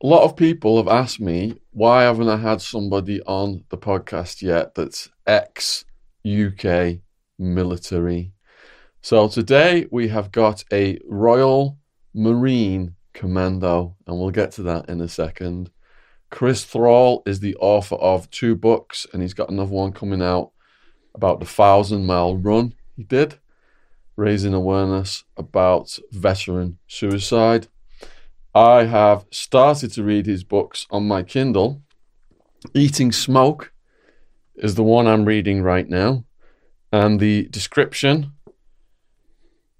A lot of people have asked me why haven't I had somebody on the podcast yet that's ex UK military. So today we have got a Royal Marine Commando, and we'll get to that in a second. Chris Thrall is the author of two books, and he's got another one coming out about the thousand mile run he did, raising awareness about veteran suicide. I have started to read his books on my Kindle. Eating Smoke is the one I'm reading right now. And the description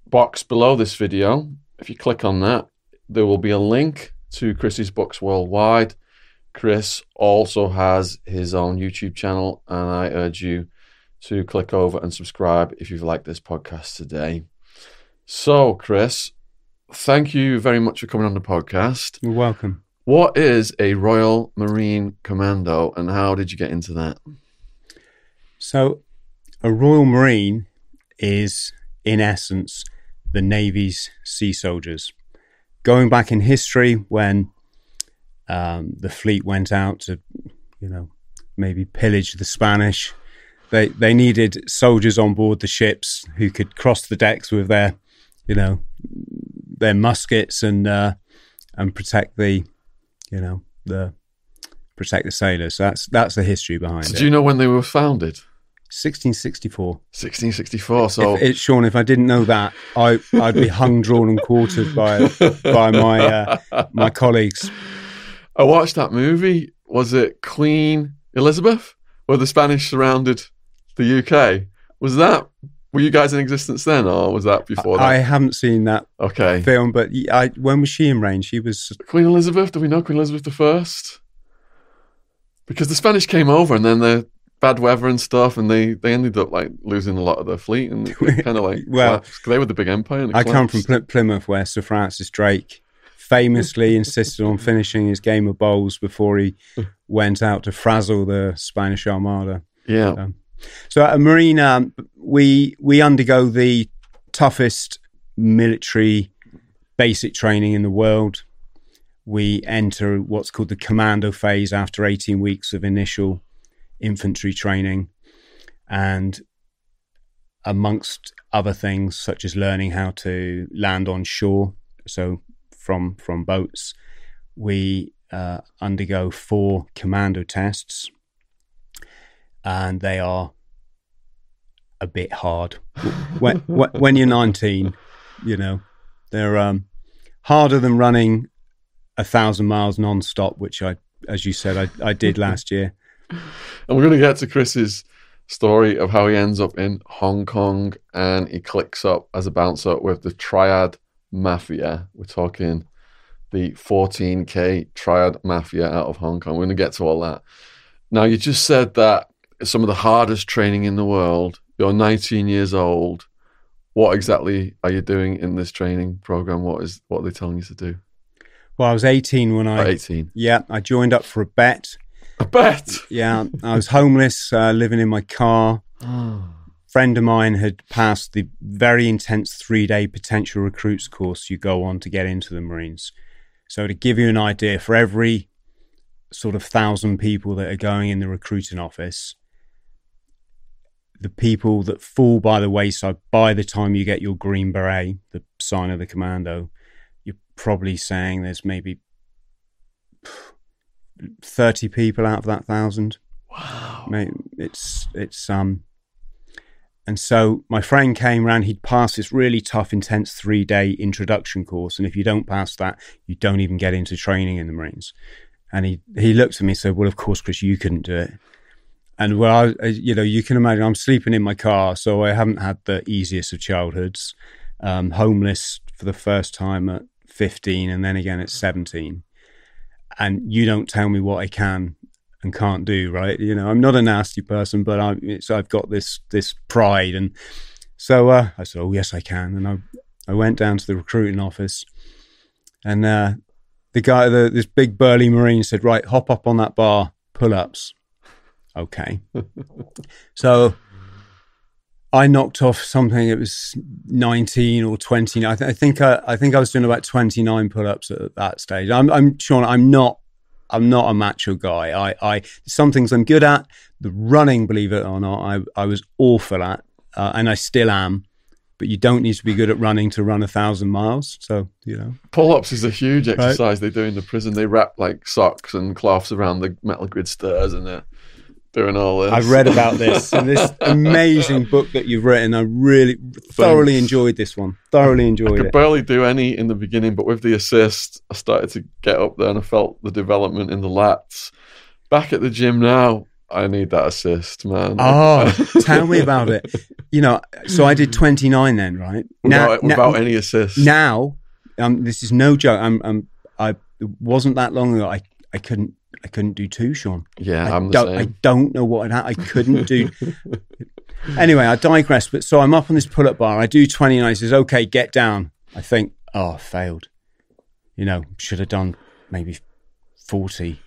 box below this video, if you click on that, there will be a link to Chris's books worldwide. Chris also has his own YouTube channel, and I urge you to click over and subscribe if you've liked this podcast today. So, Chris, thank you very much for coming on the podcast. You're welcome. What is a Royal Marine Commando and how did you get into that? So, a Royal Marine is, in essence, the Navy's sea soldiers. Going back in history, when um, the fleet went out to, you know, maybe pillage the Spanish, they they needed soldiers on board the ships who could cross the decks with their, you know, their muskets and uh, and protect the, you know, the protect the sailors. So that's that's the history behind So it. do you know when they were founded? 1664. 1664. So if, it, Sean, if I didn't know that, I I'd be hung, drawn, and quartered by by my uh, my colleagues. I watched that movie. Was it Queen Elizabeth, where the Spanish surrounded the UK? Was that? Were you guys in existence then, or was that before that? I haven't seen that okay. film, but I when was she in range? She was Queen Elizabeth. Do we know Queen Elizabeth the First? Because the Spanish came over, and then the bad weather and stuff, and they they ended up like losing a lot of their fleet, and kind of like Well, they were the big empire. And I come from. Ply- Plymouth, where Sir Francis Drake famously insisted on finishing his game of bowls before he went out to frazzle the Spanish Armada. yeah. Um, So at a marine, um, we we undergo the toughest military basic training in the world. We enter what's called the commando phase after 18 weeks of initial infantry training, and amongst other things such as learning how to land on shore, so from from boats, we uh, undergo four commando tests and they are a bit hard. when, when when you're 19, you know, they're um, harder than running a thousand miles non-stop, which I, as you said, I, I did last year. And we're going to get to Chris's story of how he ends up in Hong Kong and he clicks up as a bouncer with the Triad Mafia. We're talking the 14K Triad Mafia out of Hong Kong. We're going to get to all that. Now, you just said that some of the hardest training in the world. You're 19 years old. What exactly are you doing in this training program? What is what are they telling you to do? Well, I was 18 when I, At 18. yeah, I joined up for a bet. I bet. Yeah, I was homeless, uh, living in my car. friend of mine had passed the very intense three day potential recruits course you go on to get into the Marines. So, to give you an idea, for every sort of thousand people that are going in the recruiting office, the people that fall by the wayside by the time you get your green beret, the sign of the commando, you're probably saying there's maybe 30 people out of that thousand. Wow. It's it's um and so my friend came round he'd passed this really tough intense three day introduction course and if you don't pass that you don't even get into training in the marines and he he looked at me and said well of course chris you couldn't do it and well I, you know you can imagine i'm sleeping in my car so i haven't had the easiest of childhoods um, homeless for the first time at 15 and then again at 17. And you don't tell me what I can and can't do, right? You know, I'm not a nasty person, but it's, I've got this this pride, and so uh, I said, "Oh yes, I can." And I I went down to the recruiting office, and uh, the guy, the, this big burly marine, said, "Right, hop up on that bar, pull ups." Okay, so I knocked off something. It was nineteen or twenty. I, th- I think I, I, think I was doing about twenty nine pull ups at that stage. I'm, I'm Sean. I'm not. I'm not a macho guy. I, I some things I'm good at. The running, believe it or not, I I was awful at, uh, and I still am. But you don't need to be good at running to run a thousand miles. So you know, pull ups is a huge exercise right? they do in the prison. They wrap like socks and cloths around the metal grid stairs, and they're doing all this. I've read about this and this amazing book that you've written. I really thoroughly enjoyed this one. Thoroughly enjoyed it. I could it. barely do any in the beginning, but with the assist, I started to get up there and I felt the development in the lats. Back at the gym now, I need that assist, man. Oh, tell me about it. You know, so I did 29 then, right? Without, now, without now, any assist. Now, um, this is no joke. I'm, I'm, I wasn't that long ago. I, I couldn't I couldn't do two, Sean. Yeah, I the don't, same. I don't know what I couldn't do. anyway, I digress. But so I'm up on this pull-up bar. I do 20 and I says, "Okay, get down." I think, "Oh, failed." You know, should have done maybe 40.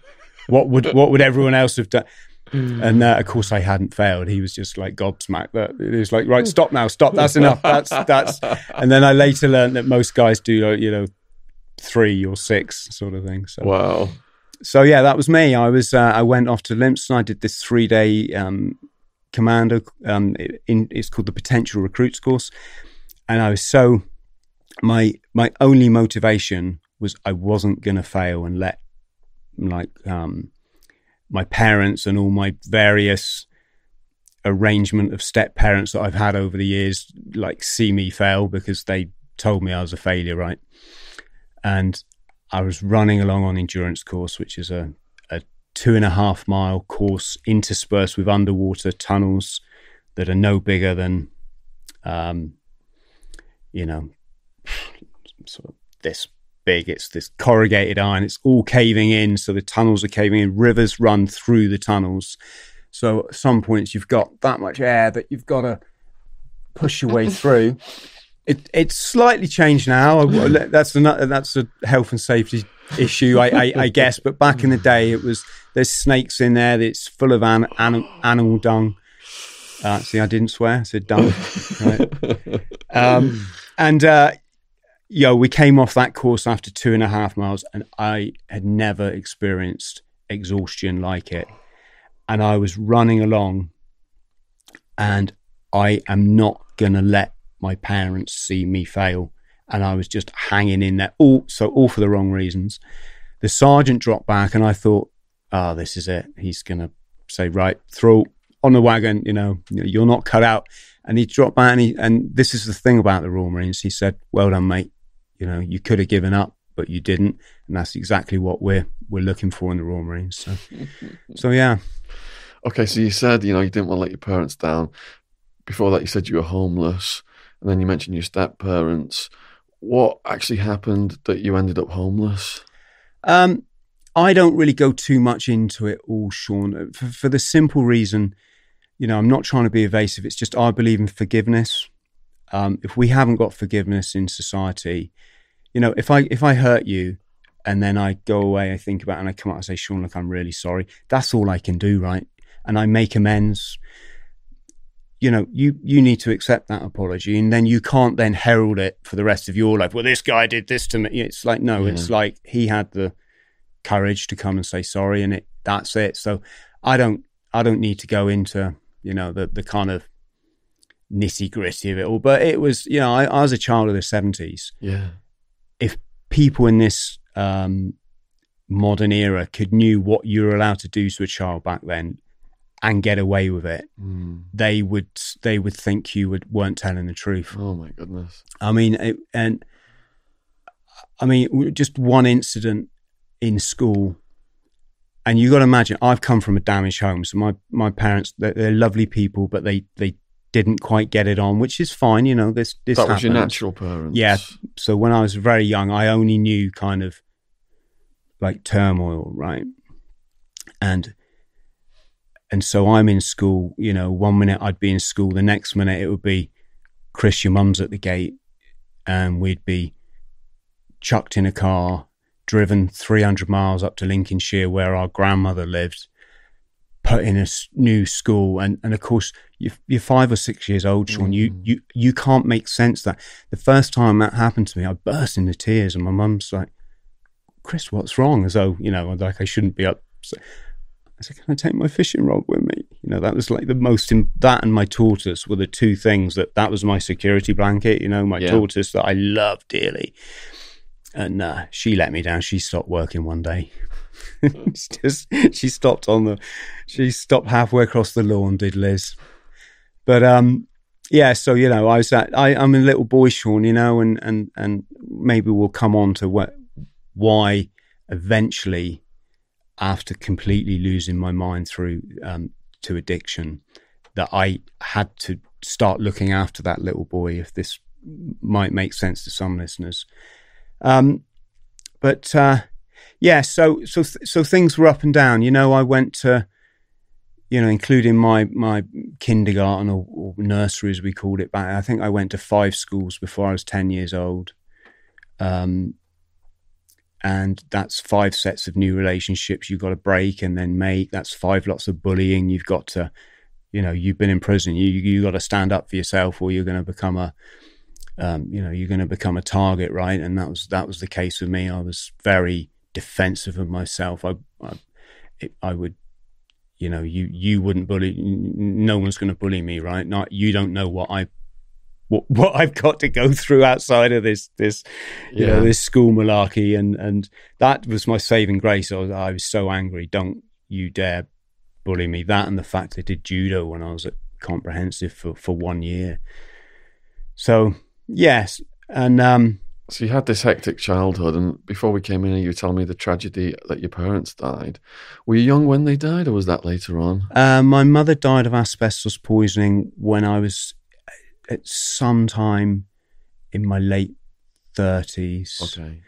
What would what would everyone else have done? And uh, of course, I hadn't failed. He was just like gobsmacked. That it was like, right, stop now, stop. That's enough. That's that's. And then I later learned that most guys do, you know, three or six sort of thing. So wow so yeah, that was me. I was uh, I went off to Lympstone. I did this three day um, commando. Um, in, it's called the Potential Recruits course, and I was so my my only motivation was I wasn't going to fail and let like um, my parents and all my various arrangement of step parents that I've had over the years like see me fail because they told me I was a failure, right? And I was running along on endurance course, which is a, a two and a half mile course interspersed with underwater tunnels that are no bigger than, um, you know, sort of this big. It's this corrugated iron. It's all caving in, so the tunnels are caving in. Rivers run through the tunnels. So at some points you've got that much air that you've got to push your way through. It, it's slightly changed now. That's a that's a health and safety issue, I, I, I, guess. But back in the day, it was there's snakes in there. It's full of an, an, animal dung. Uh, see, I didn't swear. I said dung. Right. Um, and uh, yo, we came off that course after two and a half miles, and I had never experienced exhaustion like it. And I was running along, and I am not going to let my parents see me fail, and I was just hanging in there. All so all for the wrong reasons. The sergeant dropped back, and I thought, "Oh, this is it. He's gonna say, right, throw on the wagon. You know, you're not cut out." And he dropped back, and, he, and this is the thing about the Royal Marines. He said, "Well done, mate. You know, you could have given up, but you didn't, and that's exactly what we're we're looking for in the Royal Marines." So, so yeah. Okay, so you said you know you didn't want to let your parents down. Before that, you said you were homeless and then you mentioned your step parents. What actually happened that you ended up homeless? Um, I don't really go too much into it all, Sean, for, for, the simple reason, you know, I'm not trying to be evasive. It's just I believe in forgiveness. Um, if we haven't got forgiveness in society, you know, if I if I hurt you and then I go away, I think about it and I come out and say, Sean, look, I'm really sorry. That's all I can do, right? And I make amends you know, you you need to accept that apology, and then you can't then herald it for the rest of your life. Well, this guy did this to me. It's like no, yeah. it's like he had the courage to come and say sorry, and it that's it. So I don't I don't need to go into you know the the kind of nitty gritty of it all. But it was you know I, I was a child of the seventies. Yeah, if people in this um, modern era could knew what you were allowed to do to a child back then and get away with it, mm. they would they would think you would, weren't telling the truth. Oh my goodness! I mean, it, and I mean, just one incident in school, and you got to imagine. I've come from a damaged home, so my my parents they're, they're lovely people, but they they didn't quite get it on, which is fine. You know, this this that was your natural parents. Yeah. So when I was very young, I only knew kind of like turmoil, right? And and so I'm in school. You know, one minute I'd be in school, the next minute it would be Chris, your mum's at the gate, and we'd be chucked in a car, driven 300 miles up to Lincolnshire, where our grandmother lived, put in a new school, and and of course you're, you're five or six years old, Sean. You Mm. you you can't make sense that the first time that happened to me, I burst into tears, and my mum's like, "Chris, what's wrong?" As though you know, like I shouldn't be up. I said, "Can I take my fishing rod with me?" You know, that was like the most. Im- that and my tortoise were the two things that that was my security blanket. You know, my Yeah. tortoise that I love dearly. And uh, she let me down. She stopped working one day. Just she stopped on the, she stopped halfway across the lawn. Did Liz? But um, yeah. So you know, I was at, I I'm a little boy, Sean. You know, and and and maybe we'll come on to what why eventually after completely losing my mind through um, to addiction that I had to start looking after that little boy if this might make sense to some listeners. Um, but uh, yeah so so so things were up and down. You know I went to you know including my my kindergarten or, or nursery as we called it back I think I went to five schools before I was 10 years old. Um, and that's five sets of new relationships you've got to break and then make. That's five lots of bullying. You've got to, you know, you've been in prison. You you got to stand up for yourself, or you're going to become a, um, you know, you're going to become a target, right? And that was that was the case with me. I was very defensive of myself. I I, it, I would. You know, you you wouldn't bully. No one's going to bully me, right? Not you. Don't know what I what, what I've got to go through outside of this this you know this school malarkey. And and that was my saving grace. I was, I was so angry. Don't you dare bully me. That and the fact I did judo when I was at comprehensive for for one year. So yes. And um So you had this hectic childhood, and before we came in, here, you were telling me the tragedy that your parents died. Were you young when they died, or was that later on? uh, my mother died of asbestos poisoning when I was at some time in my late 30s Okay.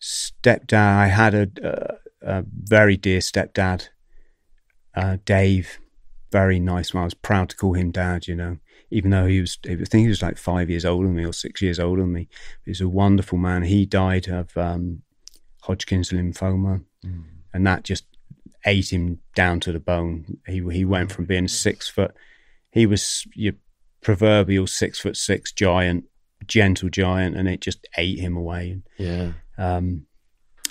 stepdad. I had a, a, a very dear stepdad, uh, Dave. Very nice man. I was proud to call him dad. You know, even though he was, I think he was like five years older than me or six years older than me. He was a wonderful man. He died of um, Hodgkin's lymphoma, and that just ate him down to the bone. He he went from being six foot. He was your proverbial six foot six giant, gentle giant, and it just ate him away. Yeah. Um,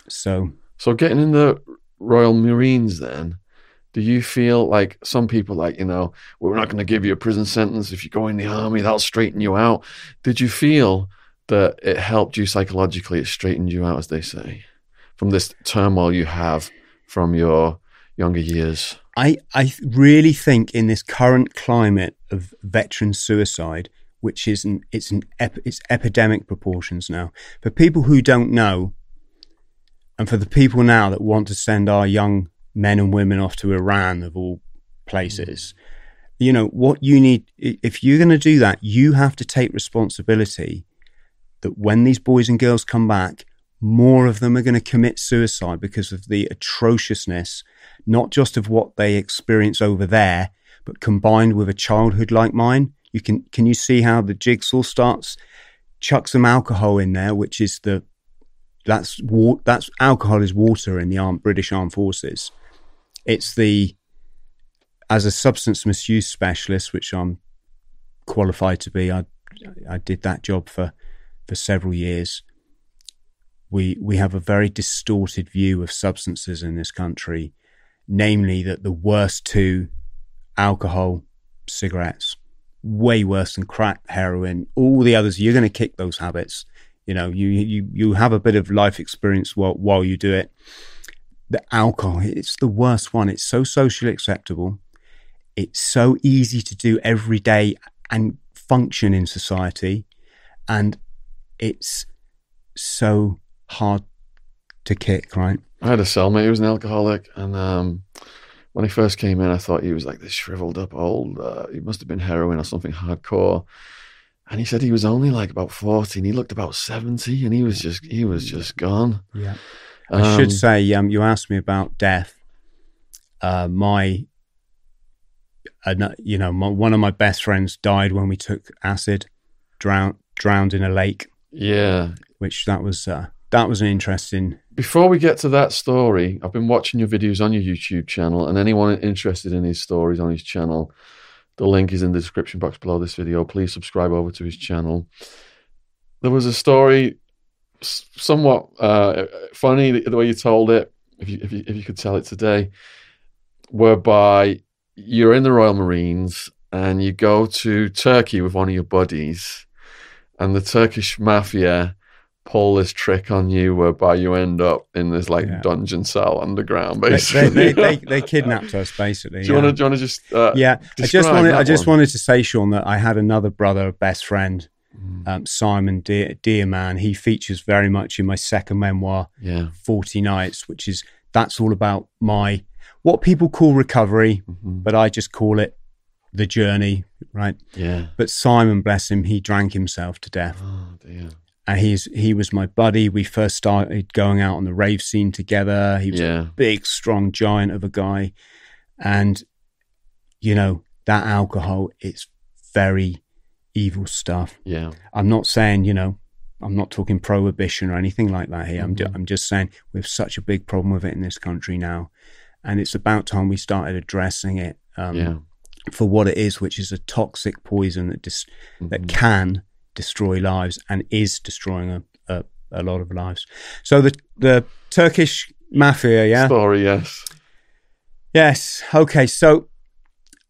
so So getting in the Royal Marines, then, do you feel like some people like you know we're not going to give you a prison sentence if you go in the army that'll straighten you out? Did you feel that it helped you psychologically? It straightened you out, as they say, from this turmoil you have from your younger years. I I really think in this current climate of veteran suicide, which is an it's an ep, it's epidemic proportions now. For people who don't know, and for the people now that want to send our young men and women off to Iran of all places, mm. you know what you need. If you're going to do that, you have to take responsibility. That when these boys and girls come back, more of them are going to commit suicide because of the atrociousness not just of what they experience over there, but combined with a childhood like mine. You can can you see how the jigsaw starts? Chuck some alcohol in there, which is the that's that's alcohol is water in the British Armed Forces. It's the as a substance misuse specialist, which I'm qualified to be. I I did that job for for several years. We we have a very distorted view of substances in this country namely that the worst two alcohol cigarettes way worse than crack heroin all the others you're going to kick those habits. You know you you you have a bit of life experience while while you do it. The alcohol it's the worst one. It's so socially acceptable. It's so easy to do every day and function in society. And it's so hard to kick right I had a cellmate who was an alcoholic, and um, when he first came in, I thought he was like this shriveled up old. Uh, he must have been heroin or something hardcore. And he said he was only like about forty, and he looked about seventy, and he was just he was just gone. Yeah. I Um, should say, um, you asked me about death. Uh, my, uh, you know, my, one of my best friends died when we took acid, drowned, drowned in a lake. Yeah. Which that was uh, that was an interesting. Before we get to that story, I've been watching your videos on your YouTube channel, and anyone interested in his stories on his channel, the link is in the description box below this video. Please subscribe over to his channel. There was a story, somewhat uh, funny the, way you told it, if you, if you if you could tell it today, whereby you're in the Royal Marines and you go to Turkey with one of your buddies, and the Turkish mafia pull this trick on you whereby you end up in this like Yeah. dungeon cell underground, basically. they, they, they, they kidnapped us basically. do you yeah. want to? Do you want to just? Uh, yeah, I just wanted. I just one? wanted to say, Sean, that I had another brother, best friend, Mm. um, Simon Dear, Dearman. He features very much in my second memoir, Yeah. Forty Nights, which is that's all about my what people call recovery, Mhm. but I just call it the journey, right? Yeah. But Simon, bless him, he drank himself to death, Oh he's he was my buddy. We first started going out on the rave scene together. He was Yeah. a big, strong giant of a guy, and you know that alcohol, it's very evil stuff. Yeah. I'm not saying, you know, I'm not talking prohibition or anything like that here. I'm, ju- Mhm. I'm just saying we have such a big problem with it in this country now. And it's about time we started addressing it um, Yeah. for what it is, which is a toxic poison that dis- that Mhm. can destroy lives and is destroying a, a, a lot of lives. So the, the Turkish mafia, yeah? Story. Yes. Yes. Okay. So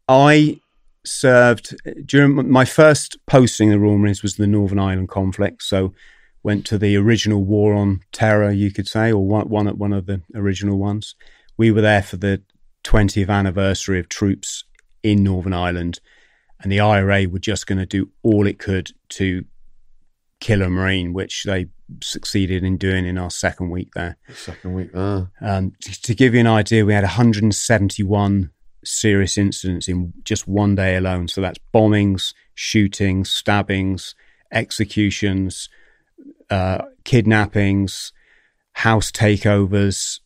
I served during my first posting in the Royal Marines was the Northern Ireland conflict. So went to the original war on terror, you could say, or one one one of the original ones. We were there for the 20th anniversary of troops in Northern Ireland, and the IRA were just going to do all it could to kill a Marine, which they succeeded in doing in our second week there. Second week there. Um, to, to give you an idea, we had 171 serious incidents in just one day alone. So that's bombings, shootings, stabbings, executions, uh, kidnappings, house takeovers,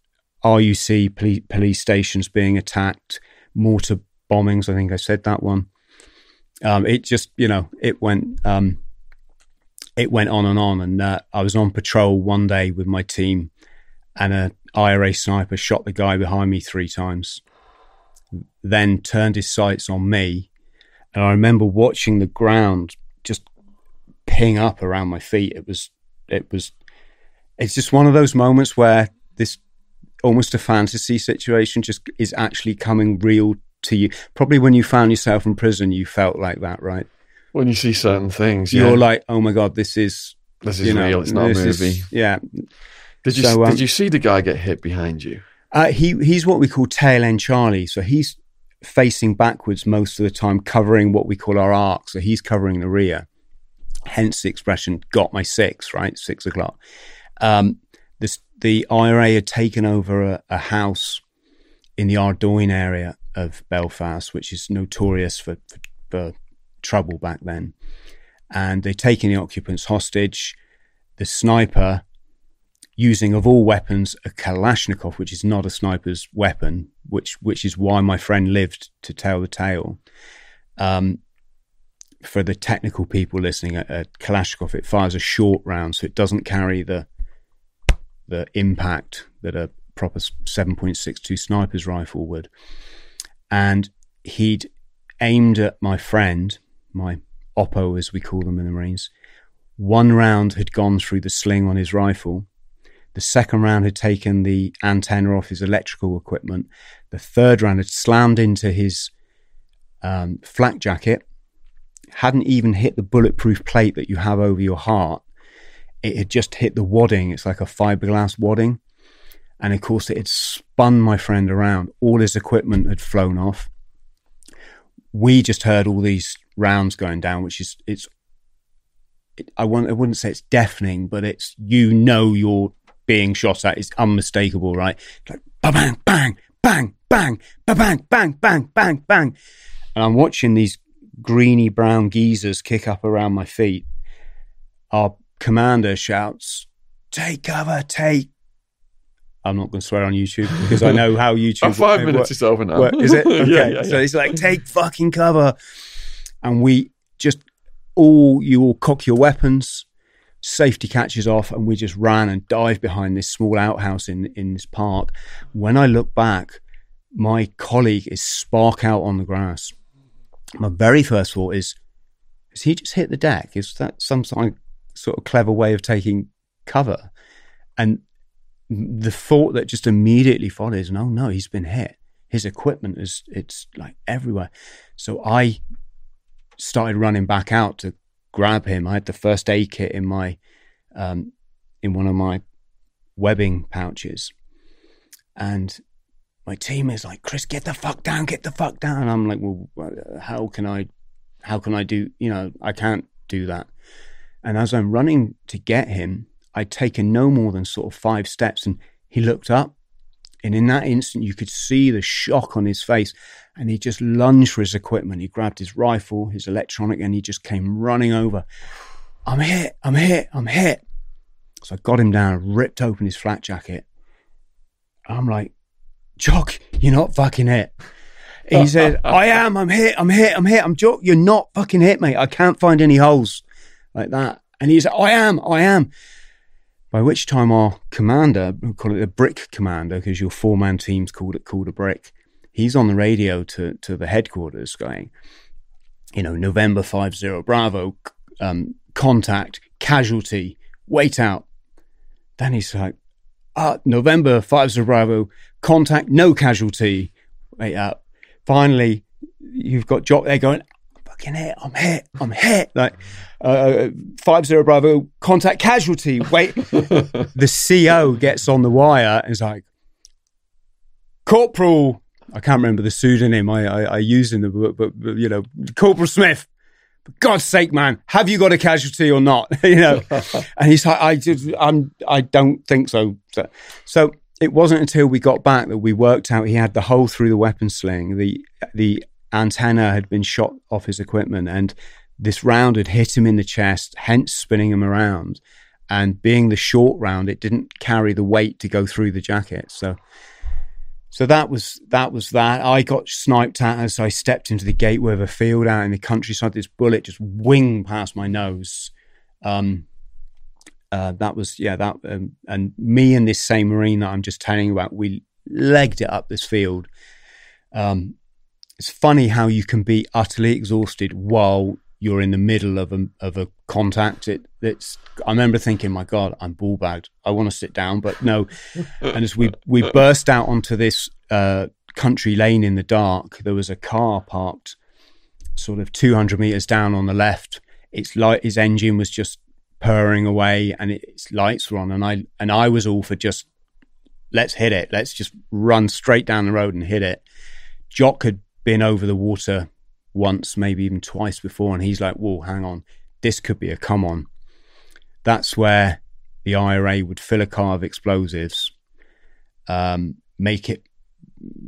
RUC police, police stations being attacked, mortar bombings. I think I said that one. Um, it just, you know, it went. Um, it went on and on, and uh, I was on patrol one day with my team, and a IRA sniper shot the guy behind me three times, then turned his sights on me. And I remember watching the ground just ping up around my feet. It was, it was, it's just one of those moments where this almost a fantasy situation just is actually coming real to you. Probably when you found yourself in prison, you felt like that, right? When you see certain things, yeah. You're like, oh my God, this is, this is you know, real. It's not a this is- movie. yeah. did you so, um, did you see the guy get hit behind you? Uh, he he's what we call tail end Charlie. So he's facing backwards most of the time, covering what we call our arc. So he's covering the rear. Hence the expression "got my six, right? Six o'clock. Um, this the IRA had taken over a, a house in the Ardoyne area of Belfast, which is notorious for, for, for trouble back then. And they'd taken the occupants hostage. The sniper using of all weapons a Kalashnikov, which is not a sniper's weapon, which which is why my friend lived to tell the tale. Um, for the technical people listening, a, a Kalashnikov it fires a short round, so it doesn't carry the the impact that a proper seven point six two sniper's rifle would. And he'd aimed at my friend, my oppo as we call them in the Marines. One round had gone through the sling on his rifle. The second round had taken the antenna off his electrical equipment. The third round had slammed into his um, flak jacket, hadn't even hit the bulletproof plate that you have over your heart. It had just hit the wadding. It's like a fiberglass wadding. And of course, it had spun my friend around. All his equipment had flown off. We just heard all these rounds going down, which is, it's, it, I, want, I wouldn't say it's deafening, but it's, you know, you're being shot at is unmistakable, right? Like bang, bang, bang, bang, bang, bang, bang, bang, bang, bang. And I'm watching these greeny brown geezers kick up around my feet. Our commander shouts, Take cover, take. I'm not going to swear on YouTube because I know how YouTube. About five minutes is over now. Is it? Okay. yeah, yeah, So yeah. he's like, Take fucking cover. And we just all, you all cock your weapons. Safety catches off, and we just ran and dived behind this small outhouse in, in this park. When I look back, my colleague is spark out on the grass. My very first thought is, has he just hit the deck? Is that some sort sort of clever way of taking cover? And the thought that just immediately follows, no, no, he's been hit. His equipment is, it's like everywhere. So I started running back out to grab him. I had the first aid kit in my, um, in one of my webbing pouches. And my team is like, Chris, get the fuck down, get the fuck down. And I'm like, well, uh, how can I, how can I do, you know, I can't do that. And as I'm running to get him, I'd taken no more than sort of five steps and he looked up. And in that instant, you could see the shock on his face. And he just lunged for his equipment. He grabbed his rifle, his electronic, and he just came running over. I'm hit, I'm hit, I'm hit. So I got him down, ripped open his flak jacket. I'm like, Jock, you're not fucking hit. He said, I am, I'm hit, I'm hit, I'm hit. I'm Jock, you're not fucking hit, mate. I can't find any holes like that. And he said, I am, I am. By which time our commander, we call it the brick commander, because your four man team's called it called a brick. He's on the radio to, to the headquarters going, you know, November 50 Bravo, um, contact, casualty, wait out. Then he's like, uh, November 50 Bravo, contact, no casualty, wait out. Finally, you've got Jock there going, fucking hit, I'm hit, I'm hit. Like, uh, 50 Bravo, contact, casualty, wait. the CO gets on the wire and is like, Corporal, I can't remember the pseudonym I, I, I used in the book, but, but, you know, Corporal Smith. For God's sake, man, have you got a casualty or not? you know, and he's like, I just, I'm, I don't think so. so. So it wasn't until we got back that we worked out he had the hole through the weapon sling. The the antenna had been shot off his equipment, and this round had hit him in the chest, hence spinning him around. And being the short round, it didn't carry the weight to go through the jacket. So so that was that was that. I got sniped at as I stepped into the gateway of a field out in the countryside. This bullet just winged past my nose. Um, uh, that was yeah that um, and me and this same marine that I'm just telling you about, we legged it up this field. Um, it's funny how you can be utterly exhausted while you're in the middle of a of a contact. It it's I remember thinking, my God, I'm ball bagged. I want to sit down, but no. and as we we burst out onto this uh, country lane in the dark, there was a car parked sort of 200 meters down on the left. Its light, his engine was just purring away, and its lights were on. And I and I was all for just let's hit it. Let's just run straight down the road and hit it. Jock had been over the water once, maybe even twice before, and he's like, "Whoa, hang on, this could be a come on." That's where the IRA would fill a car of explosives, um, make it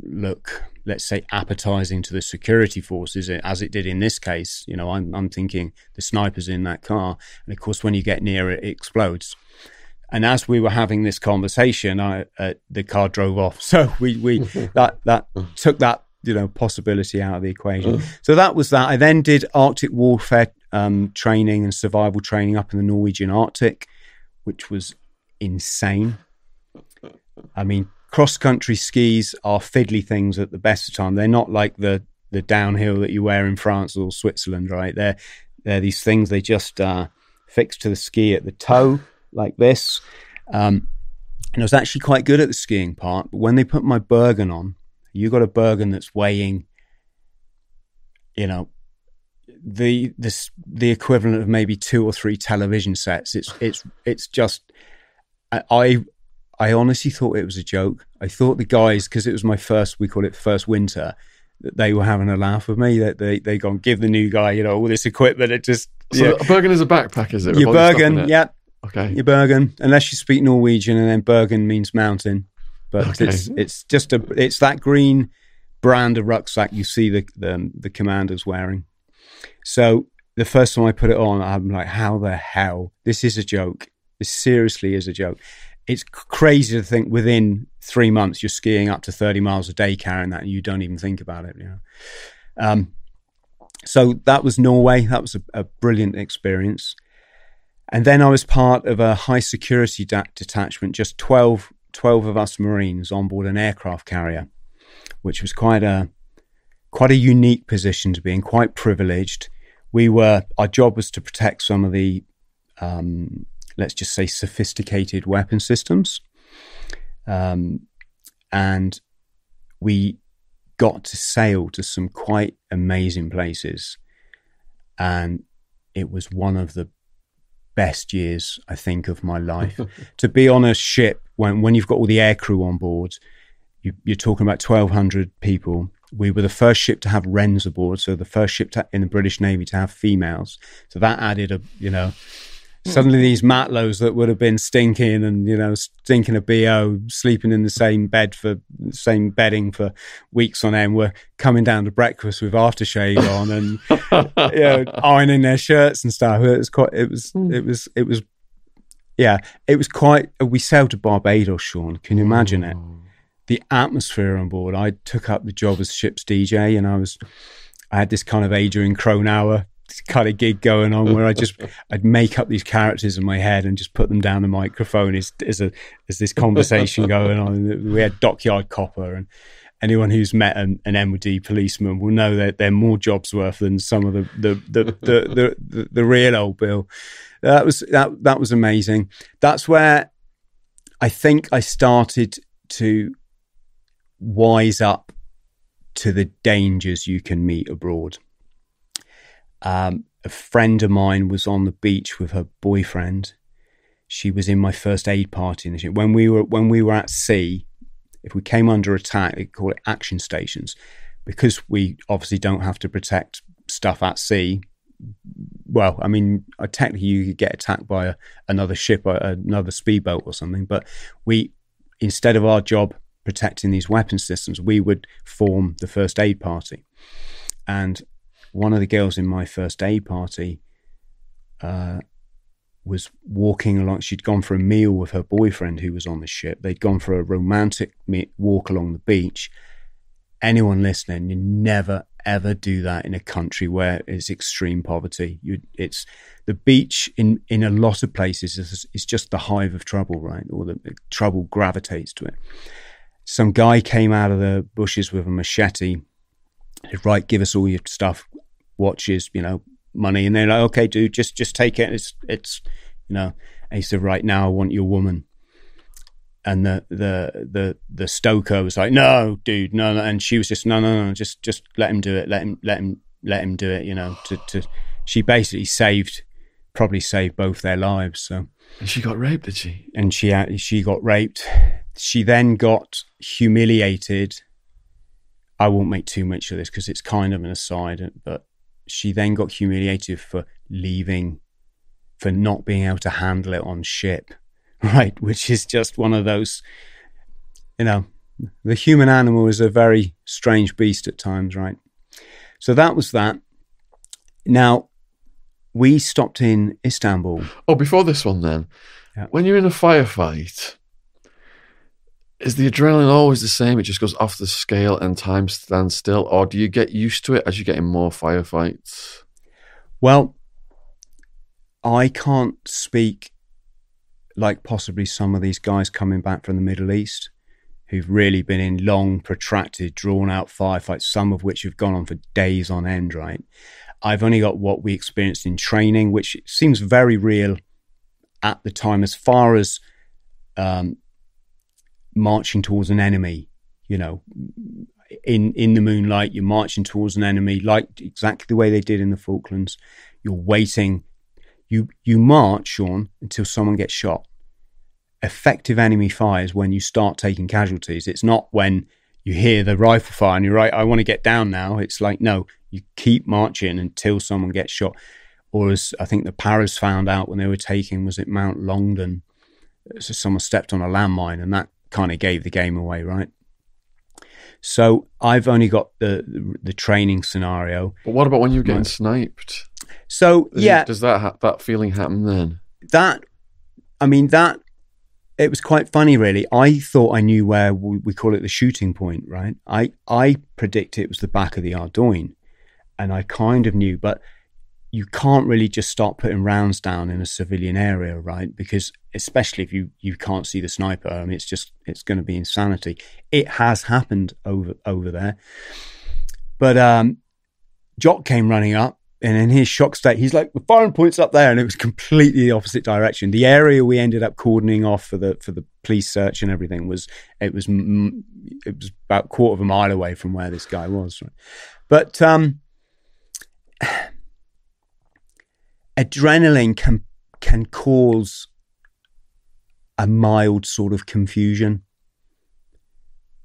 look, let's say, appetizing to the security forces, as it did in this case. You know, I'm, I'm thinking the sniper's in that car, and of course, when you get near it, it explodes. And as we were having this conversation, I, uh, the car drove off. So we, we that that took that you know possibility out of the equation. So that was that. I then did Arctic warfare um, training and survival training up in the Norwegian Arctic, which was insane. I mean, cross country skis are fiddly things at the best of time. They're not like the the downhill that you wear in France or Switzerland, right? They're they're these things they just uh, fix to the ski at the toe like this. Um, and I was actually quite good at the skiing part, but when they put my Bergen on, you got a Bergen that's weighing, you know, the this the equivalent of maybe two or three television sets. It's it's it's just I I, honestly thought it was a joke. I thought the guys because it was my first we call it first winter that they were having a laugh with me that they they gone give the new guy you know all this equipment it just So yeah. a Bergen is a backpack, is it? your all your stuff in Bergen it? yeah Okay. your Bergen unless you speak Norwegian and then Bergen means mountain but Okay. it's it's just a it's that green brand of rucksack you see the, the the commanders wearing. So the first time I put it on, I'm like, how the hell? This is a joke. This seriously is a joke. It's crazy to think within three months you're skiing up to 30 miles a day carrying that and you don't even think about it. You know. Um, so that was Norway. That was a, a brilliant experience. And then I was part of a high security da- detachment, just 12, 12 of us Marines on board an aircraft carrier, which was quite a quite a unique position to be in, quite privileged. We were our job was to protect some of the um, let's just say sophisticated weapon systems, um, and we got to sail to some quite amazing places, and it was one of the best years I think of my life. to be on a ship when when you've got all the aircrew on board, you, you're talking about twelve hundred people. We were the first ship to have wrens aboard, so the first ship to, in the British Navy to have females. So that added a you know. Hmm. Suddenly, these matlows that would have been stinking and you know stinking a bo, sleeping in the same bed for same bedding for weeks on end, were coming down to breakfast with aftershave on and you know, ironing their shirts and stuff. It was quite. It was. Hmm. It was. It was. Yeah, it was quite. We sailed to Barbados, Sean. Can you imagine it? The atmosphere on board. I took up the job as ship's DJ, and I was. I had this kind of Adrian Cronauer kind of gig going on where I just I'd make up these characters in my head and just put them down the microphone as as a as this conversation going on. We had Dockyard Copper and anyone who's met an, an MOD policeman will know that they're more jobs worth than some of the the the the, the, the, the real old bill. That was that that was amazing. That's where I think I started to wise up to the dangers you can meet abroad. Um, a friend of mine was on the beach with her boyfriend. She was in my first aid party in the ship. When we were when we were at sea, if we came under attack, they call it action stations, because we obviously don't have to protect stuff at sea. Well, I mean, uh, technically you could get attacked by a, another ship, or another speedboat or something, but we instead of our job protecting these weapon systems, we would form the first aid party. And one of the girls in my first aid party uh, was walking along. She'd gone for a meal with her boyfriend who was on the ship. They'd gone for a romantic walk along the beach. Anyone listening, you never ever do that in a country where it's extreme poverty. You, it's the beach in in a lot of places is, is just the hive of trouble, right? Or the, the trouble gravitates to it. Some guy came out of the bushes with a machete. Right, give us all your stuff, watches, you know, money, and they're like, okay, dude, just just take it. It's it's you know. And he said, right now, I want your woman. And the the the the stoker was like, no, dude, no, no. And she was just, no, no, no, just just let him do it. Let him let him let him do it. You know, to to. She basically saved, probably saved both their lives. So And she got raped, did she? and she she got raped. She then got humiliated. I won't make too much of this because it's kind of an aside, but she then got humiliated for leaving, for not being able to handle it on ship, right? Which is just one of those, you know, the human animal is a very strange beast at times, right? So that was that. Now, we stopped in Istanbul. Oh, before this one, then, Yeah. when you're in a firefight, is the adrenaline always the same? It just goes off the scale and time stands still, or do you get used to it as you get in more firefights? Well, I can't speak like possibly some of these guys coming back from the Middle East who've really been in long, protracted, drawn out firefights, some of which have gone on for days on end, right? I've only got what we experienced in training, which seems very real at the time as far as um, marching towards an enemy, you know, in in the moonlight, you're marching towards an enemy, like exactly the way they did in the Falklands. You're waiting. You you march, Sean, until someone gets shot. Effective enemy fire is when you start taking casualties. It's not when you hear the rifle fire and you're right. I want to get down now. It's like no, you keep marching until someone gets shot. Or as I think the Paras found out when they were taking was it Mount Longdon. So someone stepped on a landmine and that kind of gave the game away, right? So I've only got the the training scenario. But what about when you're getting sniped? So Does yeah, it- does that ha- that feeling happen then? that I mean that it was quite funny really. I thought I knew where we, we call it the shooting point, right? I I predict it was the back of the Ardoyne, and I kind of knew, but you can't really just start putting rounds down in a civilian area, right? Because especially if you you can't see the sniper, I mean, it's just it's going to be insanity. It has happened over over there, but um, Jock came running up, and in his shock state, he's like, "The firing point's up there," and it was completely the opposite direction. The area we ended up cordoning off for the for the police search and everything was it was it was about a quarter of a mile away from where this guy was. Right? But um, adrenaline can can cause a mild sort of confusion.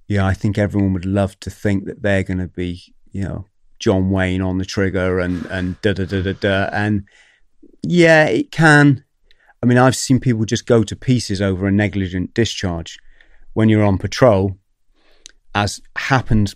Yeah, I think everyone would love to think that they're going to be, you know, John Wayne on the trigger and and da da da da da. And yeah, it can. I mean, I've seen people just go to pieces over a negligent discharge when you're on patrol, as happened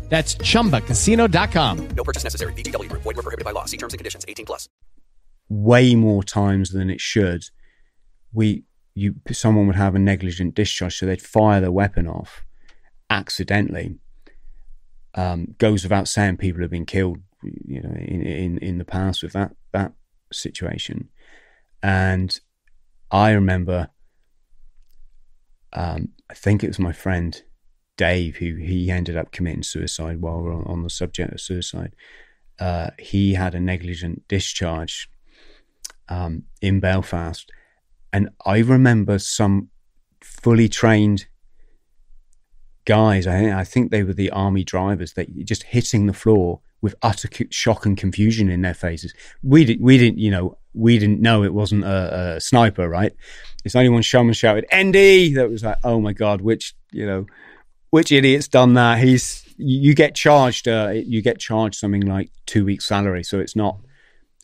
That's chumbacasino.com. No purchase necessary. VGW Group. Void were prohibited by law. See terms and conditions. 18 plus. way more times than it should, we you someone would have a negligent discharge, so they'd fire the weapon off accidentally. Um, goes without saying, people have been killed, you know, in in, in the past with that that situation, and I remember, um, I think it was my friend Dave who he ended up committing suicide while we're on, on the subject of suicide. Uh, he had a negligent discharge um, in Belfast, and I remember some fully trained guys. I, I think they were the army drivers. They just hitting the floor with utter shock and confusion in their faces. We didn't. We didn't. You know. We didn't know it wasn't a, a sniper, right? It's only when someone shouted "ND" that was like, "Oh my god!" Which you know, which idiot's done that? He's you get charged. Uh, you get charged something like two weeks' salary, so it's not.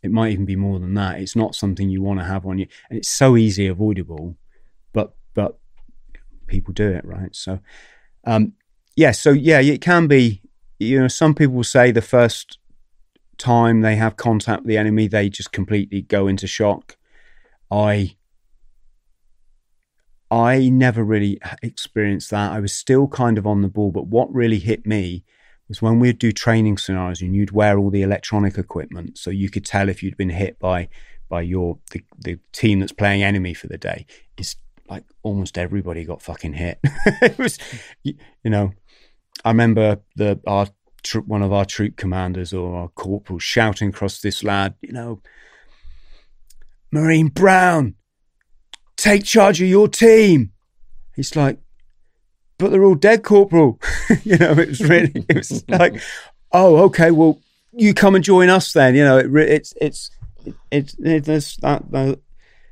It might even be more than that. It's not something you want to have on you, and it's so easy avoidable, but but people do it, right? So, um, yeah, so yeah, it can be. You know, some people say the first time they have contact with the enemy, they just completely go into shock. I I never really experienced that. I was still kind of on the ball, but what really hit me was when we'd do training scenarios and you'd wear all the electronic equipment, so you could tell if you'd been hit by by your the, the team that's playing enemy for the day. It's like almost everybody got fucking hit. it was, you, you know, I remember the our one of our troop commanders or our corporal shouting across this lad, you know, Marine Brown, take charge of your team. He's like, but they're all dead, Corporal. you know, it was really, it was like, oh, okay, well, you come and join us then. You know, it, it's, it's, it's, it, there's that, that,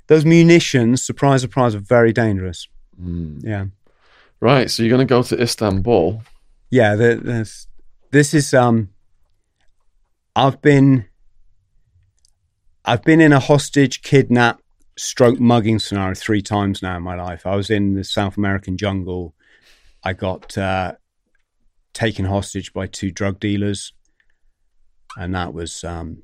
those munitions, surprise, surprise, are very dangerous. Yeah. Right, so you're going to go to Istanbul. Yeah. There's, this is, um, I've been, I've been in a hostage kidnap stroke mugging scenario three times now in my life. I was in the South American jungle. I got uh, taken hostage by two drug dealers, and that was um,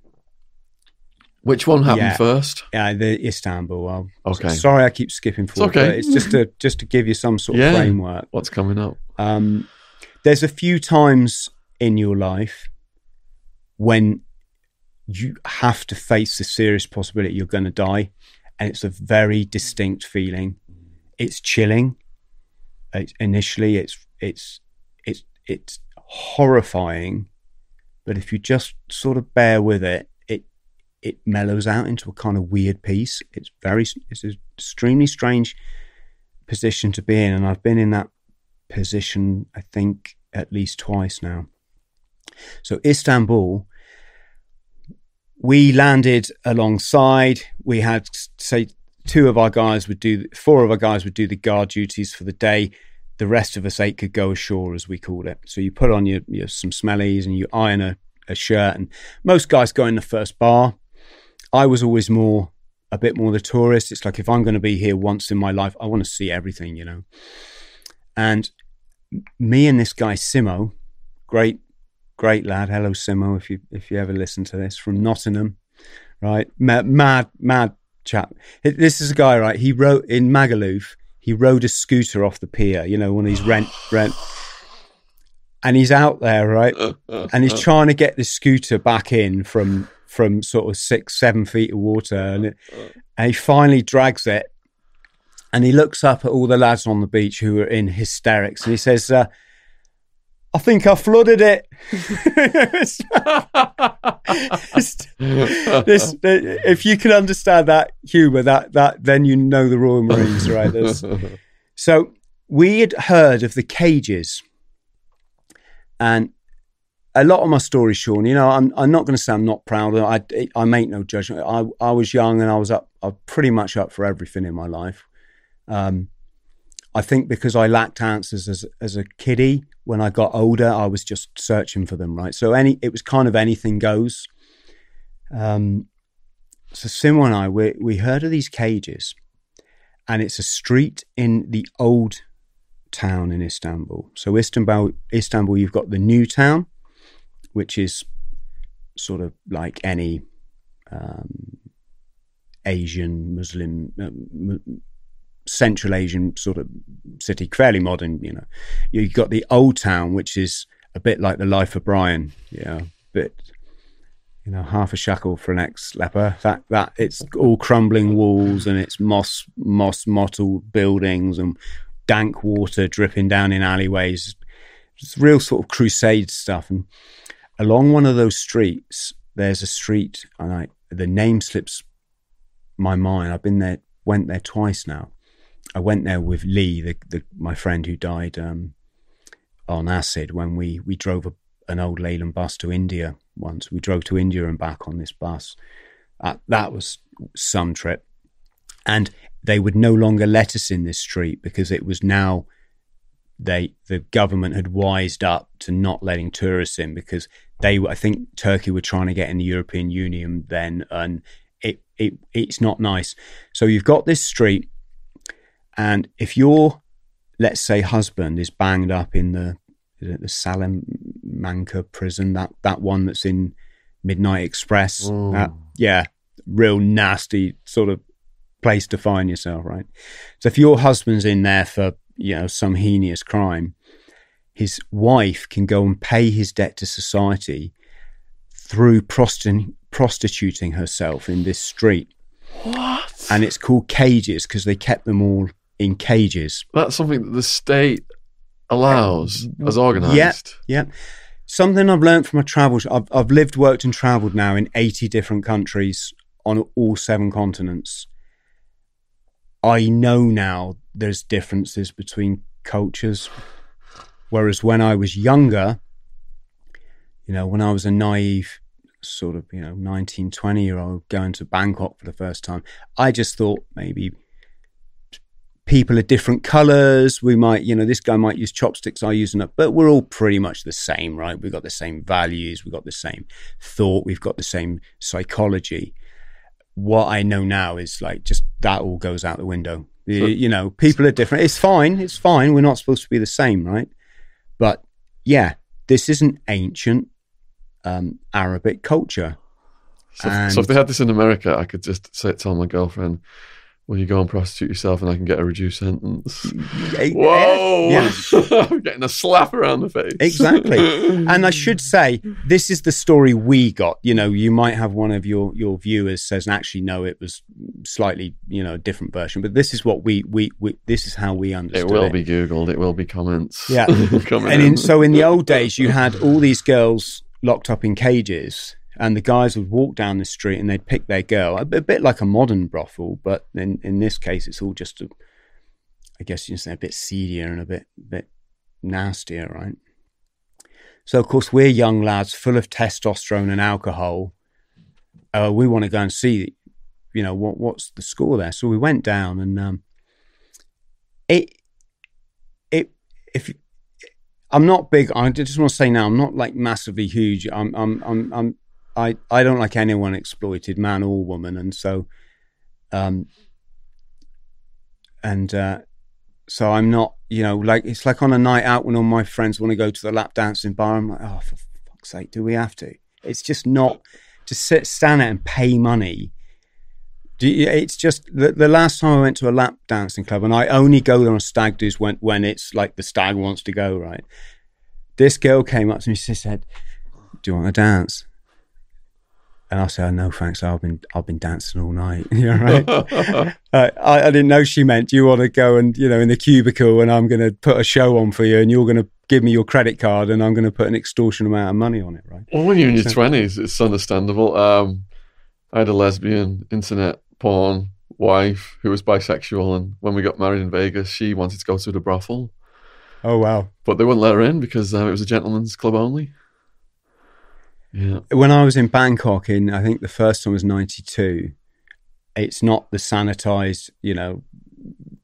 Which one happened Yeah. first? yeah, the Istanbul. Well, Okay. Sorry, I keep skipping forward. okay. but It's just to just to give you some sort of framework. What's coming up? Um, there's a few times in your life when you have to face the serious possibility you're going to die, and it's a very distinct feeling. It's chilling. It's, initially, it's it's it's it's horrifying, but if you just sort of bear with it, it it mellows out into a kind of weird peace. It's very it's an extremely strange position to be in, and I've been in that position, I think, at least twice now. So Istanbul, we landed alongside. We had say two of our guys would do four of our guys would do the guard duties for the day. The rest of us eight could go ashore, as we called it. So you put on your, your some smellies and you iron a, a shirt, and most guys go in the first bar. I was always more a bit more the tourist. It's like if I'm going to be here once in my life, I want to see everything, you know. And me and this guy Simo, great, great lad. Hello, Simo, if you if you ever listen to this from Nottingham, right? Mad, mad, mad chap. This is a guy, right? He wrote in Magaluf. He rode a scooter off the pier, you know, one of these rent rent. And he's out there, right? And he's trying to get the scooter back in from from sort of six, seven feet of water, and, it, and he finally drags it. And he looks up at all the lads on the beach who are in hysterics, and he says, uh, "I think I flooded it." this, if you can understand that humour, that that then you know the Royal Marines, right? There's, so we had heard of the cages, and a lot of my stories, Sean. You know, I'm I'm not going to say I'm not proud. I I make no judgment. I I was young and I was up. I'm pretty much up for everything in my life. Um, I think because I lacked answers as as a kiddie. When I got older, I was just searching for them. Right. So any it was kind of anything goes. Um, so Simo and I we we heard of these cages, and it's a street in the old town in Istanbul. So Istanbul, Istanbul, you've got the new town, which is sort of like any um, Asian Muslim, uh, Central Asian sort of city, fairly modern. You know, you've got the old town, which is a bit like the life of Brian. Yeah, bit you know, half a shackle for an ex leper. That that it's all crumbling walls and it's moss moss mottled buildings and dank water dripping down in alleyways. It's real sort of crusade stuff. And along one of those streets, there's a street, and I the name slips my mind. I've been there, went there twice now. I went there with Lee, the, the my friend who died um, on acid when we we drove a, an old Leyland bus to India once. We drove to India and back on this bus. Uh, that was some trip, and they would no longer let us in this street because it was now they the government had wised up to not letting tourists in because they I think Turkey were trying to get in the European Union then and it, it it's not nice. So you've got this street and if your let's say husband is banged up in the the Salamanca prison that that one that's in Midnight Express that, mm. yeah real nasty sort of place to find yourself right so if your husband's in there for you know some heinous crime, his wife can go and pay his debt to society through prosti- prostituting herself in this street. What? And it's called cages because they kept them all in cages. That's something that the state allows as Yeah, organised. yeah. Something I've learned from my travels. I've, I've lived, worked, and travelled now in 80 different countries on all seven continents. I know now there's differences between cultures. Whereas when I was younger, you know, when I was a naive sort of, you know, 19, 20 year old going to Bangkok for the first time, I just thought maybe people are different colors. We might, you know, this guy might use chopsticks, I use them, but we're all pretty much the same, right? We've got the same values, we've got the same thought, we've got the same psychology. What I know now is like just that all goes out the window. You- you know, people are different. It's fine. It's fine. We're not supposed to be the same, right? But yeah, this isn't ancient um, Arabic culture. So, if- so if they had this in America, I could just say, tell my girlfriend, "Will you go and prostitute yourself, and I can get a reduced sentence?" Whoa! Yeah. I'm getting a slap around the face. Exactly. and I should say, this is the story we got. You know, you might have one of your your viewers says, actually, no, it was slightly, you know, a different version. But this is what we we, we this is how we understood It will be googled. It will be comments. Yeah. and in, so in the old days, you had all these girls locked up in cages, and the guys would walk down the street and they'd pick their girl, a, bit- a bit like a modern brothel, but in in this case, it's all just, a, I guess you say, a bit seedier and a bit bit nastier, right? So of course we're young lads, full of testosterone and alcohol. Uh, we want to go and see, you know, what what's the score there. So we went down, and um, it it if I'm not big. I just want to say now, I'm not like massively huge. I'm I'm I'm, I'm I I don't like anyone exploited, man or woman, and so um and uh so I'm not, you know, like it's like on a night out when all my friends want to go to the lap dancing bar. I'm like, oh, for fuck's sake, do we have to? It's just not to sit, stand there and pay money. Do you, it's just the, the last time I went to a lap dancing club, and I only go there on stag do's when when it's like the stag wants to go. Right, this girl came up to me. She said, "Do you want to dance?" And I said, oh, "No, thanks. I've been I've been dancing all night." you know, right? uh, I, I didn't know she meant, "Do you want to go and you know in the cubicle and I'm going to put a show on for you, and you're going to give me your credit card, and I'm going to put an extortion amount of money on it." Right? Well, when you're in your twenties, it's understandable. Um, I had a lesbian internet porn wife who was bisexual, and when we got married in Vegas, she wanted to go to the brothel, Oh wow! but they wouldn't let her in because um, it was a gentleman's club only. Yeah, when I was in Bangkok in I think the first time was ninety two, it's not the sanitized, you know,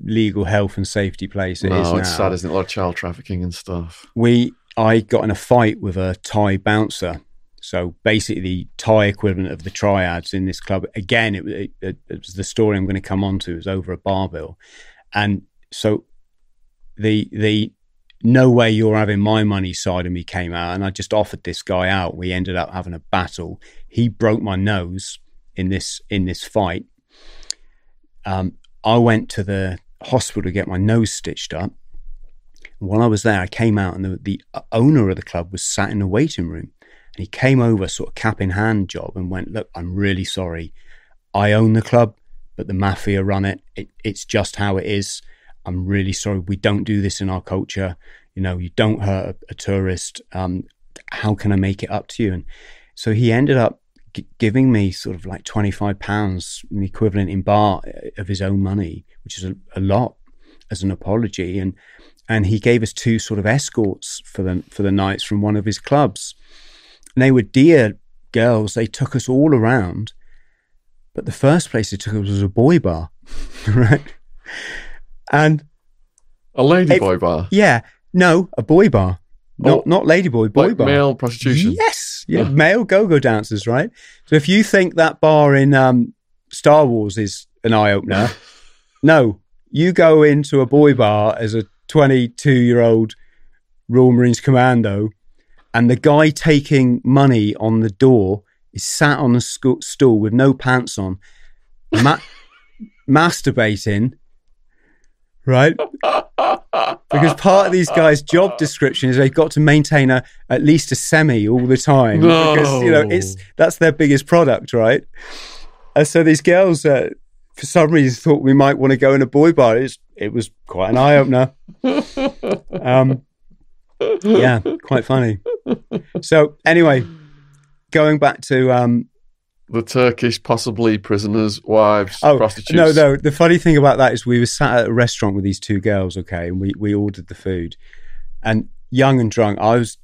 legal health and safety place it is no, it's now. sad, isn't it? A lot of child trafficking and stuff. we I got in a fight with a Thai bouncer. So basically, the Thai equivalent of the triads in this club. Again, it, it, it was the story I'm going to come on to. It was over a bar bill, and so the the no way you're having my money side of me came out, and I just offered this guy out. We ended up having a battle. He broke my nose in this in this fight. Um, I went to the hospital to get my nose stitched up. While I was there, I came out and the, the owner of the club was sat in the waiting room. And he came over, sort of cap in hand job, and went, Look, I'm really sorry. I own the club, but the mafia run it. it. It's just how it is. I'm really sorry. We don't do this in our culture. You know, you don't hurt a, a tourist. Um, how can I make it up to you? And so he ended up g- giving me sort of like 25 pounds, the equivalent in bar uh, of his own money, which is a, a lot as an apology. And and he gave us two sort of escorts for the for the nights from one of his clubs. And they were dear girls. They took us all around, but the first place they took us was a boy bar, right? And A lady It- boy bar, yeah, no, a boy bar, not Oh, not ladyboy, boy like bar. male prostitution. Yes, yeah, Oh. male go-go dancers, right? So if you think that bar in um, Star Wars is an eye opener, no, you go into a boy bar as a 22-year-old Royal Marines commando, and the guy taking money on the door is sat on a stool with no pants on, ma- masturbating, right? because part of these guys' job description is they've got to maintain a at least a semi all the time because you know it's that's their biggest product, right? And so these girls, uh, for some reason, thought we might want to go in a boy bar. It's, it was quite an eye opener. um, yeah, quite funny. So anyway, going back to um, The Turkish, possibly prisoners' wives, Oh prostitutes. no, no. The funny thing about that is we were sat at a restaurant with these two girls, okay, and we we ordered the food, and young and drunk, I was,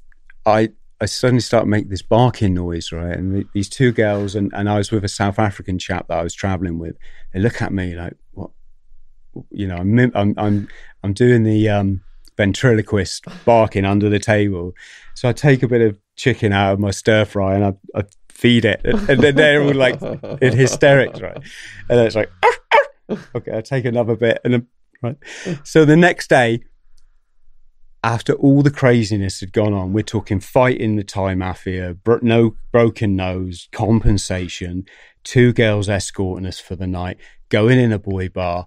I I suddenly started making this barking noise, right, and the, these two girls, and and I was with a South African chap that I was traveling with. They look at me like, what, you know, I'm I'm I'm, I'm doing the um, ventriloquist barking under the table, so I take a bit of chicken out of my stir fry and I. I feed it and then they're all like in hysterics right and then it's like okay, I'll take another bit. And then, right. So the next day, after all the craziness had gone on, we're talking fighting the Thai mafia, bro- no broken nose, compensation, two girls escorting us for the night, going in a boy bar.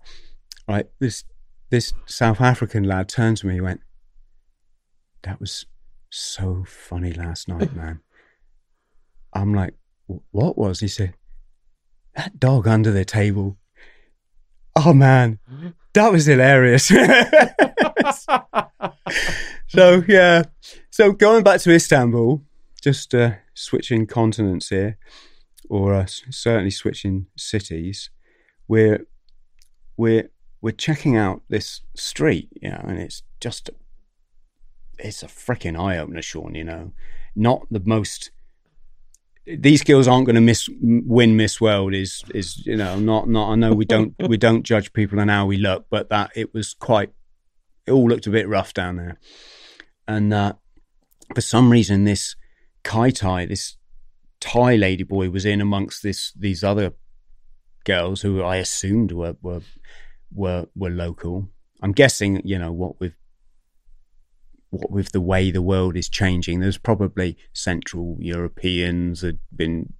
Right. This this South African lad turned to me and went, That was so funny last night, man. I'm like, what was? He said, that dog under the table Oh man, that was hilarious. so yeah, so going back to Istanbul, just uh, switching continents here, or uh, certainly switching cities. We're we're we're checking out this street, you know, and it's just it's a freaking eye opener, Sean. You know, not the most. These girls aren't going to miss win Miss World. Is is you know not not. I know we don't we don't judge people on how we look, but that it was quite. It all looked a bit rough down there, and uh, for some reason this Kai Tai, this Thai lady boy, was in amongst this these other girls who I assumed were were were were local. I'm guessing, you know, what with with the way the world is changing, there's probably Central Europeans had been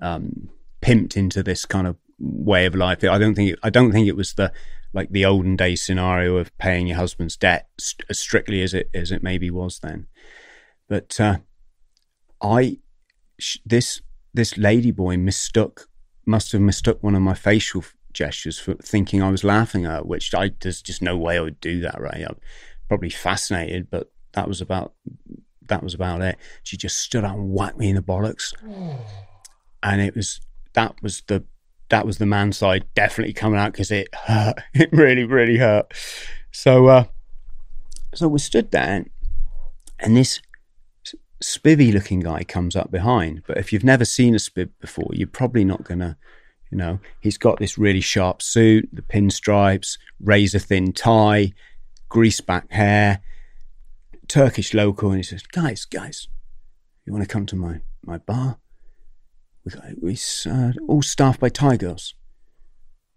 um, pimped into this kind of way of life. I don't think it, I don't think it was the like the olden day scenario of paying your husband's debt st- as strictly as it as it maybe was then. But uh, I sh- this this lady boy mistook must have mistook one of my facial gestures for thinking I was laughing at, which I there's just no way I would do that, right? I'm probably fascinated, but that was about that was about it. She just stood up and whacked me in the bollocks, and it was that was the that was the man side definitely coming out because it hurt. It really, really hurt. So, uh, so we stood there, and this spivvy looking guy comes up behind. But if you've never seen a spiv before, you're probably not gonna you know, he's got this really sharp suit, the pinstripes, razor thin tie, grease back hair, Turkish local, and he says, "Guys, guys, you want to come to my my bar? We got we uh, all staffed by Thai girls.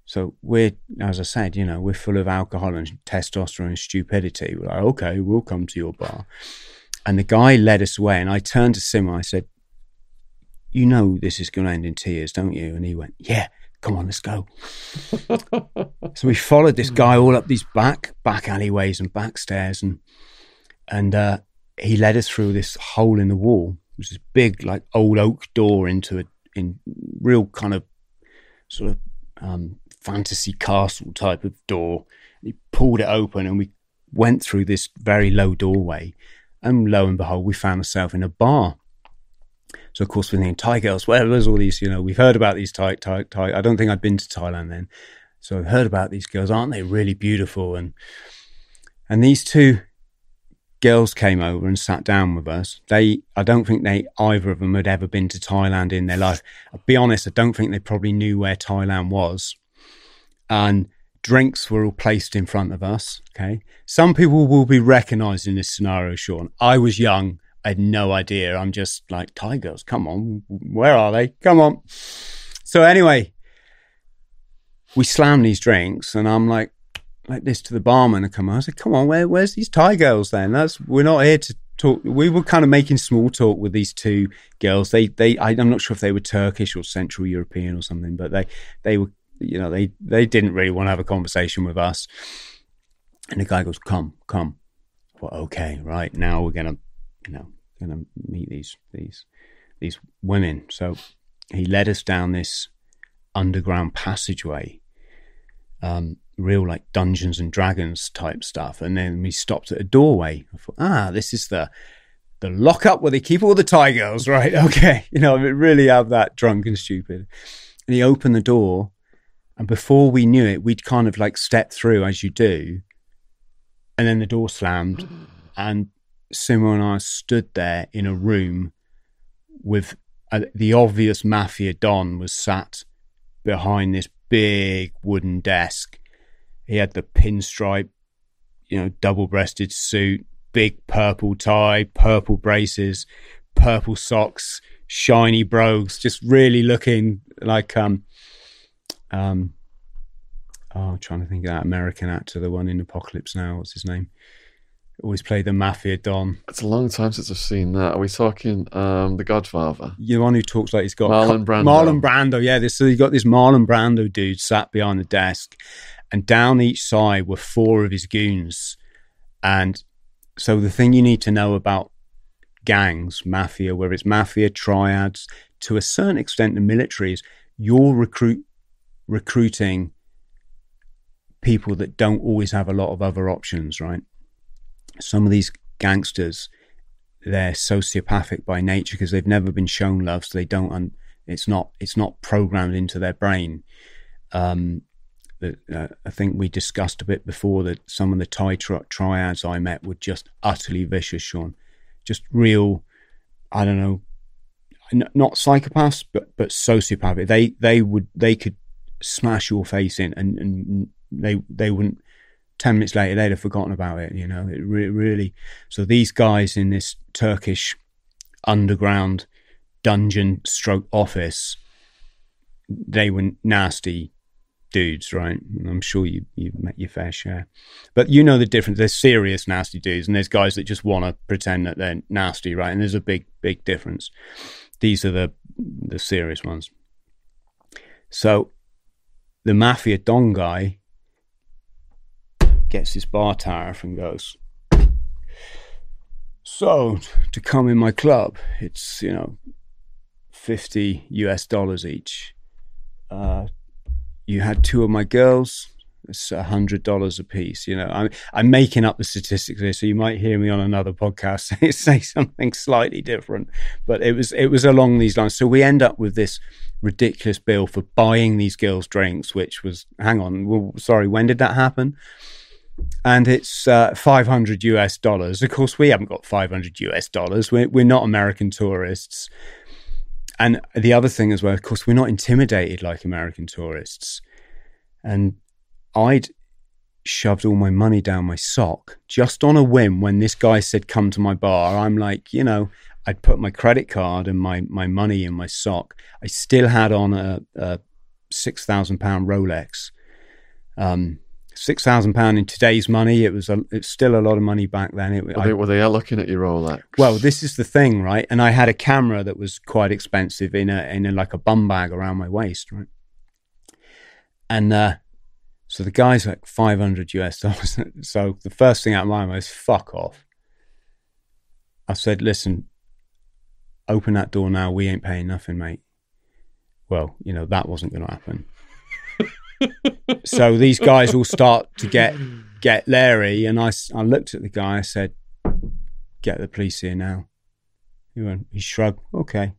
So we're, as I said, you know, we're full of alcohol and testosterone and stupidity. We're like, okay, we'll come to your bar." And the guy led us away, and I turned to Sim I said, you know this is going to end in tears, don't you? And he went, yeah, come on, let's go. so we followed this guy all up these back back alleyways and back stairs, and and uh, he led us through this hole in the wall, which is big, like old oak door into a in real kind of sort of um, fantasy castle type of door. He pulled it open, and we went through this very low doorway, and lo and behold, we found ourselves in a bar so of course we're thinking Thai girls. Well, there's all these, you know, we've heard about these Thai, Thai, Thai. I don't think I'd been to Thailand then, so I've heard about these girls. Aren't they really beautiful? And and these two girls came over and sat down with us. They, I don't think they either of them had ever been to Thailand in their life. I'll be honest, I don't think they probably knew where Thailand was. And drinks were all placed in front of us. Okay, some people will be recognised in this scenario. Sean, I was young. I had no idea. I'm just like, Tigers, come on. Where are they? Come on. So anyway, we slam these drinks and I'm like, like this to the barman and come on. I said, come on, where, where's these Thai girls then? That's, we're not here to talk. We were kind of making small talk with these two girls. They, they, I, I'm not sure if they were Turkish or Central European or something, but they, they were, you know, they, they didn't really want to have a conversation with us. And the guy goes, come, come. Well, okay, right now we're going to, you know, going to meet these these these women. So he led us down this underground passageway, um, real like Dungeons and Dragons type stuff. And then we stopped at a doorway. I thought, ah, this is the the lockup where they keep all the Thai girls, right? Okay, you know, really have that drunk and stupid. And he opened the door, and before we knew it, we'd kind of like stepped through as you do, and then the door slammed, and Simo and I stood there in a room with uh, the obvious mafia don was sat behind this big wooden desk. He had the pinstripe, you know, double-breasted suit, big purple tie, purple braces, purple socks, shiny brogues, just really looking like um um oh I'm trying to think of that American actor, the one in Apocalypse Now, what's his name? Always play the mafia don. It's a long time since I've seen that. Are we talking um, The Godfather? You're the one who talks like he's got Marlon Brando. Marlon Brando, yeah. This, so you got this Marlon Brando dude sat behind the desk, and down each side were four of his goons. And so the thing you need to know about gangs, mafia, whether it's mafia, triads, to a certain extent, the military is you're recruit recruiting people that don't always have a lot of other options, right? Some of these gangsters they're sociopathic by nature because they've never been shown love so they don't un- it's not it's not programmed into their brain um, that uh, I think we discussed a bit before that some of the Thai tri- triads I met were just utterly vicious, Sean. Just real, I don't know, n- not psychopaths, but but sociopathic. They they would they could smash your face in, and, and they they wouldn't. Ten minutes later, they'd have forgotten about it. You know, it re- really. So these guys in this Turkish underground dungeon stroke office, they were nasty dudes, right? I'm sure you you've met your fair share, but you know the difference. There's serious nasty dudes, and there's guys that just want to pretend that they're nasty, right? And there's a big big difference. These are the the serious ones. So, the mafia don guy gets his bar tariff and goes. So to come in my club, it's you know, fifty US dollars each. Uh, you had two of my girls. It's hundred dollars a piece. You know, I'm I'm making up the statistics here, so you might hear me on another podcast say, say something slightly different. But it was it was along these lines. So we end up with this ridiculous bill for buying these girls drinks, which was hang on, well, sorry, when did that happen? And it's uh, 500 US dollars. Of course, we haven't got 500 US dollars. We're, we're not American tourists. And the other thing as well, of course, we're not intimidated like American tourists. And I'd shoved all my money down my sock just on a whim when this guy said, Come to my bar. I'm like, you know, I'd put my credit card and my, my money in my sock. I still had on a, a £6,000 Rolex. Um, six thousand pound in today's money. It was a, it's still a lot of money back then. It, Were I- they, were they looking at your Rolex? well, this is the thing, right? And I had a camera that was quite expensive in a in a, like a bum bag around my waist, right? And uh, so the guy's like five hundred US dollars. so the first thing out of my mind was fuck off. I said, listen, open that door now. We ain't paying nothing, mate. Well, you know that wasn't going to happen. So these guys all start to get get Larry, and I, I looked at the guy. I said, "Get the police here now." He went. He shrugged. Okay.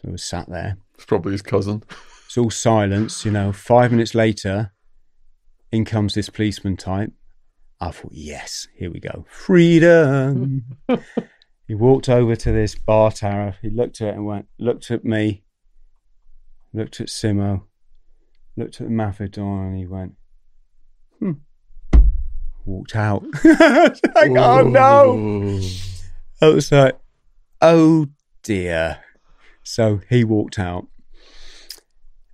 So I was sat there. It's probably his cousin. It's all silence. You know. Five minutes later, in comes this policeman type. I thought, yes, here we go, freedom. he walked over to this bar tariff. He looked at it and went, looked at me, looked at Simo, looked at the Mafia-Don, and he went, hmm. Walked out. like, oh no! I was like, oh dear. So he walked out.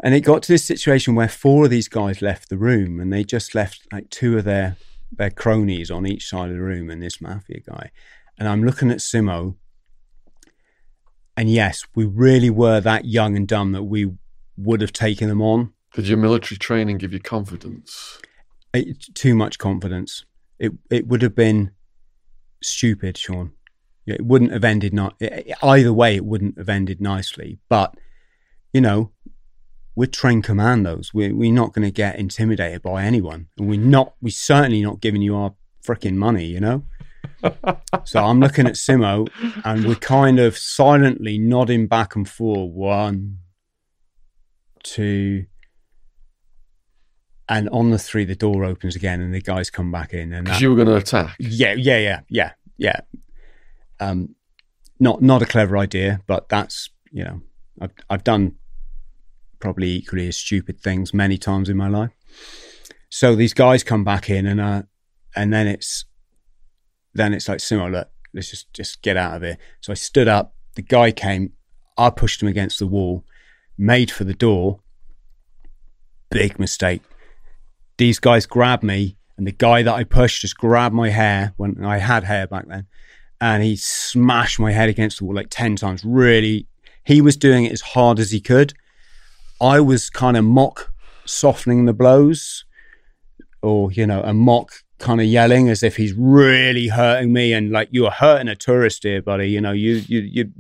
And it got to this situation where four of these guys left the room and they just left like two of their their cronies on each side of the room and this mafia guy. And I'm looking at Simo. And yes, we really were that young and dumb that we would have taken them on. Did your military training give you confidence? It, too much confidence. It it would have been stupid, Sean. It wouldn't have ended not either way. It wouldn't have ended nicely. But you know, we're trained commandos. We're we're not going to get intimidated by anyone, and we're not. We're certainly not giving you our freaking money. You know. so I'm looking at Simo, and we're kind of silently nodding back and forth. One, two, and on the three, the door opens again, and the guys come back in, and Because you were going to attack. yeah, yeah, yeah, yeah, yeah. Um, not not a clever idea, but that's you know, I've I've done probably equally as stupid things many times in my life. So these guys come back in, and uh, and then it's then it's like similar. Look, let's just just get out of here. So I stood up. The guy came. I pushed him against the wall, made for the door. Big mistake these guys grabbed me, and the guy that I pushed just grabbed my hair when I had hair back then, and he smashed my head against the wall like 10 times. Really, he was doing it as hard as he could. I was kind of mock softening the blows, or, you know, a mock kind of yelling as if he's really hurting me and like you're hurting a tourist here buddy you know you you you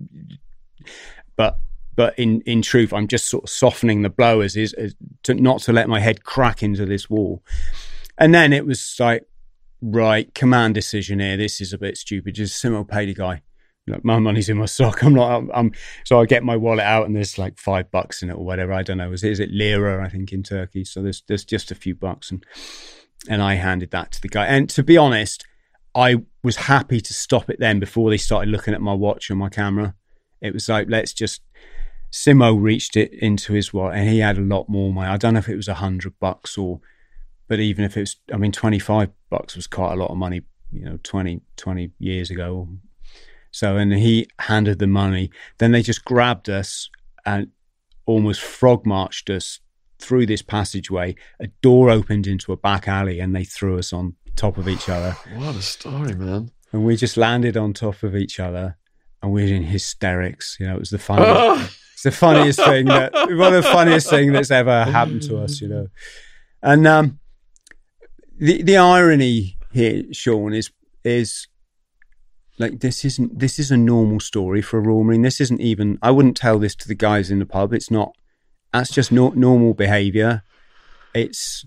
but but in in truth i'm just sort of softening the blow as is to not to let my head crack into this wall and then it was like right command decision here this is a bit stupid just simo pay the guy Like, my money's in my sock. I'm not. I'm, I'm. So I get my wallet out, and there's like five bucks in it or whatever. I don't know. Is it, is it lira? I think in Turkey. So there's there's just a few bucks, and and I handed that to the guy. And to be honest, I was happy to stop it then before they started looking at my watch and my camera. It was like let's just. Simo reached it into his wallet, and he had a lot more money. I don't know if it was a hundred bucks or, but even if it was, I mean, twenty five bucks was quite a lot of money. You know, 20, 20 years ago. So, and he handed the money. Then they just grabbed us and almost frog marched us through this passageway. A door opened into a back alley, and they threw us on top of each other. What a story, man. And we just landed on top of each other, and we were in hysterics. You know, it was the funniest. it's the funniest thing that one of the funniest thing that's ever happened to us. You know, and um, the the irony here, Sean, is is like this isn't this is a normal story for a Royal Marine. This isn't even. I wouldn't tell this to the guys in the pub. It's not. That's just no, normal behaviour. It's.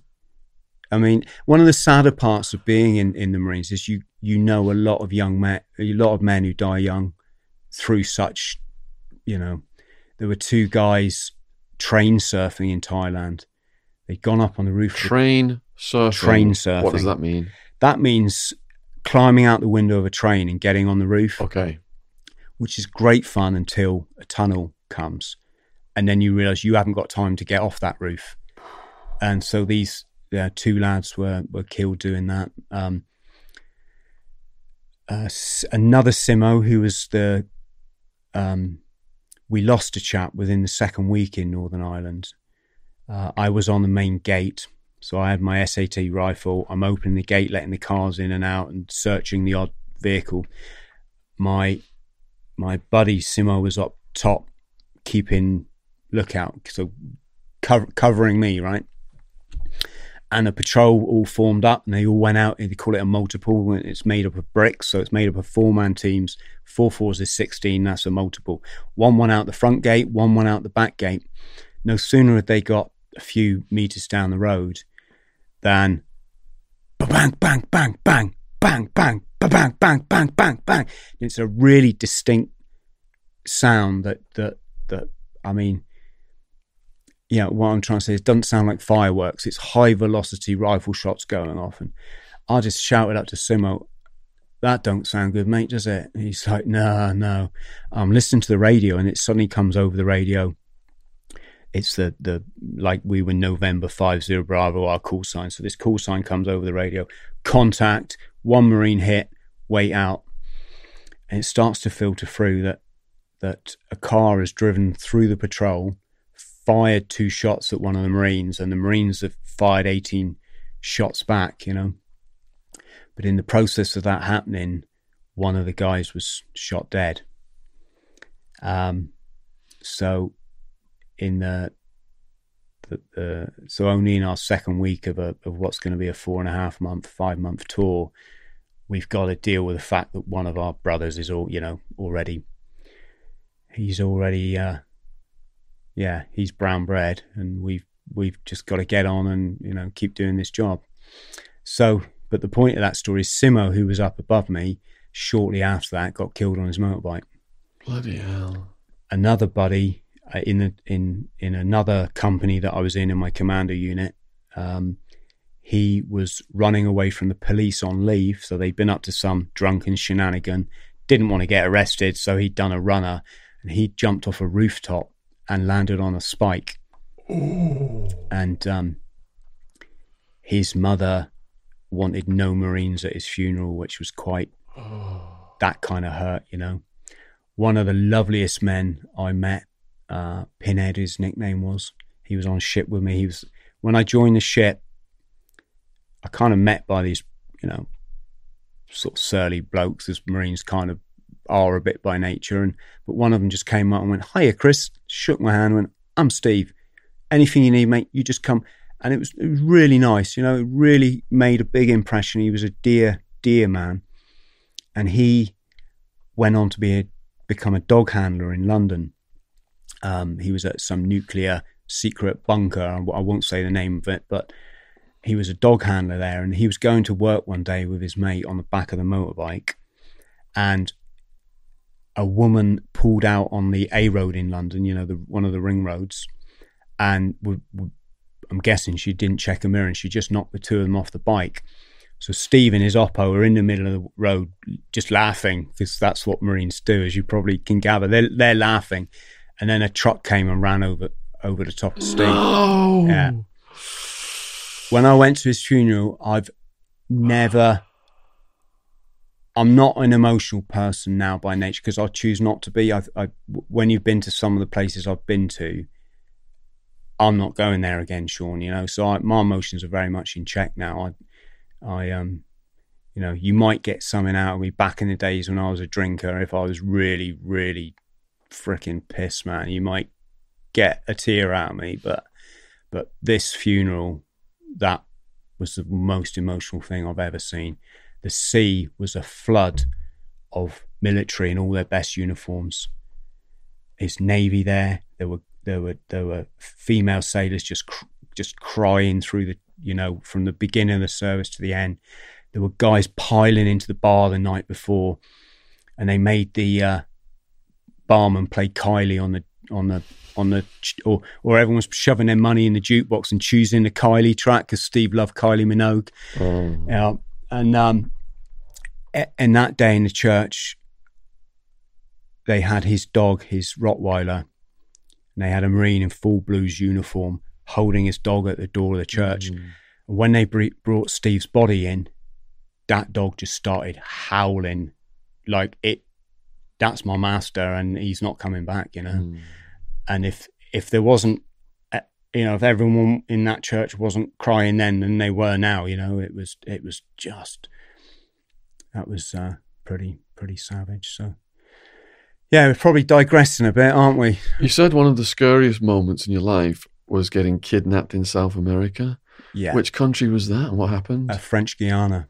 I mean, one of the sadder parts of being in, in the Marines is you you know a lot of young men, a lot of men who die young through such, you know, there were two guys train surfing in Thailand. They'd gone up on the roof. Train surfing. Train surfing. What does that mean? That means climbing out the window of a train and getting on the roof. Okay. which is great fun until a tunnel comes. And then you realize you haven't got time to get off that roof. And so these uh, two lads were, were killed doing that. Um, uh, another Simo who was the. Um, we lost a chap within the second week in Northern Ireland. Uh, I was on the main gate. So I had my SA80 rifle. I'm opening the gate, letting the cars in and out, and searching the odd vehicle. My my buddy Simo was up top, keeping lookout, so cover, covering me, right? And a patrol all formed up, and they all went out. They call it a multiple. and It's made up of bricks, so it's made up of four man teams. Four fours is sixteen. That's a multiple. One went out the front gate, one went out the back gate. No sooner had they got a few meters down the road than bang, bang, bang, bang, bang, bang, bang, bang, bang, bang, bang. It's a really distinct sound that that that I mean, yeah. What I'm trying to say is, it doesn't sound like fireworks. It's high velocity rifle shots going off, and I just shouted up to Simo. That don't sound good, mate, does it? And he's like, no, no. I'm listening to the radio, and it suddenly comes over the radio. It's the the like we were November five zero Bravo our call sign. So this call sign comes over the radio. Contact, one Marine hit, wait out. And it starts to filter through that that a car has driven through the patrol, fired two shots at one of the Marines, and the Marines have fired eighteen shots back, you know. But in the process of that happening, one of the guys was shot dead. Um so in the, the, the so only in our second week of a of what's going to be a four and a half month, five month tour, we've got to deal with the fact that one of our brothers is all you know already. He's already, uh, yeah, he's brown bread, and we've we've just got to get on and you know keep doing this job. So, but the point of that story is Simo, who was up above me, shortly after that, got killed on his motorbike Bloody hell. another buddy uh, in the in in another company that I was in in my commando unit. Um, he was running away from the police on leave, so they'd been up to some drunken shenanigan. Didn't want to get arrested, so he'd done a runner, and he jumped off a rooftop and landed on a spike. And um, his mother wanted no Marines at his funeral, which was quite that kind of hurt, you know one of the loveliest men I met. Uh, Pinhead, his nickname was. He was on ship with me. He was when I joined the ship. I kind of met by these, you know, sort of surly blokes, as Marines kind of are a bit by nature. And but one of them just came up and went, "Hiya, Chris." Shook my hand, and went, "I'm Steve. Anything you need, mate, you just come." And it was it was really nice, you know. It really made a big impression. He was a dear, dear man, and he went on to be a become a dog handler in London. Um, he was at some nuclear secret bunker. I I won't say the name of it, but he was a dog handler there, and he was going to work one day with his mate on the back of the motorbike, and a woman pulled out on the A road in London, you know, the one of the ring roads, and I'm guessing she didn't check a mirror and she just knocked the two of them off the bike. So Steve and his Oppo are in the middle of the road, just laughing because that's what Marines do, as you probably can gather. They're they're laughing, and then a truck came and ran over over the top of Steve. Oh, Yeah. When I went to his funeral, I've never. I'm not an emotional person now by nature because I choose not to be. I, I, when you've been to some of the places I've been to, I'm not going there again, Sean. You know, so I, my emotions are very much in check now. I, I, um, you know, you might get something out of me back in the days when I was a drinker. If I was really, really freaking pissed, man, you might get a tear out of me. But, but this funeral, that was the most emotional thing I've ever seen. The sea was a flood of military in all their best uniforms. It's navy there. There were there were there were female sailors just cr- just crying through the you know from the beginning of the service to the end. There were guys piling into the bar the night before, and they made the uh, barman play Kylie on the on the on the or or everyone was shoving their money in the jukebox and choosing the Kylie track because Steve loved Kylie Minogue. Oh. Yeah, and um, and that day in the church, they had his dog, his Rottweiler, and they had a Marine in full blues uniform holding his dog at the door of the church. And when they br- brought Steve's body in, that dog just started howling like it. That's my master, and he's not coming back. You know. Mm. And if if there wasn't, you know, if everyone in that church wasn't crying then, then they were now. You know, it was it was just that was uh, pretty pretty savage. So yeah, we're probably digressing a bit, aren't we? You said one of the scariest moments in your life was getting kidnapped in South America. Yeah. Which country was that and what happened? uh, French Guiana.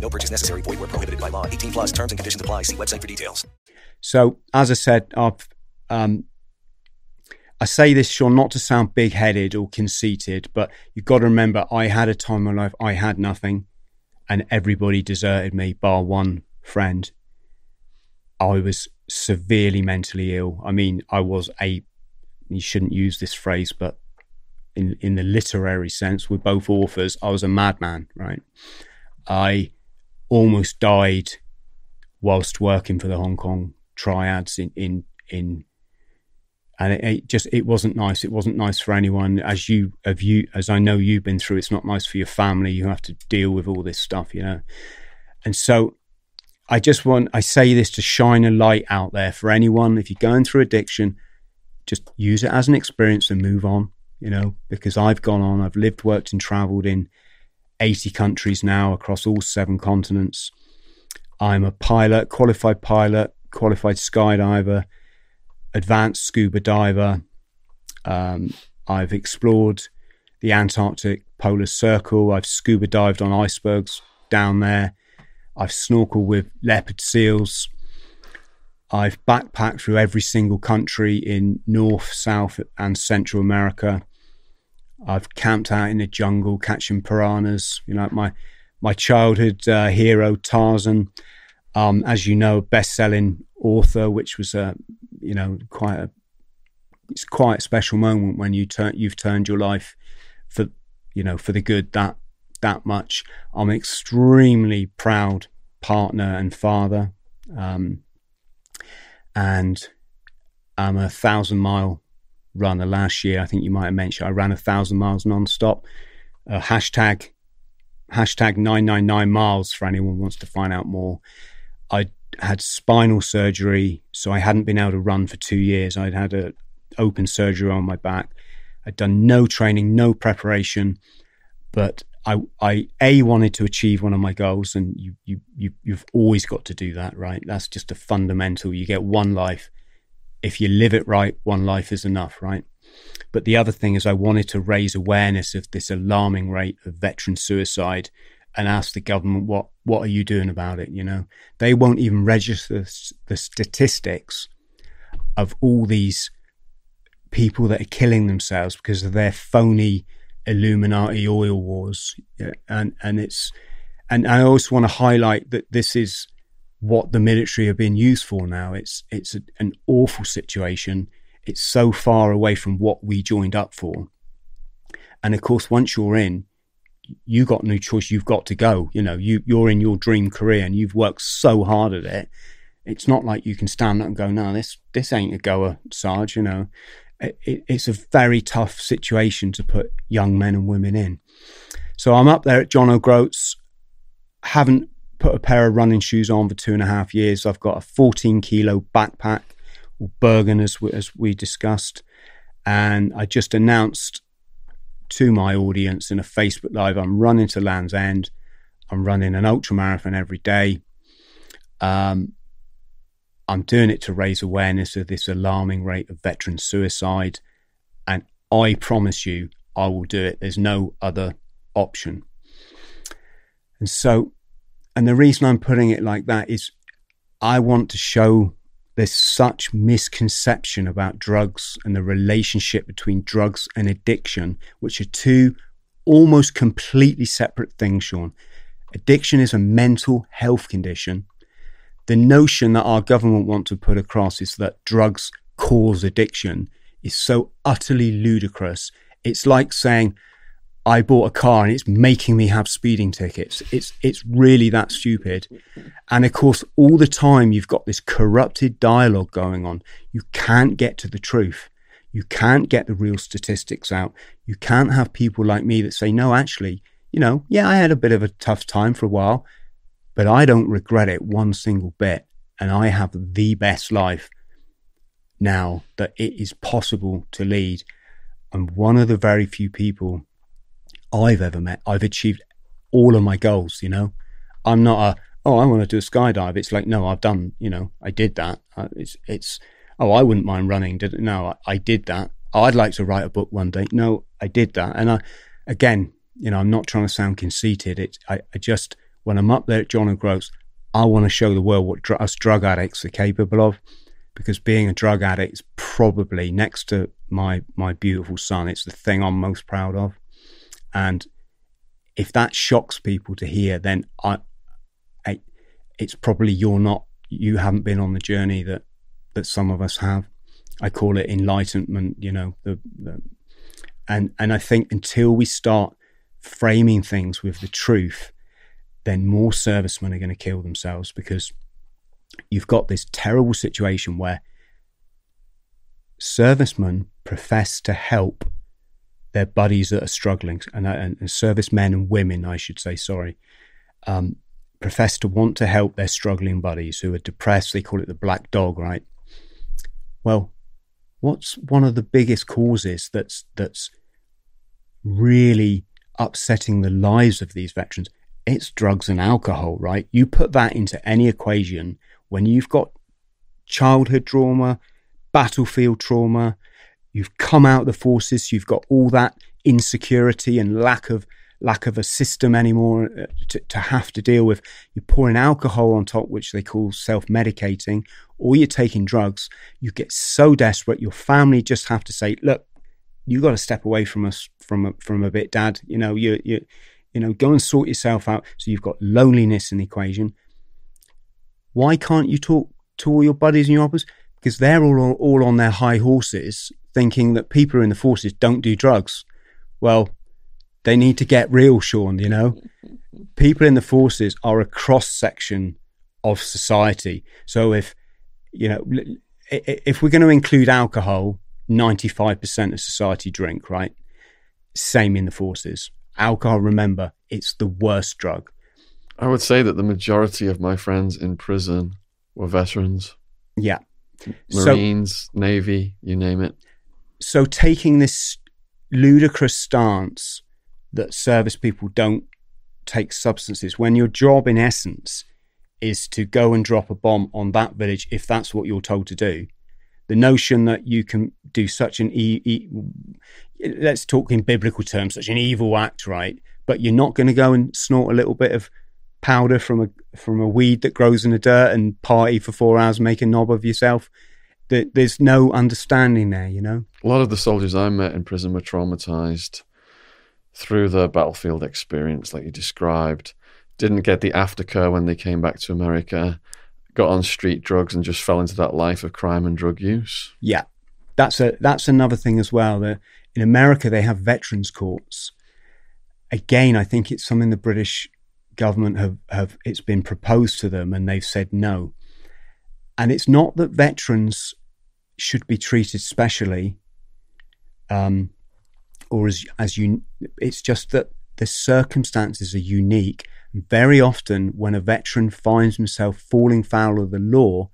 No purchase necessary. Void where prohibited by law. 18 plus terms and conditions apply. See website for details. So as I said, I've um, I say this, Sean, not to sound big headed or conceited, but you've got to remember I had a time in my life I had nothing and everybody deserted me, bar one friend. I was severely mentally ill. I mean, I was a you shouldn't use this phrase, but in in the literary sense, we're both authors. I was a madman, right? I almost died whilst working for the Hong Kong triads in in in and it, it just it wasn't nice. It wasn't nice for anyone. As you have you as i know you've been through it's not nice for your family. You have to deal with all this stuff you know? And so i just want i say this to shine a light out there for anyone. If you're going through addiction just use it as an experience and move on you know? Because i've gone on i've lived worked and traveled in 80 countries now across all seven continents i'm a pilot qualified pilot qualified skydiver advanced scuba diver. Um, I've explored the Antarctic polar circle. I've scuba dived on icebergs down there. I've snorkeled with leopard seals. I've backpacked through every single country in North, South, and Central America. I've camped out in the jungle catching piranhas. You know, my my childhood uh, hero Tarzan, um, as you know, best-selling author, which was a you know quite a it's quite a special moment when you turn you've turned your life for you know for the good that that much. I'm extremely proud partner and father, um, and I'm a thousand mile runner. Last year, I think you might have mentioned I ran a thousand miles non-stop. Uh, hashtag hashtag nine nine nine miles for anyone wants to find out more. I had spinal surgery, so I hadn't been able to run for two years. I'd had a open surgery on my back. I'd done no training, no preparation, but I, I a wanted to achieve one of my goals, and you, you, you, you've always got to do that, right? That's just a fundamental. You get one life, if you live it right, one life is enough, right? But the other thing is, I wanted to raise awareness of this alarming rate of veteran suicide and ask the government what what are you doing about it you know they won't even register the statistics of all these people that are killing themselves because of their phony illuminati oil wars yeah, and and it's and i also want to highlight that this is what the military are being used for now it's it's a, an awful situation it's so far away from what we joined up for and of course once you're in you got no choice. You've got to go. You know, you you're in your dream career and you've worked so hard at it. It's not like you can stand up and go, no, this this ain't a goer, Sarge. You know, it, it, it's a very tough situation to put young men and women in. So I'm up there at John O'Groats. Haven't put a pair of running shoes on for two and a half years. I've got a 14 kilo backpack, or Bergen as we, as we discussed, and I just announced to my audience in a Facebook Live. I'm running to Land's End. I'm running an ultra marathon every day. Um, I'm doing it to raise awareness of this alarming rate of veteran suicide. And I promise you, I will do it. There's no other option. And so, and the reason I'm putting it like that is I want to show there's such misconception about drugs and the relationship between drugs and addiction, which are two almost completely separate things, Sean. Addiction is a mental health condition. The notion that our government want to put across is that drugs cause addiction is so utterly ludicrous. It's like saying, I bought a car and it's making me have speeding tickets. It's it's really that stupid. And of course, all the time you've got this corrupted dialogue going on. You can't get to the truth. You can't get the real statistics out. You can't have people like me that say, no, actually, you know, yeah, I had a bit of a tough time for a while, but I don't regret it one single bit. And I have the best life now that it is possible to lead. I'm one of the very few people I've ever met. I've achieved all of my goals, you know. I'm not a, oh, I want to do a skydive. It's like, no, I've done, you know, I did that. Uh, it's, it's, oh, I wouldn't mind running. Did? No, I, I did that. Oh, I'd like to write a book one day. No, I did that. And I, again, you know, I'm not trying to sound conceited. It's, I, I just, when I'm up there at John O'Groats, I want to show the world what dr- us drug addicts are capable of. Because being a drug addict is probably next to my my beautiful son, it's the thing I'm most proud of. And if that shocks people to hear, then I, I, it's probably you're not, you haven't been on the journey that that some of us have. I call it enlightenment. You know, the, the and and I think until we start framing things with the truth, then more servicemen are going to kill themselves because you've got this terrible situation where servicemen profess to help their buddies that are struggling, and, uh, and servicemen and women, I should say, sorry, um, profess to want to help their struggling buddies who are depressed. They call it the black dog, right? Well, what's one of the biggest causes that's that's really upsetting the lives of these veterans? It's drugs and alcohol, right? You put that into any equation when you've got childhood trauma, battlefield trauma, you've come out the forces, you've got all that insecurity and lack of lack of a system anymore uh, to, to have to deal with. You're pouring alcohol on top, which they call self medicating, or you're taking drugs. You get so desperate, your family just have to say, "Look, you've got to step away from us from a, from a bit, Dad. You know, you you you know, go and sort yourself out." So you've got loneliness in the equation. Why can't you talk to all your buddies and your others? Because they're all all on their high horses thinking that people in the forces don't do drugs. Well, they need to get real, Sean, you know? people in the forces are a cross section of society. So if, you know, if we're going to include alcohol, 95% of society drink, right? Same in the forces. Alcohol, remember, it's the worst drug. I would say that the majority of my friends in prison were veterans. Yeah. Marines, so, Navy, you name it so taking this ludicrous stance that service people don't take substances when your job in essence is to go and drop a bomb on that village if that's what you're told to do The notion that you can do such an e, e let's talk in biblical terms, such an evil act, right? But you're not going to go and snort a little bit of powder from a from a weed that grows in the dirt and party for four hours, make a knob of yourself. There's no understanding there, you know. A lot of the soldiers I met in prison were traumatized through the battlefield experience, like you described. Didn't get the aftercare when they came back to America. Got on street drugs and just fell into that life of crime and drug use. Yeah, that's a that's another thing as well. That in America they have veterans courts. Again, I think it's something the British government have, have it's been proposed to them and they've said no. And it's not that veterans should be treated specially, um, or as as you. It's just that the circumstances are unique. Very often, when a veteran finds himself falling foul of the law,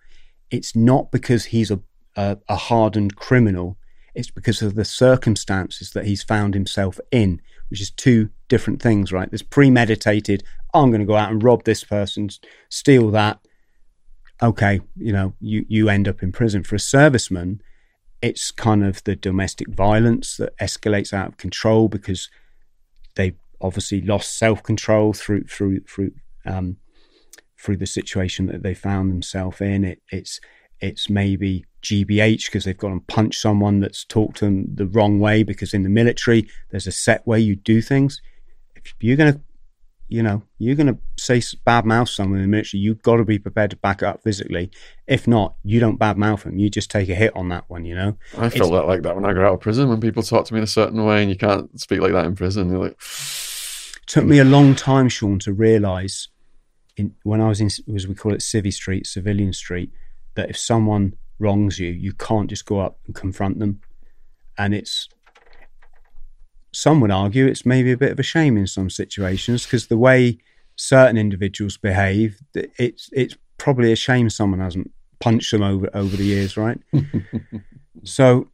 it's not because he's a, a, a hardened criminal. It's because of the circumstances that he's found himself in, which is two different things, right? There's premeditated, I'm going to go out and rob this person, steal that. Okay, you know, you, you end up in prison. For a serviceman, it's kind of the domestic violence that escalates out of control because they obviously lost self control through through through um, through the situation that they found themselves in. It, it's it's maybe GBH because they've gone and punched someone that's talked to them the wrong way because in the military there's a set way you do things. If you're going to you know, you're going to say bad mouth someone in the military, you've got to be prepared to back up physically. If not, you don't bad mouth them. You just take a hit on that one, you know? I felt that like that when I got out of prison, when people talk to me in a certain way and you can't speak like that in prison. You're like, took me a long time, Sean, to realise in, when I was in, as we call it, Civvy Street, Civilian Street, that if someone wrongs you, you can't just go up and confront them. And it's some would argue it's maybe a bit of a shame in some situations because the way certain individuals behave, it's it's probably a shame someone hasn't punched them over over the years, right? so,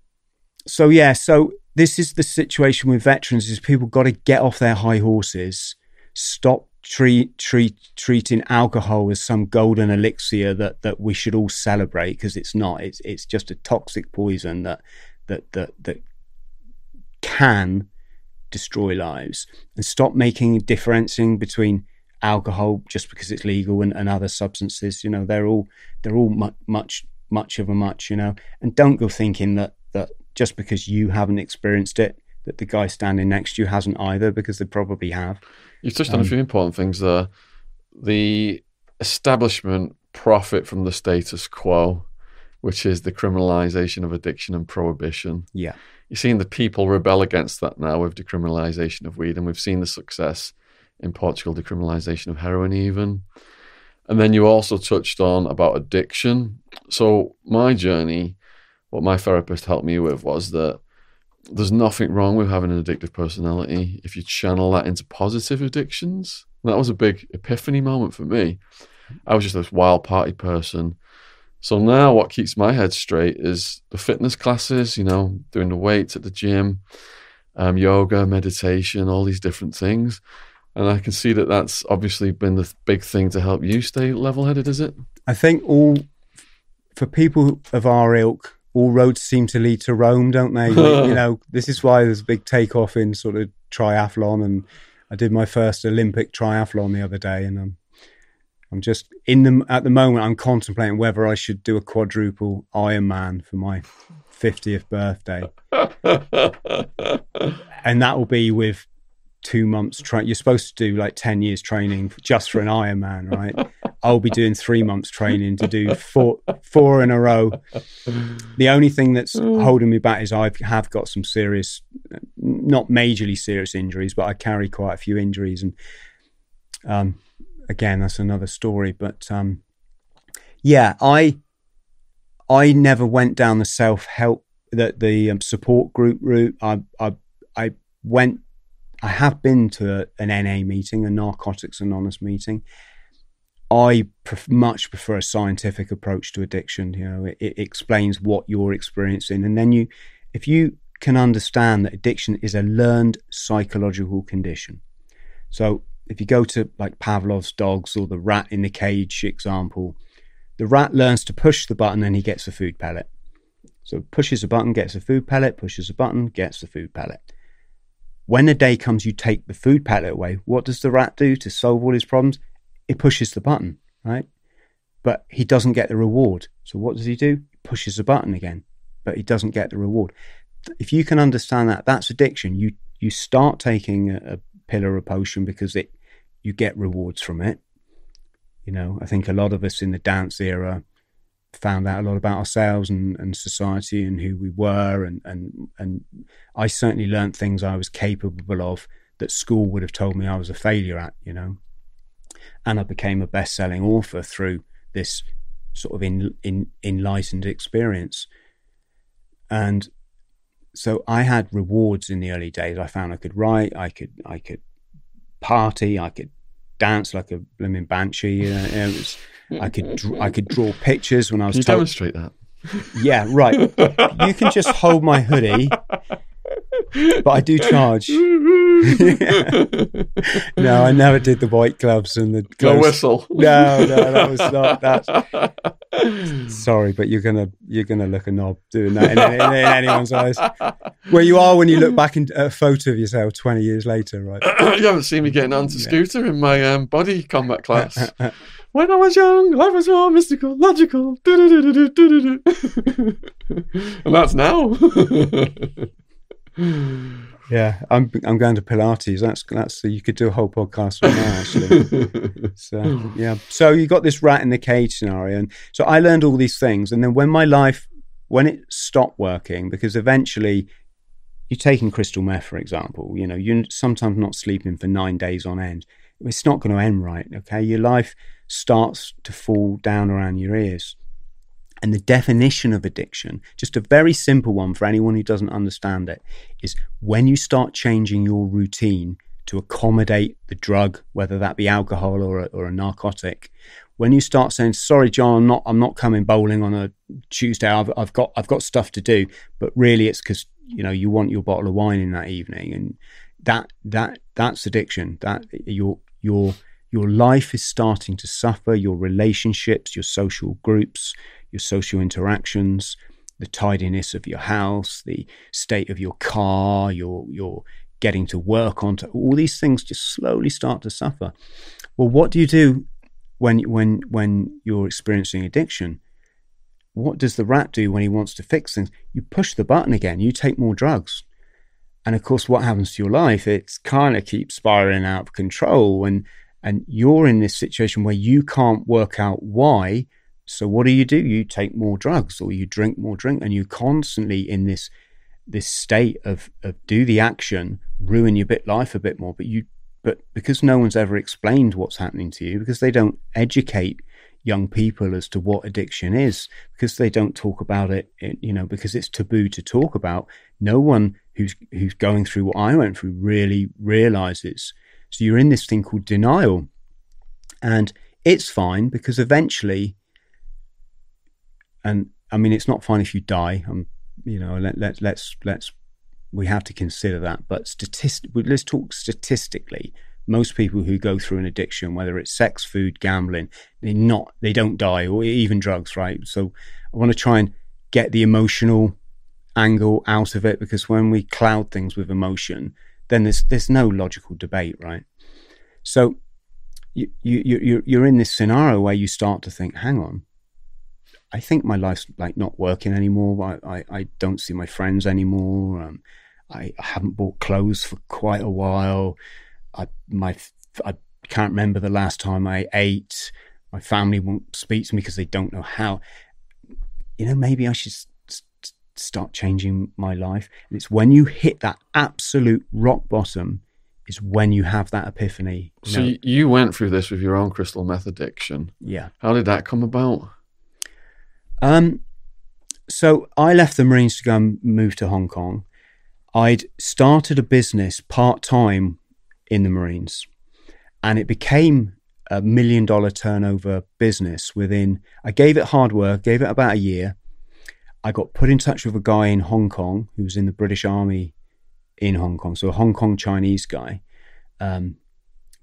so yeah, so this is the situation with veterans: is people got to get off their high horses, stop treat treat treating alcohol as some golden elixir that that we should all celebrate because it's not. It's it's just a toxic poison that that that that can destroy lives and stop making differentiating between alcohol just because it's legal and, and other substances you know they're all they're all much much much of a much you know. And don't go thinking that that just because you haven't experienced it that the guy standing next to you hasn't either because they probably have. You've touched on a um, few important things there. The establishment profit from the status quo which is the criminalization of addiction and prohibition yeah you're seeing the people rebel against that now with decriminalisation of weed, and we've seen the success in Portugal, decriminalisation of heroin, even. And then you also touched on about addiction. So my journey, what my therapist helped me with was that there's nothing wrong with having an addictive personality if you channel that into positive addictions. And that was a big epiphany moment for me. I was just this wild party person so now what keeps my head straight is the fitness classes, you know, doing the weights at the gym, um, yoga, meditation, all these different things. And I can see that that's obviously been the big thing to help you stay level headed, is it? I think all, for people of our ilk, all roads seem to lead to Rome, don't they? you know, this is why there's a big takeoff in sort of triathlon. And I did my first Olympic triathlon the other day and I'm I'm just in them at the moment. I'm contemplating whether I should do a quadruple Ironman for my 50th birthday, and that will be with two months. Tra- You're supposed to do like 10 years training just for an Ironman, right? I'll be doing three months training to do four four in a row. The only thing that's holding me back is I have got some serious, not majorly serious injuries, but I carry quite a few injuries and. Um, again, that's another story. But um, yeah, I I never went down the self help the the um, support group route. I I I went. I have been to an NA meeting, a Narcotics Anonymous meeting. I pref- much prefer a scientific approach to addiction. You know, it, it explains what you're experiencing, and then you, if you can understand that addiction is a learned psychological condition. So if you go to like Pavlov's dogs or the rat in the cage example, the rat learns to push the button and he gets a food pellet. So pushes a button, gets a food pellet, pushes a button, gets the food pellet. When the day comes, you take the food pellet away. What does the rat do to solve all his problems? It pushes the button, right? But he doesn't get the reward. So what does he do? He pushes the button again, but he doesn't get the reward. If you can understand that, that's addiction. You you start taking a, a pill of potion because it you get rewards from it. You know, I think a lot of us in the dance era found out a lot about ourselves and, and society and who we were and, and and I certainly learned things I was capable of that school would have told me I was a failure at, you know. And I became a best selling author through this sort of in, in enlightened experience. And so I had rewards in the early days. I found I could write, I could I could party, I could dance like a blooming banshee. You know, it was, I could dr- I could draw pictures when I was. Can you told- demonstrate that? Yeah, right. you can just hold my hoodie, but I do charge. no, I never did the white gloves and the No gloves. whistle. No, no, that was not that. Sorry, but you're gonna you're gonna look a knob doing that in, in, in anyone's eyes. Where you are when you look back in a photo of yourself twenty years later, right? you haven't seen me getting onto scooter in my um, body combat class. when I was young, life was more mystical, logical. And that's now. Yeah, I'm I'm going to Pilates. That's that's you could do a whole podcast on that actually. so yeah, so you got this rat in the cage scenario, and so I learned all these things, and then when my life when it stopped working, because eventually you're taking crystal meth, for example, you know, you're sometimes not sleeping for nine days on end. It's not going to end right. Okay, your life starts to fall down around your ears. And the definition of addiction, just a very simple one for anyone who doesn't understand it, is when you start changing your routine to accommodate the drug, whether that be alcohol or a, or a narcotic. When you start saying, "Sorry, John, I'm not, I'm not coming bowling on a Tuesday. I've, I've got, I've got stuff to do," but really, it's because you know you want your bottle of wine in that evening, and that, that, that's addiction. That your, your, your life is starting to suffer. Your relationships, your social groups, your social interactions, the tidiness of your house, the state of your car, your your getting to work on all these things just slowly start to suffer. Well, what do you do when when when you're experiencing addiction? What does the rat do when he wants to fix things? You push the button again. You take more drugs. And of course, what happens to your life? It kind of keeps spiraling out of control, and and you're in this situation where you can't work out why. So what do you do? You take more drugs or you drink more drink and you're constantly in this this state of, of do the action, ruin your bit life a bit more, but you but because no one's ever explained what's happening to you, because they don't educate young people as to what addiction is, because they don't talk about it, you know, because it's taboo to talk about. No one who's who's going through what I went through really realizes. So you're in this thing called denial. And it's fine because eventually and I mean, it's not fine if you die. You know, let, let let's let's we have to consider that. But statistic, let's talk statistically. Most people who go through an addiction, whether it's sex, food, gambling, they not they don't die, or even drugs, right? So I want to try and get the emotional angle out of it because when we cloud things with emotion, then there's there's no logical debate, right? So you you you you're in this scenario where you start to think, hang on, I think my life's like not working anymore. I, I, I don't see my friends anymore. Um, I, I haven't bought clothes for quite a while. I my I can't remember the last time I ate. My family won't speak to me because they don't know how. You know, maybe I should start changing my life. And it's when you hit that absolute rock bottom, is when you have that epiphany. You So know? you went through this with your own crystal meth addiction. yeah. How did that come about? Um, so I left the Marines to go and move to Hong Kong. I'd started a business part time in the Marines, and it became a million dollar turnover business within. I gave it hard work, gave it about a year. I got put in touch with a guy in Hong Kong who was in the British Army in Hong Kong, so a Hong Kong Chinese guy. Um,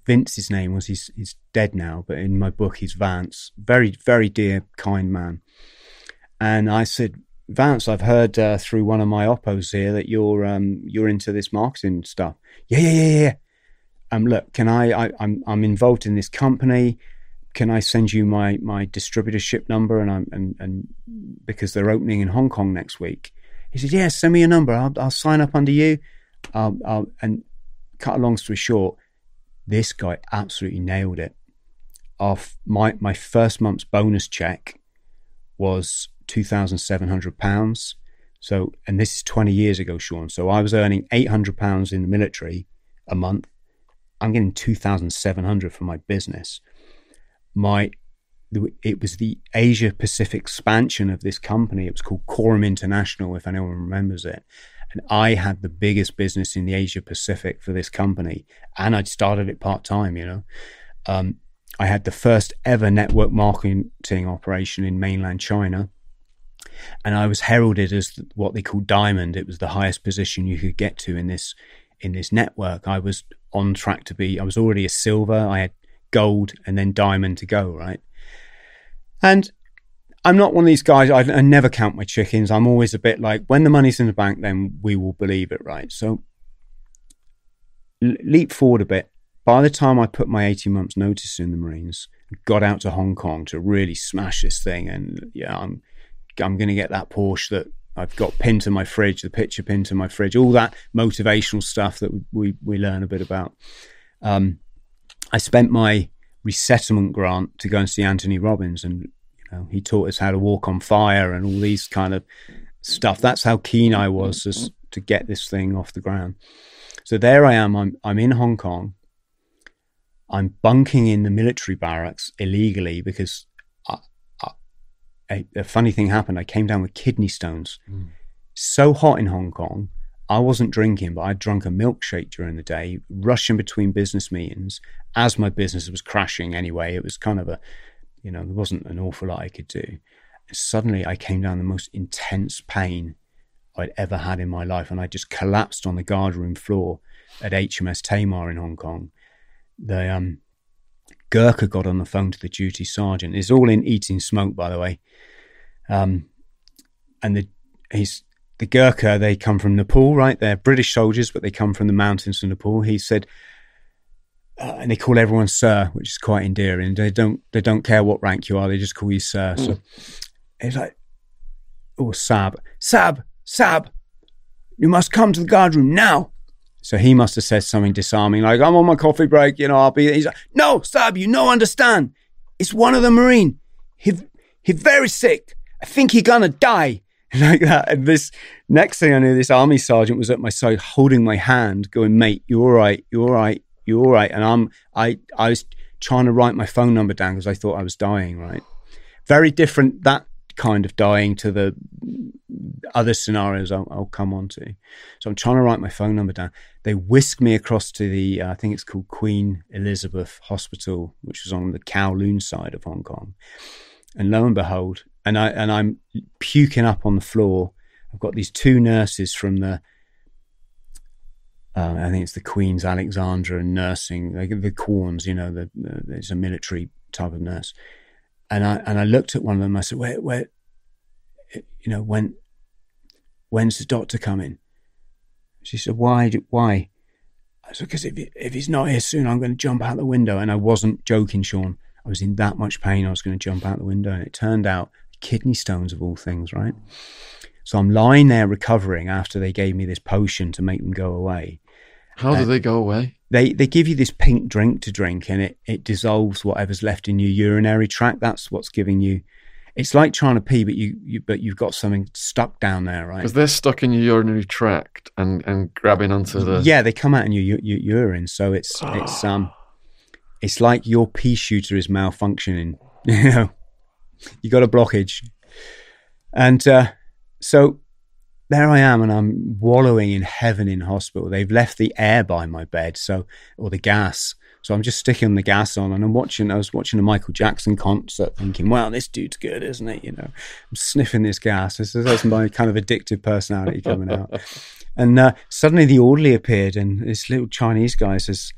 Vince, his name was. He's he's dead now, but in my book, he's Vance. Very very dear, kind man. And I said, Vance, I've heard uh, through one of my oppos here that you're um, you're into this marketing stuff. Yeah, yeah, yeah, yeah. Um, look, can I, I? I'm I'm involved in this company. Can I send you my my distributorship number? And I'm and and because they're opening in Hong Kong next week. He said, yeah, send me your number. I'll I'll sign up under you. Um, I'll, and cut a long story short, this guy absolutely nailed it. Off my my first month's bonus check was two thousand seven hundred pounds. So, and this is twenty years ago, Sean. So I was earning eight hundred pounds in the military a month. I'm getting two thousand seven hundred for my business. My it was the Asia Pacific expansion of this company. It was called Quorum International, if anyone remembers it. And I had the biggest business in the Asia Pacific for this company, and I'd started it part time. You know, um, I had the first ever network marketing operation in mainland China, and I was heralded as what they call diamond. It was the highest position you could get to in this in this network. I was on track to be. I was already a silver. I had gold and then diamond to go. Right, and I'm not one of these guys. I, I, never count my chickens. I'm always a bit like, when the money's in the bank, then we will believe it, right? So, l- leap forward a bit. By the time I put my 18 months notice in the Marines, got out to Hong Kong to really smash this thing, and yeah, I'm I'm going to get that Porsche that I've got pinned to my fridge, the picture pinned to my fridge, all that motivational stuff that we we learn a bit about. Um, I spent my resettlement grant to go and see Anthony Robbins, and you know, he taught us how to walk on fire and all these kind of stuff. That's how keen I was as, to get this thing off the ground. So there I am. I'm I'm in Hong Kong. I'm bunking in the military barracks illegally because a, a, funny thing happened. I came down with kidney stones. Mm. So hot in Hong Kong. I wasn't drinking, but I'd drunk a milkshake during the day, rushing between business meetings as my business was crashing anyway. It was kind of a you know, there wasn't an awful lot I could do. And suddenly I came down the most intense pain I'd ever had in my life. And I just collapsed on the guardroom floor at HMS Tamar in Hong Kong. The um, Gurkha got on the phone to the duty sergeant. It's all in eating smoke, by the way. Um, and the he's the Gurkha, they come from Nepal, right? They're British soldiers, but they come from the mountains of Nepal. He said, uh, and they call everyone sir, which is quite endearing. They don't they don't care what rank you are; they just call you sir. Mm. So it's like, oh Sab, Sab, Sab, you must come to the guard room now. So he must have said something disarming, like I'm on my coffee break. You know, I'll be. He's like, no, Sab, you no understand. It's one of the marine. He very sick. I think he gonna die. like that. And this next thing I knew, this army sergeant was at my side, holding my hand, going, "Mate, you're all right. You're all right you're all right. And I'm, I, I was trying to write my phone number down because I thought I was dying, right? Very different, that kind of dying to the other scenarios I'll, I'll, come on to. So I'm trying to write my phone number down. They whisk me across to the, uh, I think it's called Queen Elizabeth Hospital, which was on the Kowloon side of Hong Kong. And lo and behold, and I and I'm puking up on the floor. I've got these two nurses from the uh, I think it's the Queen's Alexandra nursing, like the Corns, you know, the, the, it's a military type of nurse. And I and I looked at one of them. I said, "Where, where, you know, when, when's the doctor coming?" She said, "Why? Why?" I said, "Because if if he's not here soon, I'm going to jump out the window." And I wasn't joking, Sean. I was in that much pain. I was going to jump out the window, and it turned out kidney stones of all things, right? So I'm lying there recovering after they gave me this potion to make them go away. How do they go away? They they give you this pink drink to drink, and it it dissolves whatever's left in your urinary tract. That's what's giving you. It's like trying to pee, but you, you but you've got something stuck down there, right? Because they're stuck in your urinary tract and and grabbing onto the. Yeah, they come out in your, your, your urine, so it's it's um, it's like your pea shooter is malfunctioning. You know, you got a blockage, and uh, so there I am, and I'm wallowing in heaven in hospital. They've left the air by my bed, so or the gas. So I'm just sticking the gas on, and I'm watching. I was watching a Michael Jackson concert, thinking, "Wow, this dude's good, isn't it?" You know, I'm sniffing this gas. This is that's my kind of addictive personality coming out. And uh, suddenly, the orderly appeared, and this little Chinese guy says,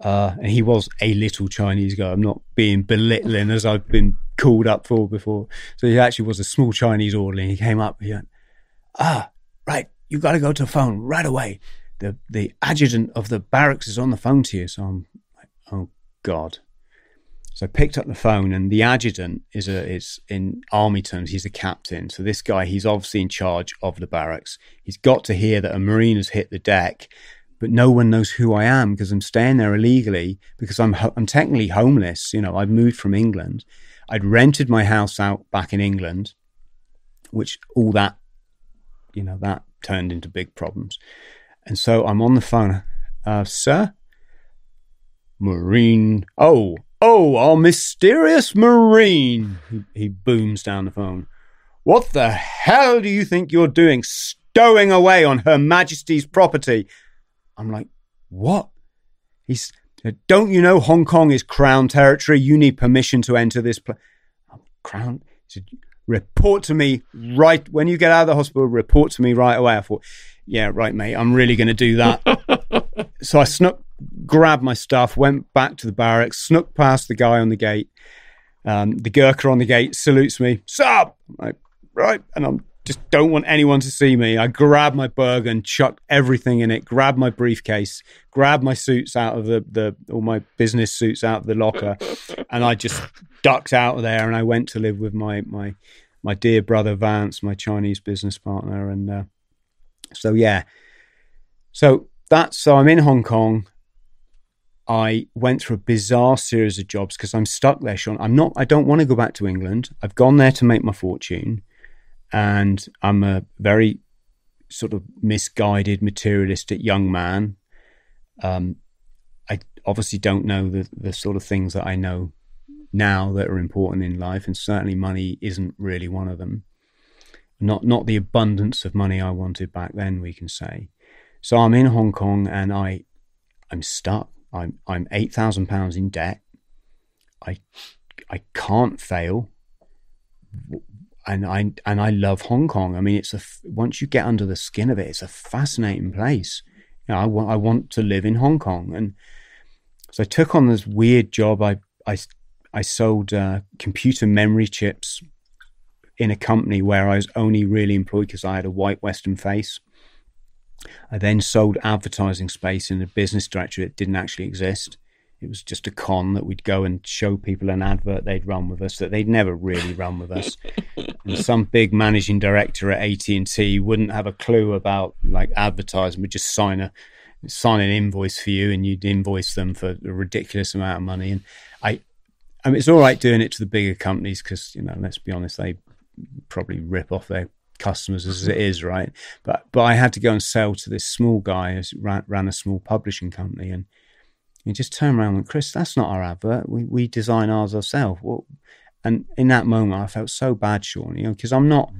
uh, and he was a little Chinese guy. I'm not being belittling as I've been called up for before. So he actually was a small Chinese orderly. He came up. He went, "Ah, right, you've got to go to the phone right away. The the adjutant of the barracks is on the phone to you." So I'm like, "Oh God." So I picked up the phone, and the adjutant is a is in army terms he's a captain. So this guy, he's obviously in charge of the barracks. He's got to hear that a marine has hit the deck, but no one knows who I am because I'm staying there illegally because I'm ho- I'm technically homeless. You know, I've moved from England. I'd rented my house out back in England, which all that, you know, that turned into big problems. And so I'm on the phone, uh, sir. Marine. Oh, oh, our mysterious Marine. He, he booms down the phone. What the hell do you think you're doing stowing away on Her Majesty's property? I'm like, what? He's, don't you know Hong Kong is crown territory? You need permission to enter this place. Crown? He said, report to me right when you get out of the hospital. Report to me right away. I thought, yeah, right, mate. I'm really going to do that. so I snuck, grabbed my stuff, went back to the barracks, snuck past the guy on the gate. Um, the Gurkha on the gate salutes me. Like, right, and I'm just don't want anyone to see me. I grab my burg and chuck everything in it, grab my briefcase, grab my suits out of the, the all my business suits out of the locker, and I just ducked out of there and I went to live with my my my dear brother Vance, my Chinese business partner, and uh, so yeah, so that's so I'm in Hong Kong. I went through a bizarre series of jobs because I'm stuck there, Sean. I'm not. I don't want to go back to England. I've gone there to make my fortune and I'm a very sort of misguided, materialistic young man. Um, I obviously don't know the the sort of things that I know now that are important in life, and certainly money isn't really one of them. Not not the abundance of money I wanted back then, we can say. So I'm in Hong Kong, and I I'm stuck. I'm I'm eight thousand pounds in debt. I I can't fail and I and I love Hong Kong. I mean, it's a once you get under the skin of it, it's a fascinating place. You know, I want I want to live in Hong Kong, and so I took on this weird job. I I I sold uh, computer memory chips in a company where I was only really employed because I had a white Western face. I then sold advertising space in a business directory that didn't actually exist. It was just a con that we'd go and show people an advert they'd run with us that they'd never really run with us. and some big managing director at AT and T wouldn't have a clue about like advertising. Would just sign a sign an invoice for you, and you'd invoice them for a ridiculous amount of money. And I, I mean, it's all right doing it to the bigger companies because you know, let's be honest, they probably rip off their customers as it is, right? But but I had to go and sell to this small guy who ran, ran a small publishing company, and he just turn around and went, Chris, that's not our advert. We, we design ours ourselves. Well, and in that moment, I felt so bad, Sean, you know, because I'm not,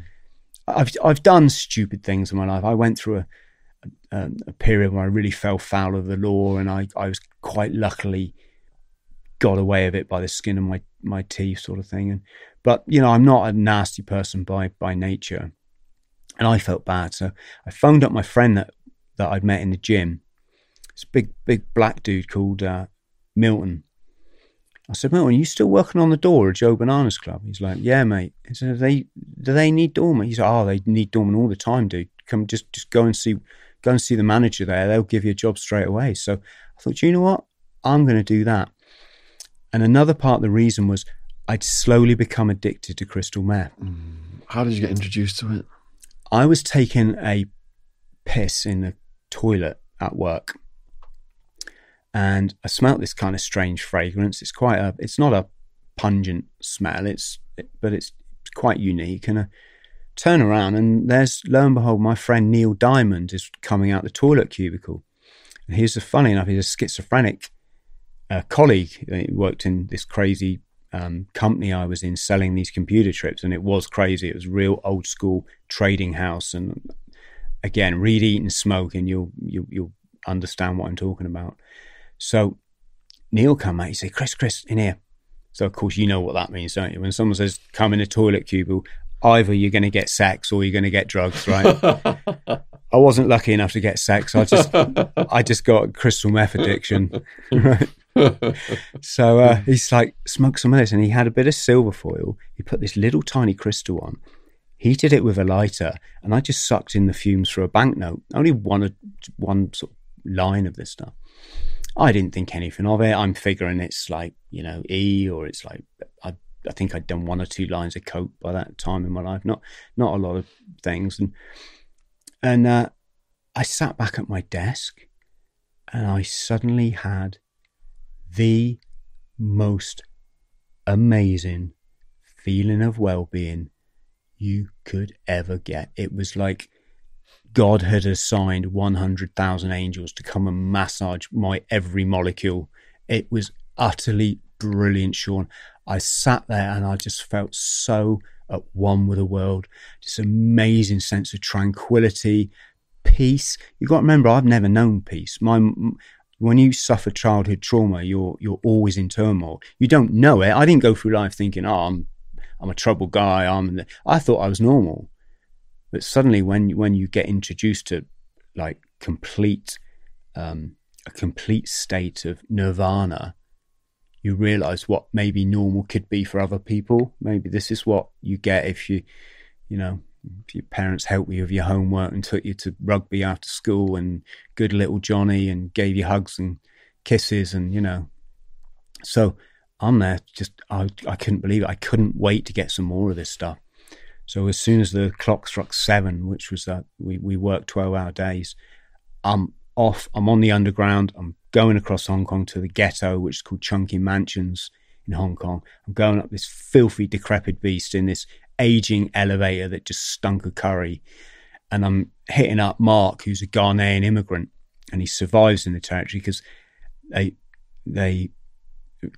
I've, I've done stupid things in my life. I went through a, a, a, period where I really fell foul of the law and I, I was quite luckily got away of it by the skin of my, my teeth sort of thing. And, but, you know, I'm not a nasty person by, by nature. And I felt bad. So I phoned up my friend that, that I'd met in the gym this big, big black dude called uh, Milton. I said, Milton, are you still working on the door at Joe Bananas Club? He's like, yeah, mate. He said, they, do they need doorman? He said, oh, they need doorman all the time, dude. Come, just, just go and see, go and see the manager there. They'll give you a job straight away. So I thought, you know what? I'm going to do that. And another part of the reason was I'd slowly become addicted to crystal meth. Mm. How did you get introduced to it? I was taking a piss in the toilet at work and I smelt this kind of strange fragrance. It's quite a, it's not a pungent smell. It's, but it's quite unique. And I turn around and there's, lo and behold, my friend Neil Diamond is coming out the toilet cubicle. And he's a, funny enough, he's a schizophrenic uh, colleague. He worked in this crazy um, company I was in selling these computer trips, and it was crazy. It was real old school trading house, and again, read, Eating Smoke, and you'll you'll, you'll understand what I'm talking about. So Neil come out, he said, Chris, Chris, in here. So of course you know what that means, don't you? When someone says come in a toilet cubicle, either you're going to get sex or you're going to get drugs, right? I wasn't lucky enough to get sex. I just, I just got crystal meth addiction. Right? so uh, he's like, smoke some of this. And he had a bit of silver foil. He put this little tiny crystal on, heated it with a lighter, and I just sucked in the fumes for a banknote. Only one, one sort of line of this stuff. I didn't think anything of it. I'm figuring it's like, you know, E or it's like, I, I think I'd done one or two lines of coke by that time in my life. Not, not a lot of things. And, and, uh, I sat back at my desk and I suddenly had the most amazing feeling of well being you could ever get. It was like God had assigned 100,000 angels to come and massage my every molecule. It was utterly brilliant, Sean. I sat there and I just felt so at one with the world. This amazing sense of tranquility, peace. You've got to remember, I've never known peace. My when you suffer childhood trauma, you're you're always in turmoil. You don't know it. I didn't go through life thinking, "Oh, I'm I'm a troubled guy." I'm. I thought I was normal, but suddenly, when when you get introduced to like complete um, a complete state of nirvana, you realize what maybe normal could be for other people. Maybe this is what you get if you, you know, if your parents helped you with your homework and took you to rugby after school and good little Johnny and gave you hugs and kisses and you know. So I'm there just I I couldn't believe it. I couldn't wait to get some more of this stuff. So as soon as the clock struck seven, which was that we we worked twelve hour days, I'm off. I'm on the underground. I'm going across Hong Kong to the ghetto, which is called Chungking Mansions in Hong Kong. I'm going up this filthy, decrepit beast in this aging elevator that just stunk of curry. And I'm hitting up Mark, who's a Ghanaian immigrant, and he survives in the territory because they they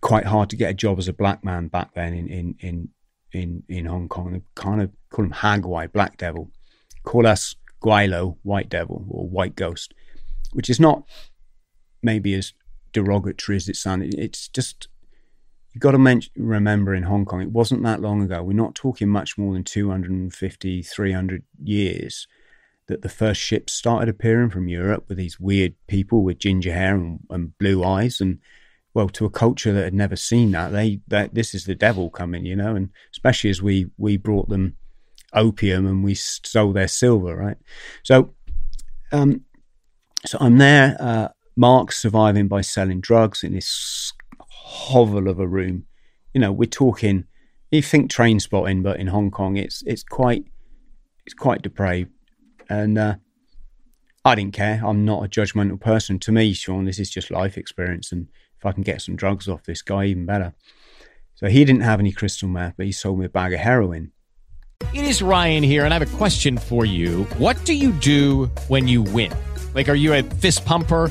quite hard to get a job as a black man back then in in in in, in Hong Kong. They kind of call him Hagwai, Black Devil. Call us Gweilo, White Devil or White Ghost, which is not maybe as derogatory as it sounded. It's just you've got to mention, remember in Hong Kong, it wasn't that long ago. We're not talking much more than 250, 300 years that the first ships started appearing from Europe with these weird people with ginger hair and, and blue eyes. And well, to a culture that had never seen that, they that this is the devil coming, you know. And especially as we we brought them opium and we stole their silver, right? So, um, so I'm there. Uh, Mark's surviving by selling drugs in this hovel of a room. You know, we're talking. You think Trainspotting, but in Hong Kong, it's it's quite it's quite depraved, and uh, I didn't care. I'm not a judgmental person. To me, Sean, this is just life experience, and if I can get some drugs off this guy, even better. So he didn't have any crystal meth, but he sold me a bag of heroin. It is Ryan here, and I have a question for you. What do you do when you win? Like, are you a fist pumper?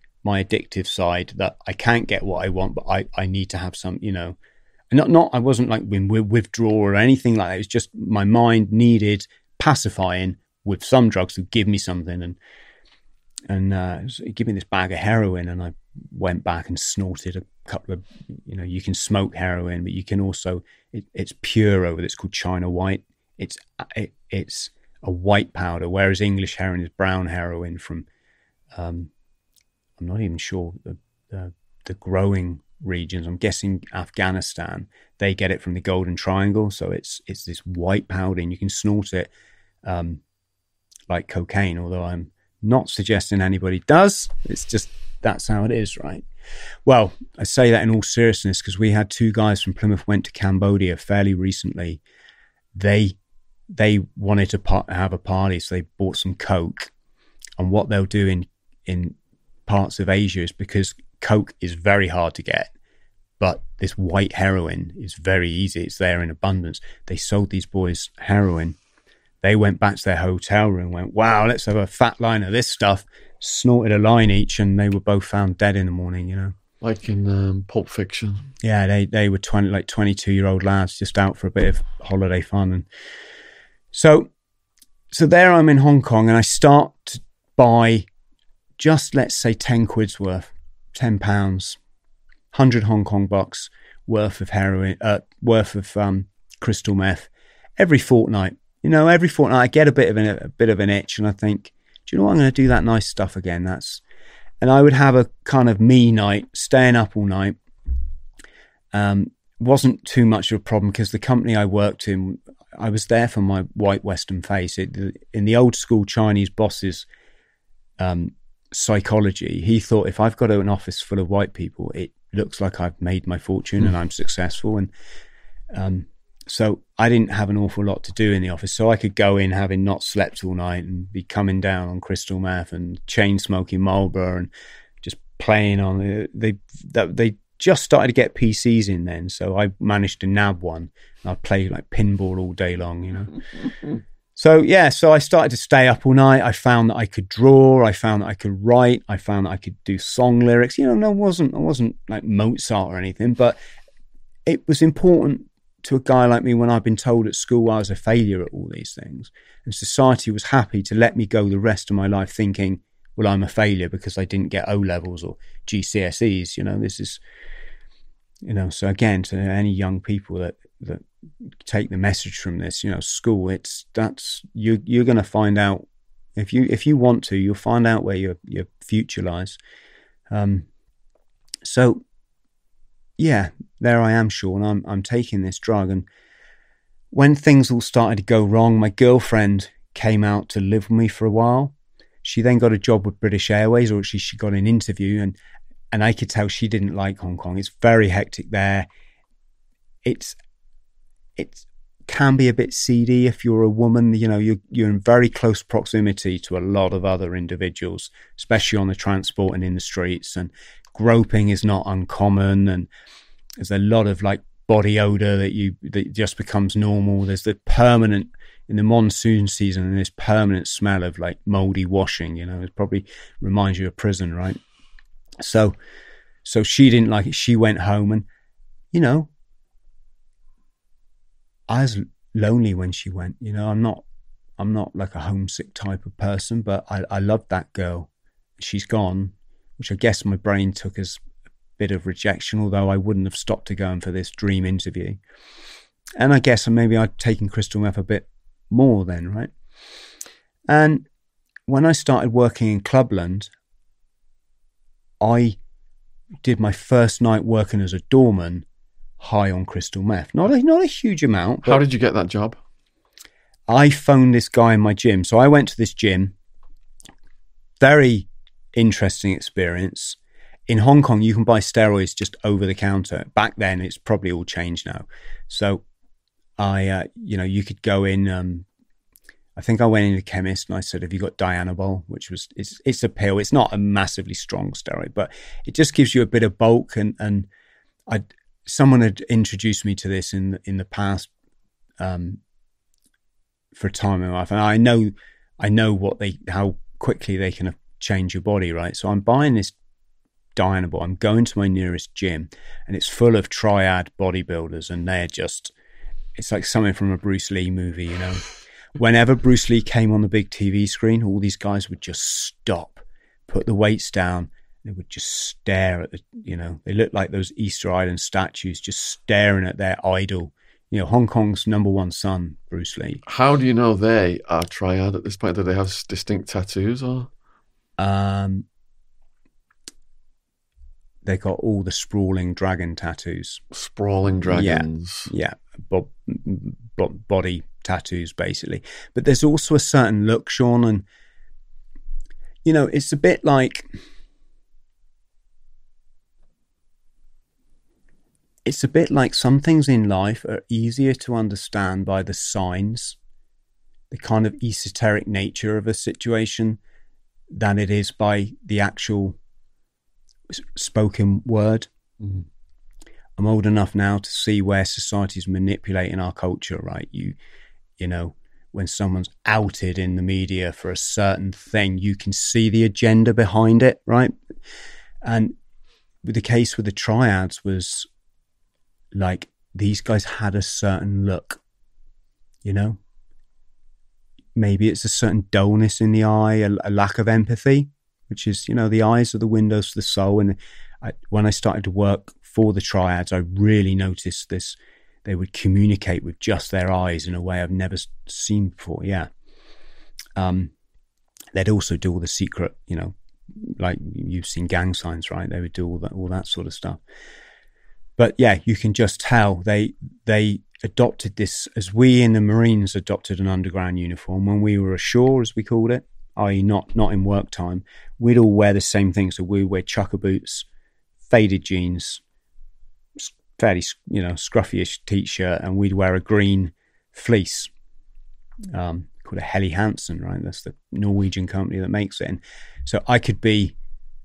my addictive side that I can't get what I want, but I, I need to have some, you know, not, not, I wasn't like withdraw or anything like that. It was just my mind needed pacifying with some drugs to give me something. And, and, uh, give me this bag of heroin. And I went back and snorted a couple of, you know, you can smoke heroin, but you can also, it, it's pure over. It's called China White. It's, it, it's a white powder, whereas English heroin is brown heroin from, um, I'm not even sure the, the, the growing regions. I'm guessing Afghanistan. They get it from the Golden Triangle, so it's it's this white powder, and you can snort it um, like cocaine. Although I'm not suggesting anybody does. It's just that's how it is, right? Well, I say that in all seriousness because we had two guys from Plymouth went to Cambodia fairly recently. They they wanted to par- have a party, so they bought some coke. And what they'll do in in parts of Asia is because coke is very hard to get, but this white heroin is very easy. It's there in abundance. They sold these boys heroin. They went back to their hotel room, went, wow, let's have a fat line of this stuff. Snorted a line each, and they were both found dead in the morning, you know. like in um, Pulp Fiction. Yeah, they they were twenty like twenty two year old lads just out for a bit of holiday fun, and so so there I'm in Hong Kong, and I start to buy just let's say ten quid's worth, ten pounds, hundred Hong Kong bucks worth of heroin, uh, worth of um, crystal meth every fortnight. You know, every fortnight I get a bit of an, a bit of an itch, and I think, do you know what? I'm going to do that nice stuff again. That's and I would have a kind of me night, staying up all night. Um, wasn't too much of a problem because the company I worked in, I was there for my white Western face. It, in the old school Chinese bosses um, psychology, he thought if I've got an office full of white people, it looks like I've made my fortune mm. and I'm successful. And um, so I didn't have an awful lot to do in the office. So I could go in having not slept all night and be coming down on crystal meth and chain smoking Marlboro and just playing on it. They, they just started to get PCs in then. So I managed to nab one and I played like pinball all day long, you know. so yeah, so I started to stay up all night. I found that I could draw. I found that I could write. I found that I could do song lyrics. You know, no, wasn't I wasn't like Mozart or anything, but it was important to a guy like me when I've been told at school I was a failure at all these things. And society was happy to let me go the rest of my life thinking, well, I'm a failure because I didn't get O levels or GCSEs. You know, this is, you know, so again, to any young people that, that take the message from this, you know, school, it's that's, you, you're going to find out if you, if you want to, you'll find out where your, your future lies. Um, so yeah, there I am, Sean. I'm I'm taking this drug, and when things all started to go wrong, my girlfriend came out to live with me for a while. She then got a job with British Airways, or actually she got an interview, and and I could tell she didn't like Hong Kong. It's very hectic there. It's it can be a bit seedy if you're a woman. You know, you're you're in very close proximity to a lot of other individuals, especially on the transport and in the streets. And groping is not uncommon and there's a lot of like body odor that you that just becomes normal there's the permanent in the monsoon season and this permanent smell of like moldy washing you know it probably reminds you of prison right so so she didn't like it she went home and you know i was lonely when she went you know i'm not i'm not like a homesick type of person but i i love that girl she's gone which I guess my brain took as a bit of rejection, although I wouldn't have stopped to go in for this dream interview. And I guess maybe I'd taken crystal meth a bit more then, right? And when I started working in Clubland, I did my first night working as a doorman high on crystal meth. Not a, not a huge amount. How did you get that job? I phoned this guy in my gym. So I went to this gym, very interesting experience. In Hong Kong, you can buy steroids just over the counter. Back then, it's probably all changed now. So, I, uh, you know, you could go in. Um, I think I went in a chemist and I said, "Have you got Dianabol?" Which was it's it's a pill. It's not a massively strong steroid, but it just gives you a bit of bulk. And and I someone had introduced me to this in in the past um, for a time in my life, and I know I know what they how quickly they can change your body, right? So I'm buying this Dianabol. I'm going to my nearest gym, and it's full of triad bodybuilders, and they're just, it's like something from a Bruce Lee movie, you know. Whenever Bruce Lee came on the big TV screen, all these guys would just stop, put the weights down, they would just stare at the, you know, they look like those Easter Island statues, just staring at their idol. You know, Hong Kong's number one son, Bruce Lee. How do you know they are triad at this point? Do they have distinct tattoos or? Um, they got all the sprawling dragon tattoos. Sprawling dragons. Yeah, yeah. Bo- bo- body tattoos, basically. But there's also a certain look, Sean, and you know, it's a bit like it's a bit like some things in life are easier to understand by the signs, the kind of esoteric nature of a situation than it is by the actual spoken word. Mm. I'm old enough now to see where society's manipulating our culture, right? You, you know, when someone's outed in the media for a certain thing, you can see the agenda behind it, right? And the case with the triads was like these guys had a certain look, you know. Maybe it's a certain dullness in the eye, a, a lack of empathy, which is you know the eyes are the windows to the soul. And I, when I started to work for the triads, I really noticed this. They would communicate with just their eyes in a way I've never seen before. Yeah. Um, they'd also do all the secret, you know, like you've seen gang signs, right? They would do all that, all that sort of stuff. But yeah, you can just tell they they adopted this as we in the Marines adopted an underground uniform when we were ashore, as we called it, i.e., not not in work time. We'd all wear the same thing, so we wear chukka boots, faded jeans, fairly you know scruffyish t-shirt, and we'd wear a green fleece. Um, called a Helly Hansen, right? That's the Norwegian company that makes it. And so I could be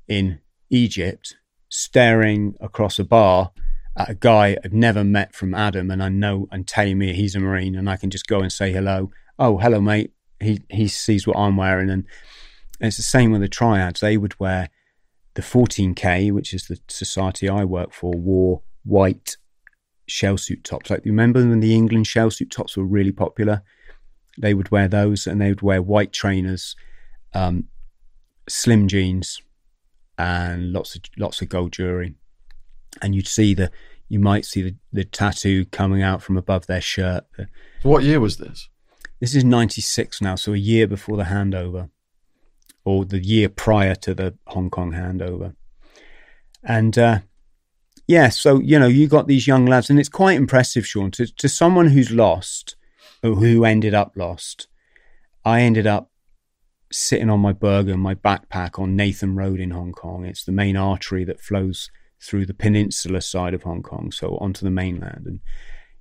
in Egypt staring across a bar a guy I've never met from Adam and I know and tell me he's a Marine and I can just go and say hello. Oh, hello, mate. He he sees what I'm wearing and, and it's the same with the triads. They would wear the 14K, which is the society I work for, wore white shell suit tops. Like, remember when the England shell suit tops were really popular? They would wear those and they would wear white trainers, um, slim jeans, and lots of lots of gold jewelry. And you'd see the you might see the, the tattoo coming out from above their shirt. So What year was this? This is 96 now, so a year before the handover, or the year prior to the Hong Kong handover. And uh, yeah, so, you know, you got these young lads, and it's quite impressive, Sean, to, to someone who's lost, or who ended up lost. I ended up sitting on my bergen, and my backpack on Nathan Road in Hong Kong. It's the main artery that flows through the peninsula side of Hong Kong, so onto the mainland. And,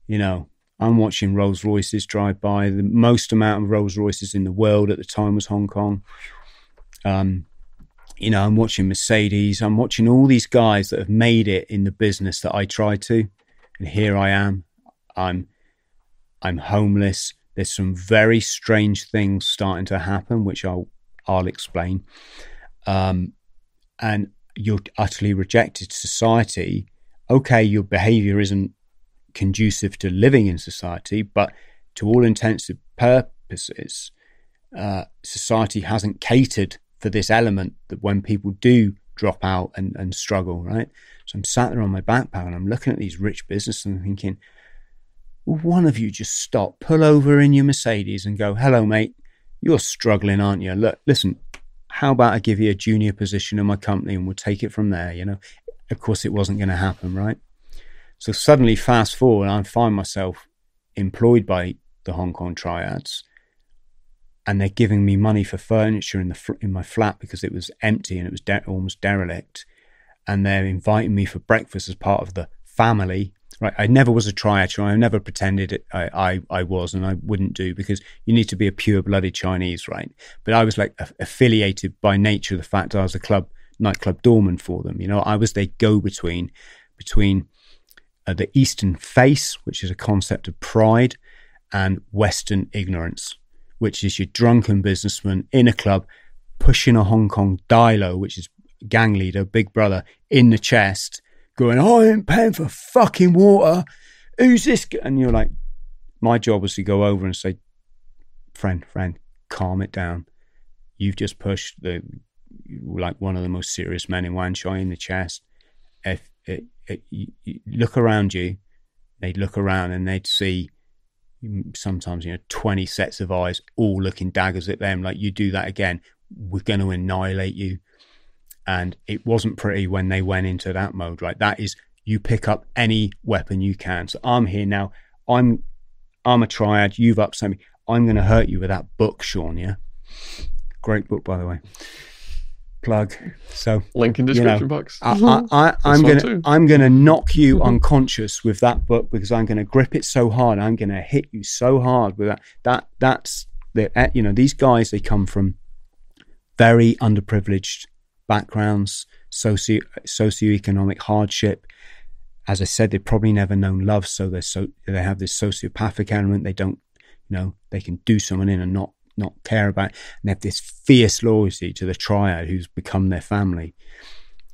you know, I'm watching Rolls Royces drive by. The most amount of Rolls Royces in the world at the time was Hong Kong. Um, you know, I'm watching Mercedes. I'm watching all these guys that have made it in the business that I tried to, and here I am. I'm, I'm homeless. There's some very strange things starting to happen, which I'll, I'll explain. Um, and you're utterly rejected society. Okay, your behaviour isn't conducive to living in society, but to all intents and purposes, uh, society hasn't catered for this element that when people do drop out and, and struggle, right? So I'm sat there on my back backpack and I'm looking at these rich businessmen and thinking, well, one of you just stop, pull over in your Mercedes and go, hello, mate, you're struggling, aren't you? Look, listen, how about I give you a junior position in my company and we'll take it from there, you know? Of course, it wasn't going to happen, right? So suddenly, fast forward, I find myself employed by the Hong Kong Triads, and they're giving me money for furniture in the in my flat because it was empty and it was de- almost derelict, and they're inviting me for breakfast as part of the family. Right, I never was a triad. I never pretended it, I, I, I was, and I wouldn't do because you need to be a pure-blooded Chinese, right? But I was like affiliated by nature. The fact I was a club nightclub doorman for them. You know, I was their go-between between uh, the Eastern face, which is a concept of pride, and Western ignorance, which is your drunken businessman in a club pushing a Hong Kong Dilo, which is gang leader, big brother, in the chest, going, oh, I ain't paying for fucking water. Who's this? And you're like, my job was to go over and say, friend, friend, calm it down. You've just pushed the like one of the most serious men in Wan Chai in the chest. If it, it, you, you look around you, they'd look around and they'd see mm, sometimes you know 20 sets of eyes all looking daggers at them like you do that again we're going to annihilate you and it wasn't pretty when they went into that mode right? That is you pick up any weapon you can. So i'm here now. I'm i'm a triad. You've upset me. I'm going to hurt you with that book sean yeah? Great book by the way. Plug. So link in description you know, box. I, I, I, am gonna I'm gonna knock you unconscious with that book because I'm gonna grip it so hard. I'm gonna hit you so hard with that. That that's the eh, you know these guys they come from very underprivileged backgrounds, socio socioeconomic hardship. As I said, they've probably never known love, so they're so they have this sociopathic element. They don't, you know, they can do someone in and not not care about. And they have this fierce loyalty to the triad who's become their family.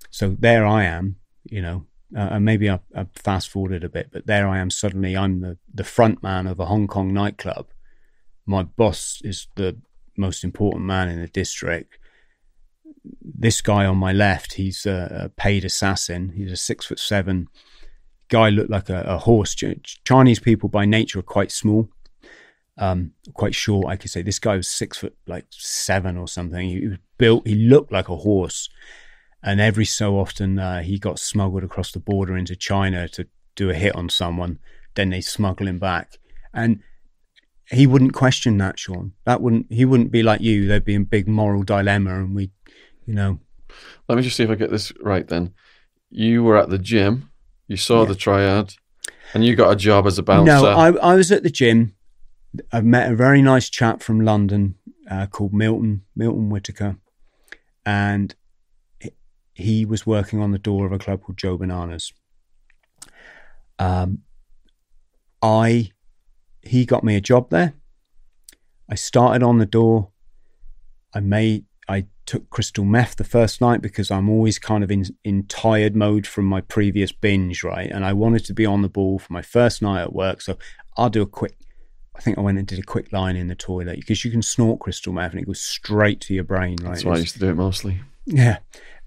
So there I am, you know, uh, and maybe I, I fast forwarded a bit, but there I am. Suddenly, I'm the the front man of a Hong Kong nightclub. My boss is the most important man in the district. This guy on my left, he's a, a paid assassin. He's a six foot seven guy, looked like a, a horse. Ch- Chinese people by nature are quite small, um, quite short. I could say this guy was six foot like seven or something. He was built. He looked like a horse and every so often uh, he got smuggled across the border into China to do a hit on someone. Then they smuggle him back, and he wouldn't question that, Sean. That wouldn't he wouldn't be like you. There'd be a big moral dilemma, and we, you know. Let me just see if I get this right. Then you were at the gym, you saw Yeah. the triad, and you got a job as a bouncer. No, I, I was at the gym. I met a very nice chap from London uh, called Milton Milton Whitaker, and he- was working on the door of a club called Joe Bananas. Um, I he got me a job there. I started on the door. I made took crystal meth the first night because I'm always kind of in in tired mode from my previous binge, right? And I wanted to be on the ball for my first night at work, so I'll do a quick. I think I went and did a quick line in the toilet because you can snort crystal meth and it goes straight to your brain, right? That's why I used to do it mostly. yeah.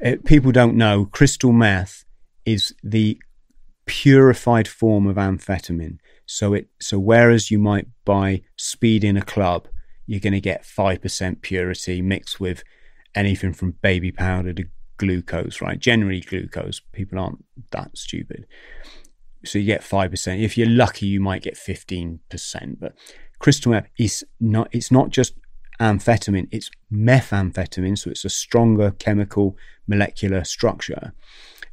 Uh, people don't know crystal meth is the purified form of amphetamine. So it so whereas you might buy speed in a club, you're going to get 5% purity mixed with anything from baby powder to glucose, right? Generally glucose. People aren't that stupid. So you get 5%. If you're lucky, you might get 15%, but crystal meth is not it's not just amphetamine, it's methamphetamine, so it's a stronger chemical molecular structure,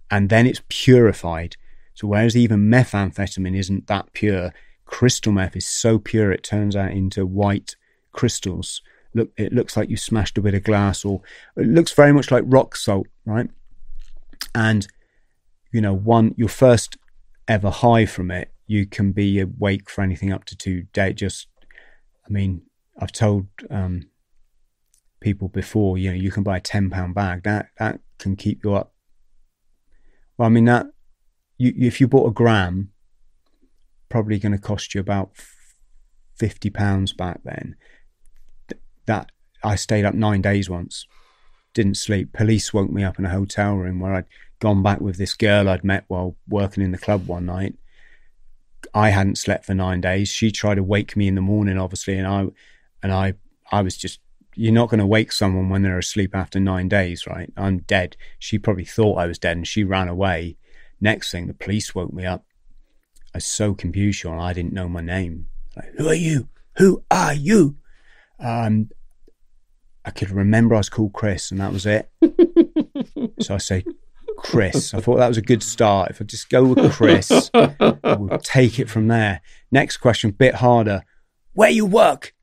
and then it's purified. So whereas even methamphetamine isn't that pure, crystal meth is so pure it turns out into white crystals. Look, it looks like you smashed a bit of glass, or it looks very much like rock salt, right? And you know, one your first ever high from it, you can be awake for anything up to two days. Just, I mean, I've told um, people before, you know, you can buy a ten pound bag that that can keep you up. Well, I mean that you if you bought a gram, probably going to cost you about fifty pounds back then. Th- That I stayed up nine days once, didn't sleep. Police woke me up in a hotel room where I'd gone back with this girl I'd met while working in the club one night. I hadn't slept for nine days. She tried to wake me in the morning, obviously, and I and I I was just you're not going to wake someone when they're asleep after nine days, right? I'm dead. She probably thought I was dead and she ran away. Next thing, the police woke me up. I was so confused, Sean. I didn't know my name. Like, who are you? Who are you? Um, I could remember I was called Chris, and that was it. so I say, Chris. I thought that was a good start. If I just go with Chris, we'll take it from there. Next question, a bit harder. Where you work?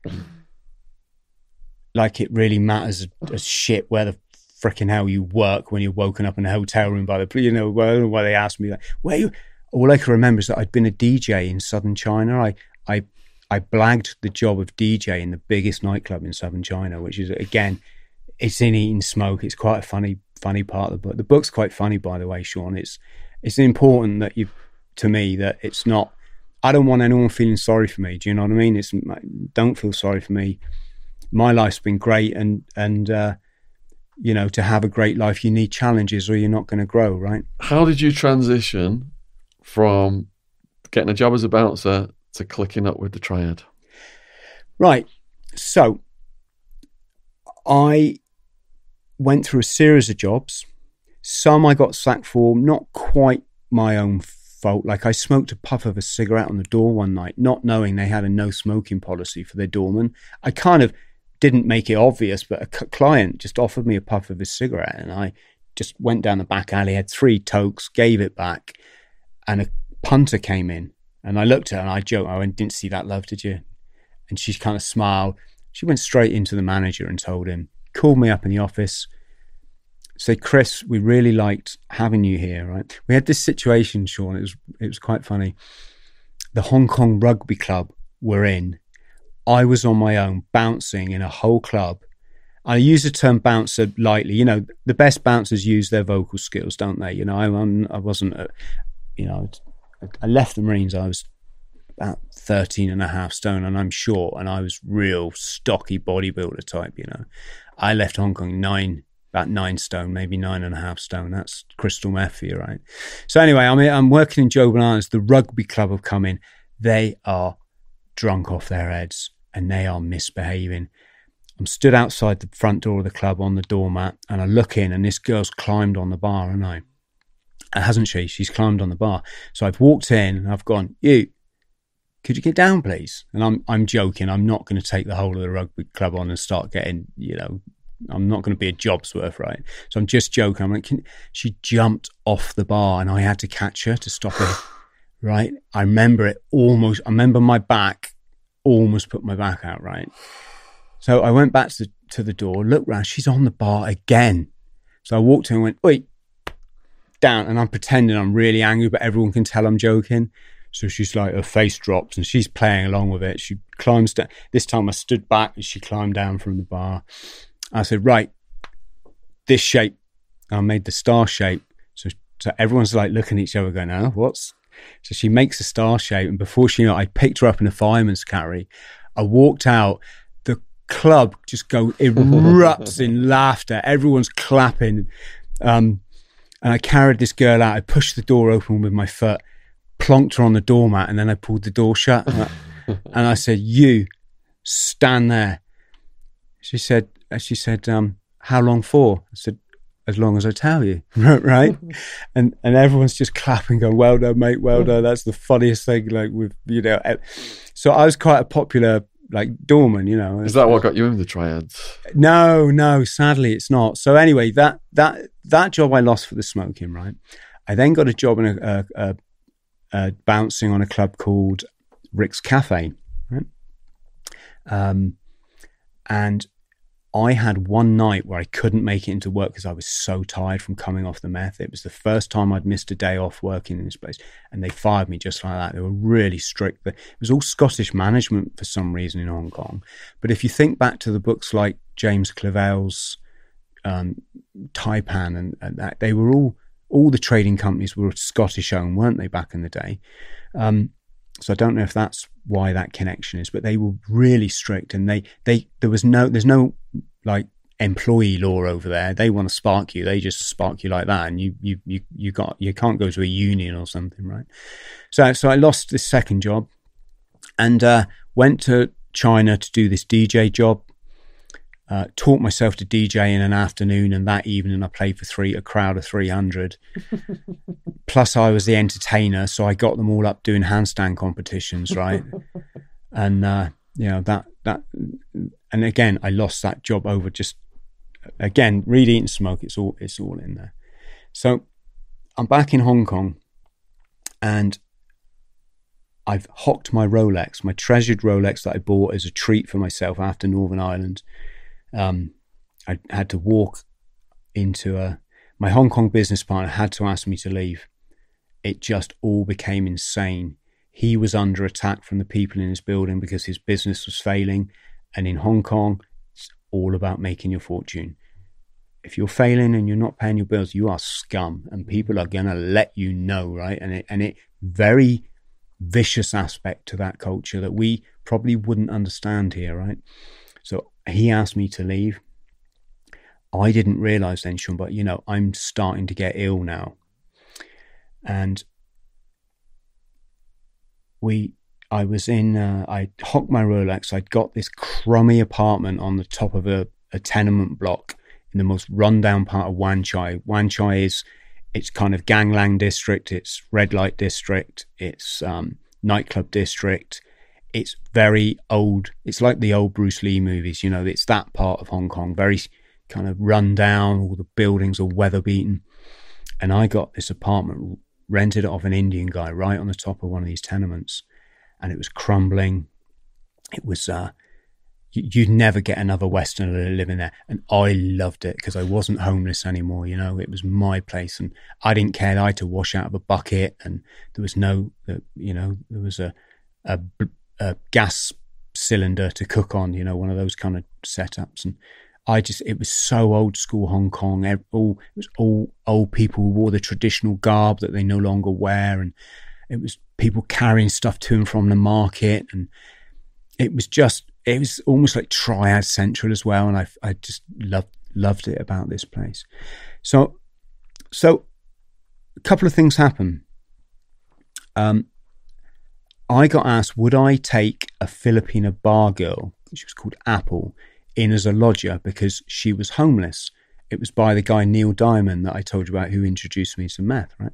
Like it really matters as shit where the freaking hell you work when you're woken up in a hotel room by the, you know, know why they asked me that. Where you? All I can remember is that I'd been a DJ in southern China. I, I, I blagged the job of DJ in the biggest nightclub in southern China, which is again, it's in Eating Smoke. It's quite a funny, funny part of the book. The book's quite funny, by the way, Sean. It's, it's important that you, to me, that it's not. I don't want anyone feeling sorry for me. Do you know what I mean? It's don't feel sorry for me. My life's been great, and and uh, you know, to have a great life, you need challenges, or you're not going to grow, right? How did you transition from getting a job as a bouncer to clicking up with the triad? Right. So I went through a series of jobs. Some I got sacked for, not quite my own fault. Like I smoked a puff of a cigarette on the door one night, not knowing they had a no smoking policy for their doorman. I kind of didn't make it obvious, but a client just offered me a puff of his cigarette, and I just went down the back alley, had three tokes, gave it back, and a punter came in, and I looked at her and I joked, "I went, didn't see that, love, did you?" And she kind of smiled. She went straight into the manager and told him, called me up in the office, said, Chris, we really liked having you here, right? We had this situation, Sean, it was it was quite funny. The Hong Kong rugby club we're in, I was on my own bouncing in a whole club. I use the term bouncer lightly. You know, the best bouncers use their vocal skills, don't they? You know, I'm, I'm I wasn't, a, you know, I left the Marines. I was about 13 and a half stone, and I'm short, and I was real stocky bodybuilder type. You know, I left Hong Kong nine about nine stone, maybe nine and a half stone. That's crystal meth for you, right? So anyway, I'm I'm working in Joe Bananas. The rugby club have come in. They are drunk off their heads and they are misbehaving. I'm stood outside the front door of the club on the doormat and I look in and this girl's climbed on the bar, and I Uh, hasn't she? She's climbed on the bar. So I've walked in and I've gone, you, could you get down, please? And I'm I'm joking. I'm not going to take the whole of the rugby club on and start getting, you know, I'm not going to be a job's worth, right? So I'm just joking. I'm like, can, she jumped off the bar and I had to catch her to stop her, right? I remember it almost, I remember my back almost put my back out, right? So I went back to the, to the door, looked round, she's on the bar again. So I walked in and went, wait, down. And I'm pretending I'm really angry, but everyone can tell I'm joking. So she's like, her face drops and she's playing along with it. She climbs down. This time I stood back and she climbed down from the bar. I said, right, this shape. I made the star shape. So, so everyone's like looking at each other going, oh, what's? So she makes a star shape. And before she knew it, I picked her up in a fireman's carry. I walked out. The club just go erupts in laughter. Everyone's clapping. Um, and I carried this girl out. I pushed the door open with my foot, plonked her on the doormat, and then I pulled the door shut. And I, and I said, You stand there. She said, she said, um, "How long for?" I said, "As long as I tell you." right? and and everyone's just clapping, going, "Well done, mate. Well done." That's the funniest thing. Like with you know, so I was quite a popular like doorman. You know, is that what got you in the triads? No, no. Sadly, it's not. So anyway, that that that job I lost for the smoking. Right. I then got a job in a, a, a, a bouncing on a club called Rick's Cafe. Right. Um, and I had one night where I couldn't make it into work because I was so tired from coming off the meth. It was the first time I'd missed a day off working in this place, and they fired me just like that. They were really strict. It was all Scottish management for some reason in Hong Kong. But if you think back to the books like James Clavell's um, Taipan and, and that, they were all all the trading companies were Scottish owned, weren't they, back in the day? Um, so I don't know if that's why that connection is, but they were really strict and they, they, there was no, there's no like employee law over there. They want to spark you. They just spark you like that. And you, you, you, you got, you can't go to a union or something, right? So, so I lost this second job and, uh, went to China to do this DJ job uh, taught myself to DJ in an afternoon, and that evening I played for three a crowd of three hundred. Plus, I was the entertainer, so I got them all up doing handstand competitions, right? and uh, you know that that, and again, I lost that job over just again read, Eating Smoke. It's all it's all in there. So I'm back in Hong Kong, and I've hocked my Rolex, my treasured Rolex that I bought as a treat for myself after Northern Ireland um, I had to walk into a. My Hong Kong business partner had to ask me to leave. It just all became insane. He was under attack from the people in his building because his business was failing. And in Hong Kong, it's all about making your fortune. If you're failing and you're not paying your bills, you are scum, and people are gonna let you know, right? And it and it very vicious aspect to that culture that we probably wouldn't understand here, right? So he asked me to leave. I didn't realize then, Sean, but you know, I'm starting to get ill now. And we, I was in, uh, I hocked my Rolex. I'd got this crummy apartment on the top of a, a tenement block in the most rundown part of Wan Chai. Wan Chai is, it's kind of gangland district, it's red light district, it's um, nightclub district it's very old. It's like the old Bruce Lee movies, you know, it's that part of Hong Kong, very kind of run down, all the buildings are weather beaten. And I got this apartment rented off an Indian guy right on the top of one of these tenements. And it was crumbling. It was, uh, you'd never get another Westerner living there. And I loved it because I wasn't homeless anymore. You know, it was my place and I didn't care. I had to wash out of a bucket and there was no, you know, there was a, a a gas cylinder to cook on, you know, one of those kind of setups. And I just it was so old school Hong Kong. All it was all old people who wore the traditional garb that they no longer wear, and it was people carrying stuff to and from the market, and it was just it was almost like Triad Central as well, and I I just loved loved it about this place. So so a couple of things happened. Um, I got asked would I take a Filipino bar girl, she was called Apple, in as a lodger because she was homeless. It was by the guy Neil Diamond that I told you about who introduced me to meth, right?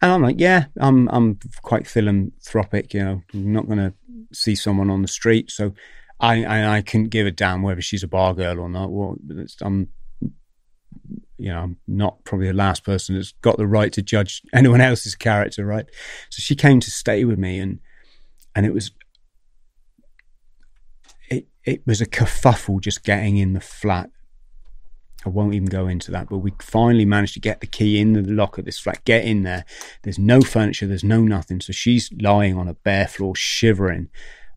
And I'm like, yeah, I'm I'm quite philanthropic, you know. I'm not going to see someone on the street, so I, I I couldn't give a damn whether she's a bar girl or not. Well, I'm you know, I'm not probably the last person that's got the right to judge anyone else's character, right? So she came to stay with me, and and it was it it was a kerfuffle just getting in the flat. I won't even go into that, but we finally managed to get the key in the lock of this flat, get in there. There's no furniture, there's no nothing. So she's lying on a bare floor, shivering.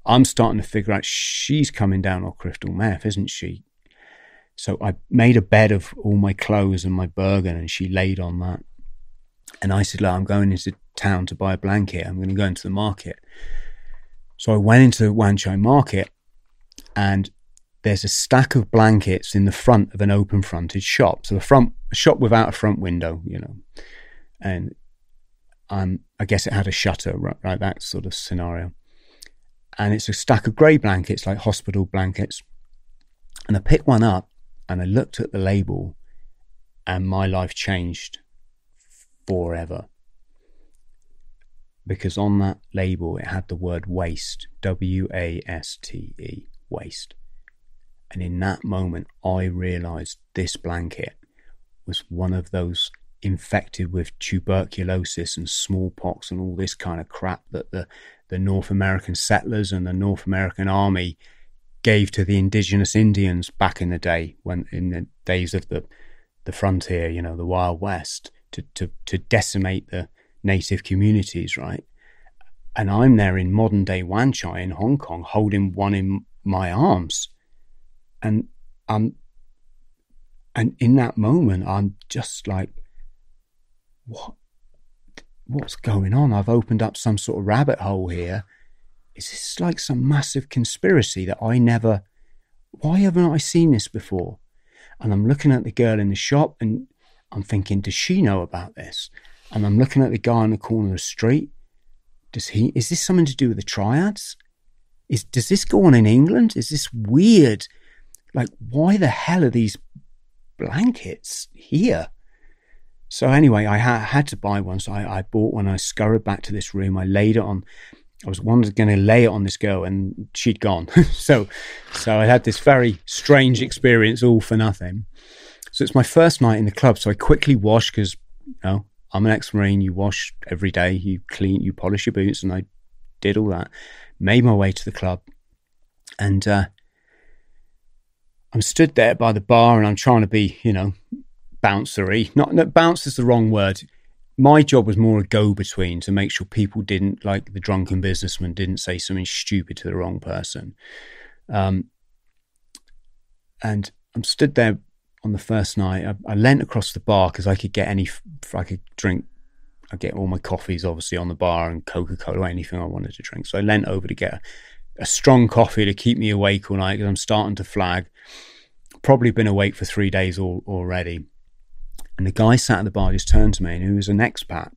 I'm starting to figure out she's coming down on crystal meth, isn't she? So I made a bed of all my clothes and my bergen, and she laid on that. And I said, Look, I'm going into town to buy a blanket. I'm going to go into the market. So I went into the Wan Chai Market, and there's a stack of blankets in the front of an open fronted shop. So the front a shop without a front window, you know. And um, I guess it had a shutter, right, right? That sort of scenario. And it's a stack of grey blankets, like hospital blankets. And I picked one up and I looked at the label, and my life changed forever. Because on that label, it had the word waste W A S T E, waste. And in that moment, I realized this blanket was one of those infected with tuberculosis and smallpox and all this kind of crap that the, the North American settlers and the North American army gave to the indigenous Indians back in the day, when in the days of the the frontier, you know, the Wild West, to to to decimate the native communities, right? And I'm there in modern day Wan Chai in Hong Kong, holding one in my arms, and I'm and in that moment, I'm just like, what? What's going on? I've opened up some sort of rabbit hole here is this like some massive conspiracy that I never, why haven't I seen this before? And I'm looking at the girl in the shop and I'm thinking, does she know about this? And I'm looking at the guy on the corner of the street. Does he, is this something to do with the triads? Is, does this go on in England? Is this weird? Like, why the hell are these blankets here? So anyway, I ha- had to buy one. So I, I bought one. I scurried back to this room. I laid it on I was going to lay it on this girl, and she'd gone. so, so I had this very strange experience, all for nothing. So it's my first night in the club. So I quickly washed because, you know, I'm an ex-marine. You wash every day. You clean. You polish your boots, and I did all that. Made my way to the club, and uh, I'm stood there by the bar, and I'm trying to be, you know, bouncery. Not no, bounce is the wrong word my job was more a go between to make sure people didn't like the drunken businessman didn't say something stupid to the wrong person. Um, and I'm stood there on the first night. I, I leant across the bar because I could get any, I could drink. I get all my coffees obviously on the bar and Coca Cola, anything I wanted to drink. So I leant over to get a, a strong coffee to keep me awake all night because I'm starting to flag. Probably been awake for three days all, already. And the guy sat at the bar just turned to me, and he was an expat.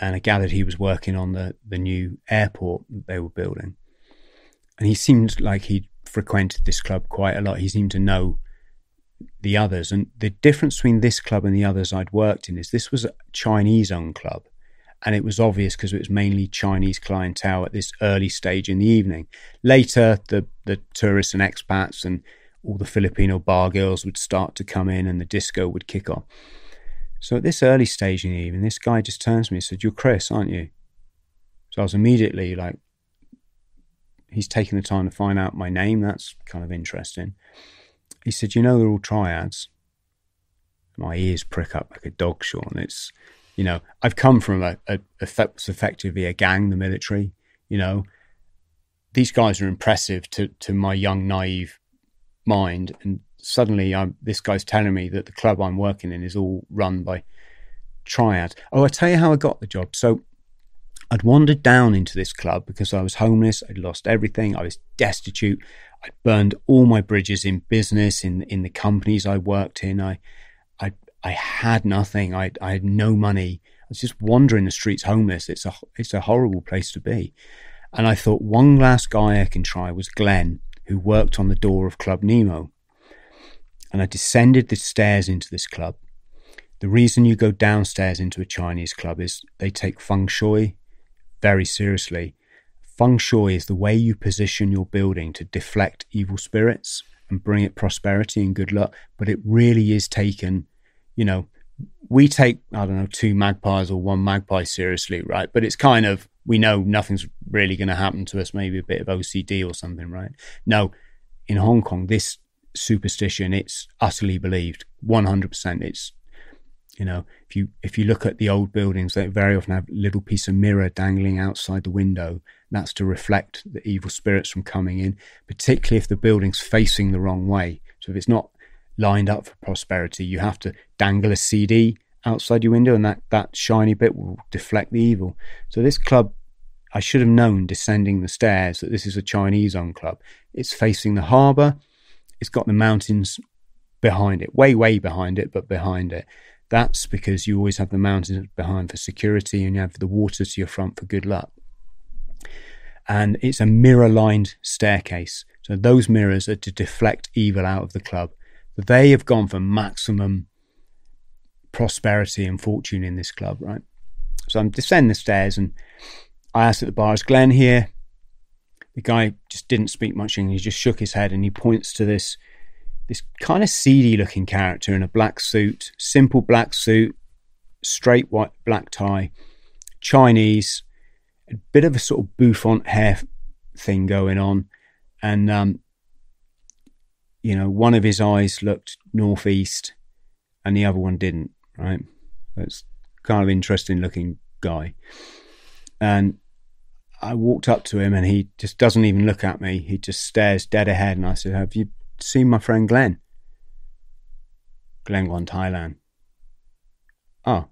And I gathered he was working on the, the new airport that they were building. And he seemed like he'd frequented this club quite a lot. He seemed to know the others. And the difference between this club and the others I'd worked in is this was a Chinese owned club. And it was obvious because it was mainly Chinese clientele at this early stage in the evening. Later, the, the tourists and expats and all the Filipino bar girls would start to come in and the disco would kick off. So at this early stage in the evening, this guy just turns to me and said, You're Chris, aren't you? So I was immediately like, He's taking the time to find out my name. That's kind of interesting. He said, You know, they're all triads. My ears prick up like a dog, Sean. It's, you know, I've come from a, a, a effectively a gang, the military. You know, these guys are impressive to, to my young, naive mind and suddenly I'm, this guy's telling me that the club I'm working in is all run by triads. Oh, I tell you how I got the job. So I'd wandered down into this club because I was homeless. I'd lost everything. I was destitute. I'd burned all my bridges in business, in in the companies I worked in. I, I, I had nothing. I, I had no money. I was just wandering the streets, homeless. It's a it's a horrible place to be. And I thought one last guy I can try was Glenn, who worked on the door of Club Nemo. And I descended the stairs into this club. The reason you go downstairs into a Chinese club is they take feng shui very seriously. Feng shui is the way you position your building to deflect evil spirits and bring it prosperity and good luck. But it really is taken, you know, we take, I don't know, two magpies or one magpie seriously, right? But it's kind of, we know nothing's really going to happen to us, maybe a bit of OCD or something, right? No, in Hong Kong, this superstition, it's utterly believed. 100%. It's, you know, if you if you look at the old buildings, they very often have a little piece of mirror dangling outside the window. That's to reflect the evil spirits from coming in, particularly if the building's facing the wrong way. So if it's not lined up for prosperity, you have to dangle a CD outside your window, and that that shiny bit will deflect the evil. So this club, I should have known descending the stairs that this is a Chinese owned club. It's facing the harbour. It's got the mountains behind it, way way behind it, but behind it. That's because you always have the mountains behind for security, and you have the water to your front for good luck. And it's a mirror lined staircase. So those mirrors are to deflect evil out of the club. They have gone for maximum prosperity and fortune in this club, right? So I'm descending the stairs and I asked at the bar, is Glenn here? The guy just didn't speak much English. He just shook his head and he points to this this kind of seedy looking character in a black suit, simple black suit, straight white black tie, Chinese, a bit of a sort of bouffant hair thing going on, and um, you know, one of his eyes looked northeast, and the other one didn't right? That's kind of interesting looking guy. And I walked up to him and he just doesn't even look at me. He just stares dead ahead. And I said, Have you seen my friend Glenn? Glenn gone Thailand. Oh.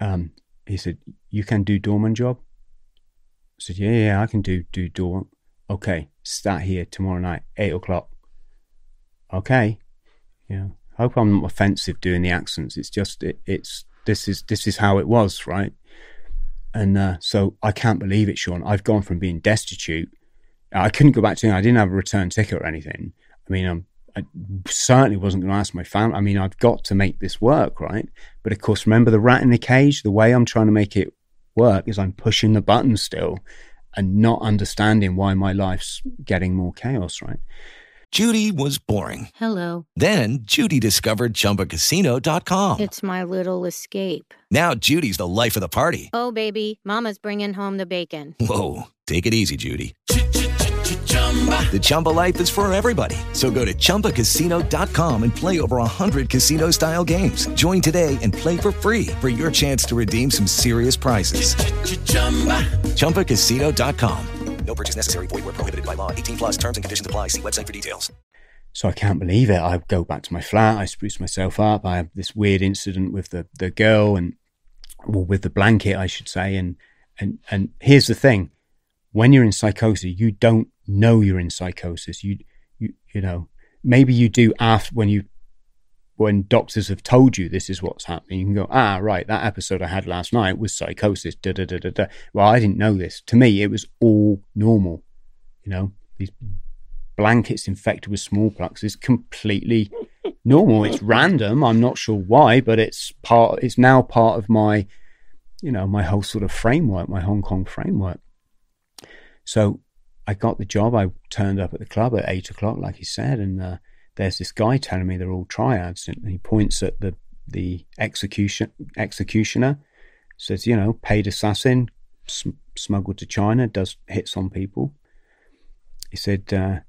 Um, he said, You can do doorman job? I said, Yeah, yeah, I can do do door. Okay, start here tomorrow night, eight o'clock. Okay. Yeah. Hope I'm not offensive doing the accents. It's just it, it's this is this is how it was, right? And uh, so I can't believe it, Sean. I've gone from being destitute. I couldn't go back to. I didn't have a return ticket or anything. I mean, I'm, I certainly wasn't going to ask my family. I mean, I've got to make this work, right? But of course, remember the rat in the cage. The way I'm trying to make it work is I'm pushing the button still, and not understanding why my life's getting more chaos, right? Judy was boring. Hello. Then Judy discovered ChumbaCasino.com. It's my little escape. Now Judy's the life of the party. Oh, baby, Mama's bringing home the bacon. Whoa, take it easy, Judy. The Chumba life is for everybody. So go to ChumbaCasino.com and play over 100 casino style games. Join today and play for free for your chance to redeem some serious prizes. ChumbaCasino.com. No purchase necessary. Void where prohibited by law. 18 plus terms and conditions apply. See website for details. So I can't believe it. I go back to my flat. I spruce myself up. I have this weird incident with the, the girl and, well, with the blanket, I should say. And, and, and here's the thing. When you're in psychosis, you don't know you're in psychosis. You, you, you know, maybe you do after when you, when doctors have told you this is what's happening, you can go, ah, right, that episode I had last night was psychosis. Da da da da da. Well, I didn't know this. To me, it was all normal. You know, these blankets infected with smallpox is completely normal. It's random. I'm not sure why, but it's part. It's now part of my, you know, my whole sort of framework, my Hong Kong framework. So I got the job. I turned up at the club at eight o'clock, like he said, and uh, there's this guy telling me they're all triads, and he points at the the execution executioner, says, you know, paid assassin, sm- smuggled to China, does hits on people. He said, uh,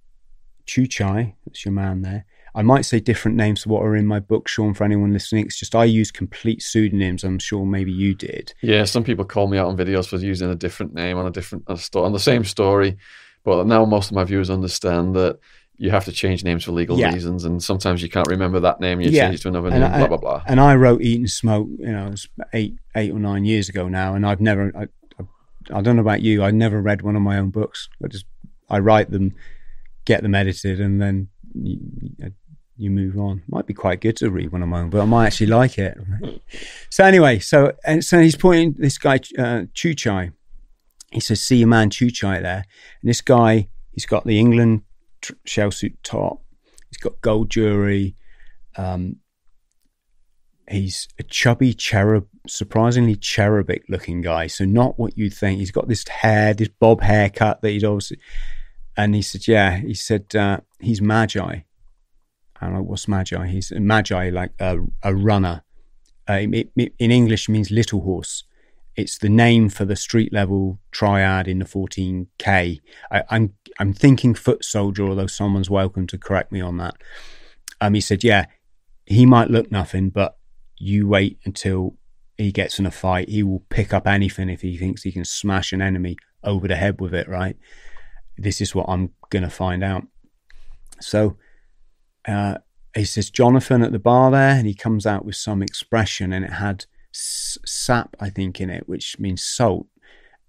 Chu Chai, that's your man there. I might say different names to what are in my book, Sean, for anyone listening. It's just I use complete pseudonyms. I'm sure maybe you did. Yeah, some people call me out on videos for using a different name on a different on, on the same story, but now most of my viewers understand that you have to change names for legal Yeah. reasons, and sometimes you can't remember that name. You Yeah. change it to another And name. I- blah blah blah. And I wrote Eating Smoke, you know, eight eight or nine years ago now, and I've never, I, I, I don't know about you, I never read one of my own books. I just, I write them, get them edited, and then you, you move on. Might be quite good to read one of my own, but I might actually like it. So anyway, so and so he's pointing this guy uh, Chuchai. He says, "See your man Chuchai there." And this guy, he's got the England tr- shell suit top. He's got gold jewelry. Um, he's a chubby cherub, surprisingly cherubic looking guy. So not what you'd think. He's got this hair, this bob haircut that he'd obviously. And he said, "Yeah." He said, uh, "He's Magi." I don't know what's Magi. He's Magi, like a, a runner. Uh, in English, means little horse. It's the name for the street level triad in the 14k. I, I'm I'm thinking foot soldier, although someone's welcome to correct me on that. Um, he said, yeah, he might look nothing, but you wait until he gets in a fight. He will pick up anything if he thinks he can smash an enemy over the head with it. Right? This is what I'm gonna find out. So uh, he says Jonathan at the bar there, and he comes out with some expression, and it had sap, I think, in it, which means salt,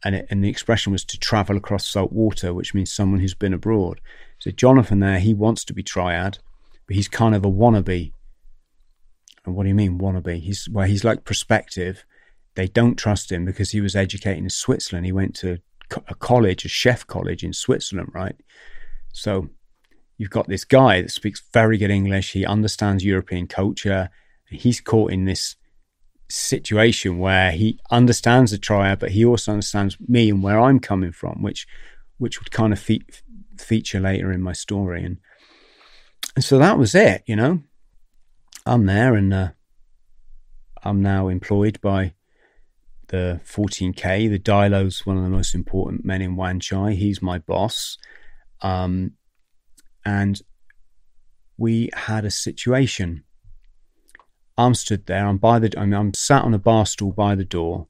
and it, and the expression was to travel across salt water, which means someone who's been abroad. So Jonathan there, he wants to be triad, but he's kind of a wannabe. And what do you mean wannabe? He's well, he's like prospective. They don't trust him because he was educated in Switzerland. He went to a college, a chef college in Switzerland, right? So you've got this guy that speaks very good English. He understands European culture. He's caught in this situation where he understands the triad, but he also understands me and where I'm coming from, which which would kind of fe- feature later in my story. And and so that was it. You know, I'm there, and uh, I'm now employed by the 14K. The Dilo's one of the most important men in Wan Chai. He's my boss. Um, and we had a situation. I'm stood there. I'm by the. I mean, I'm sat on a bar stool by the door.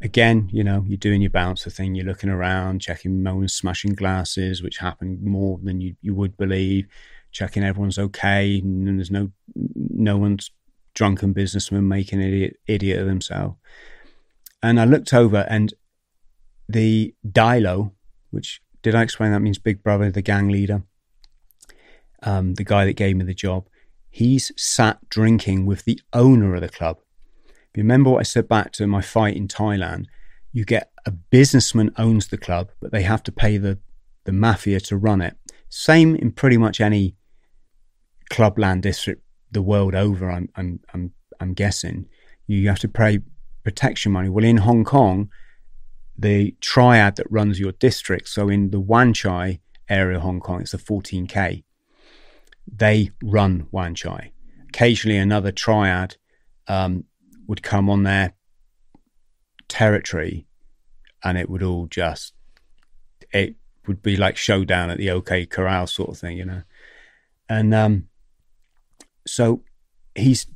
Again, you know, you're doing your bouncer thing. You're looking around, checking no one's smashing glasses, which happened more than you, you would believe. Checking everyone's okay, and there's no no one's drunken businessman making an idiot idiot of themselves. And I looked over, and the Dilo, which did I explain that means Big Brother, the gang leader, um, the guy that gave me the job, he's sat drinking with the owner of the club. Remember what I said back to my fight in Thailand, you get a businessman owns the club, but they have to pay the, the mafia to run it. Same in pretty much any clubland district the world over, I'm, I'm, I'm, I'm guessing. You have to pay protection money. Well, in Hong Kong, the triad that runs your district, so in the Wan Chai area of Hong Kong, it's the 14K they run Wan Chai. Occasionally, another triad um, would come on their territory, and it would all just it would be like showdown at the OK Corral sort of thing, you know. And um, so he's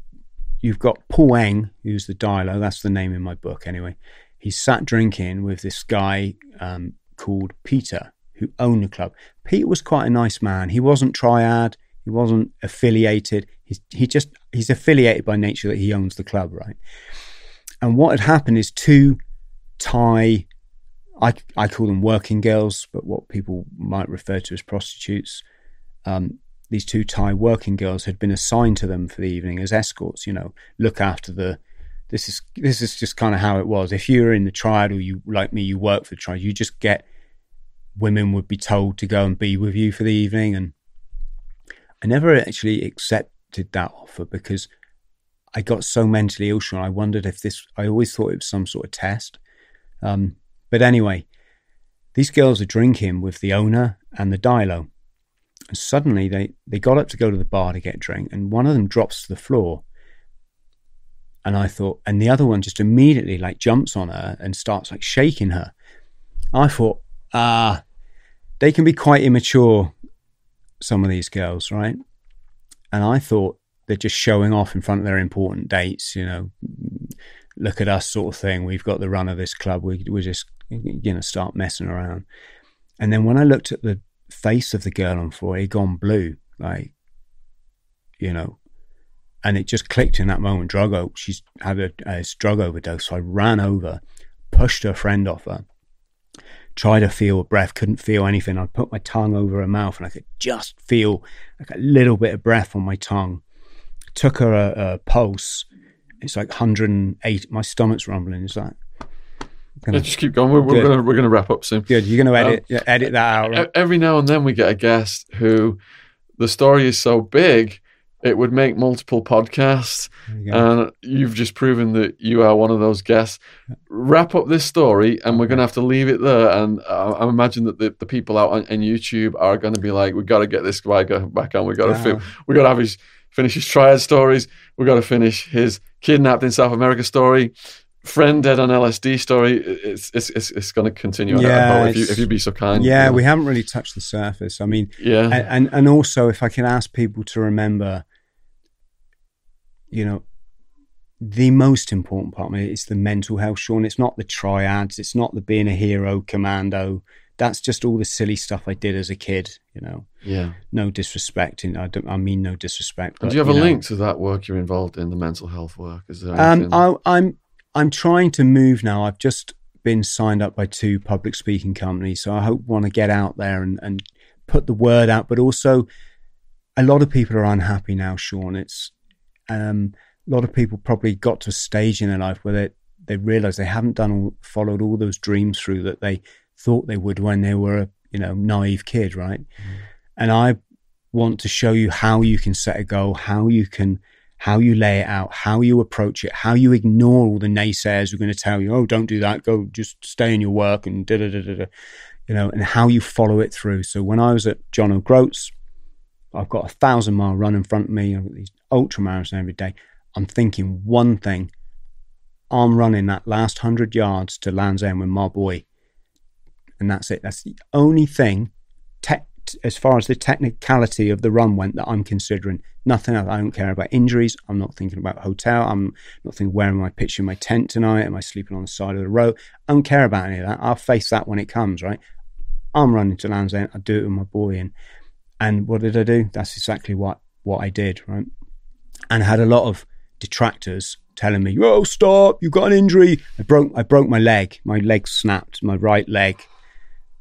you've got Paul Eng, who's the Dilo. That's the name in my book, anyway. He's sat drinking with this guy um, called Peter, who owned the club. Peter was quite a nice man. He wasn't triad. He wasn't affiliated. He's, he just he's affiliated by nature that he owns the club, right? And what had happened is two Thai, I I call them working girls, but what people might refer to as prostitutes. Um, these two Thai working girls had been assigned to them for the evening as escorts. You know, look after the. This is this is just kind of how it was. If you were in the triad or you like me, you work for the triad. You just get women would be told to go and be with you for the evening and I never actually accepted that offer because I got so mentally ill. Sean, I wondered if this. I always thought it was some sort of test. Um, but anyway, these girls are drinking with the owner and the Dilo, and suddenly they they got up to go to the bar to get a drink, and one of them drops to the floor. And I thought, and the other one just immediately like jumps on her and starts like shaking her. I thought, ah, they can be quite immature some of these girls, right? And I thought they're just showing off in front of their important dates, you know, look at us sort of thing. We've got the run of this club. We, we're just, you know, start messing around. And then when I looked at the, face of the girl on floor had gone blue, like, you know, and it just clicked in that moment. Drug, she's had a, a drug overdose. So I ran over, pushed her friend off her, tried to feel her breath, couldn't feel anything. I'd put my tongue over her mouth and I could just feel like a little bit of breath on my tongue. Took her a, a pulse. It's like 108. My stomach's rumbling. It's like, Yeah, just keep going. We're, we're gonna we're gonna wrap up soon. good. You're going to Um, edit yeah, edit that out, right? Every now and then we get a guest who the story is so big it would make multiple podcasts, you and you've just proven that you are one of those guests. Wrap up this story, and we're going to have to leave it there. And I, I imagine that the, the people out on, on YouTube are going to be like, "We've got to get this guy back on. We got to film. We got to have his finish his triad stories. We've got to finish his kidnapped in South America story." Friend dead on LSD story. It's it's it's, it's going to continue. Yeah, if you if you'd be so kind. yeah, you know. we haven't really touched the surface. I mean, yeah. and and also if I can ask people to remember, you know, the most important part of it is the mental health, Sean. It's not the triads. It's not the being a hero, commando. That's just all the silly stuff I did as a kid. You know, yeah. no disrespect. In, I don't. I mean no disrespect. And but, do you have a know, link to that work you're involved in, the mental health work? Is there Um, anything? I, I'm I'm trying to move now. I've just been signed up by two public speaking companies, so I hope want to get out there and, and put the word out. But also, a lot of people are unhappy now, Sean. It's um, a lot of people probably got to a stage in their life where they they realise they haven't done all, followed all those dreams through that they thought they would when they were a you know naive kid, right? And I want to show you how you can set a goal, how you can how you lay it out, how you approach it, how you ignore all the naysayers who are going to tell you, oh, don't do that, go just stay in your work and da da da da da, you know, and how you follow it through. So when I was at John O'Groats, I've got a thousand mile run in front of me, I've got these ultra marathons every day. I'm thinking one thing. I'm running that last hundred yards to Land's End with my boy. And that's it. That's the only thing te- as far as the technicality of the run went that I'm considering. Nothing else. I don't care about injuries. I'm not thinking about hotel. I'm not thinking where am I pitching my tent tonight? Am I sleeping on the side of the road? I don't care about any of that. I'll face that when it comes, right? I'm running to Land's End. I do it with my boy, and and what did I do? That's exactly what what I did, right? And I had a lot of detractors telling me, "Oh, stop! You got an injury." I broke I broke my leg. My leg snapped. My right leg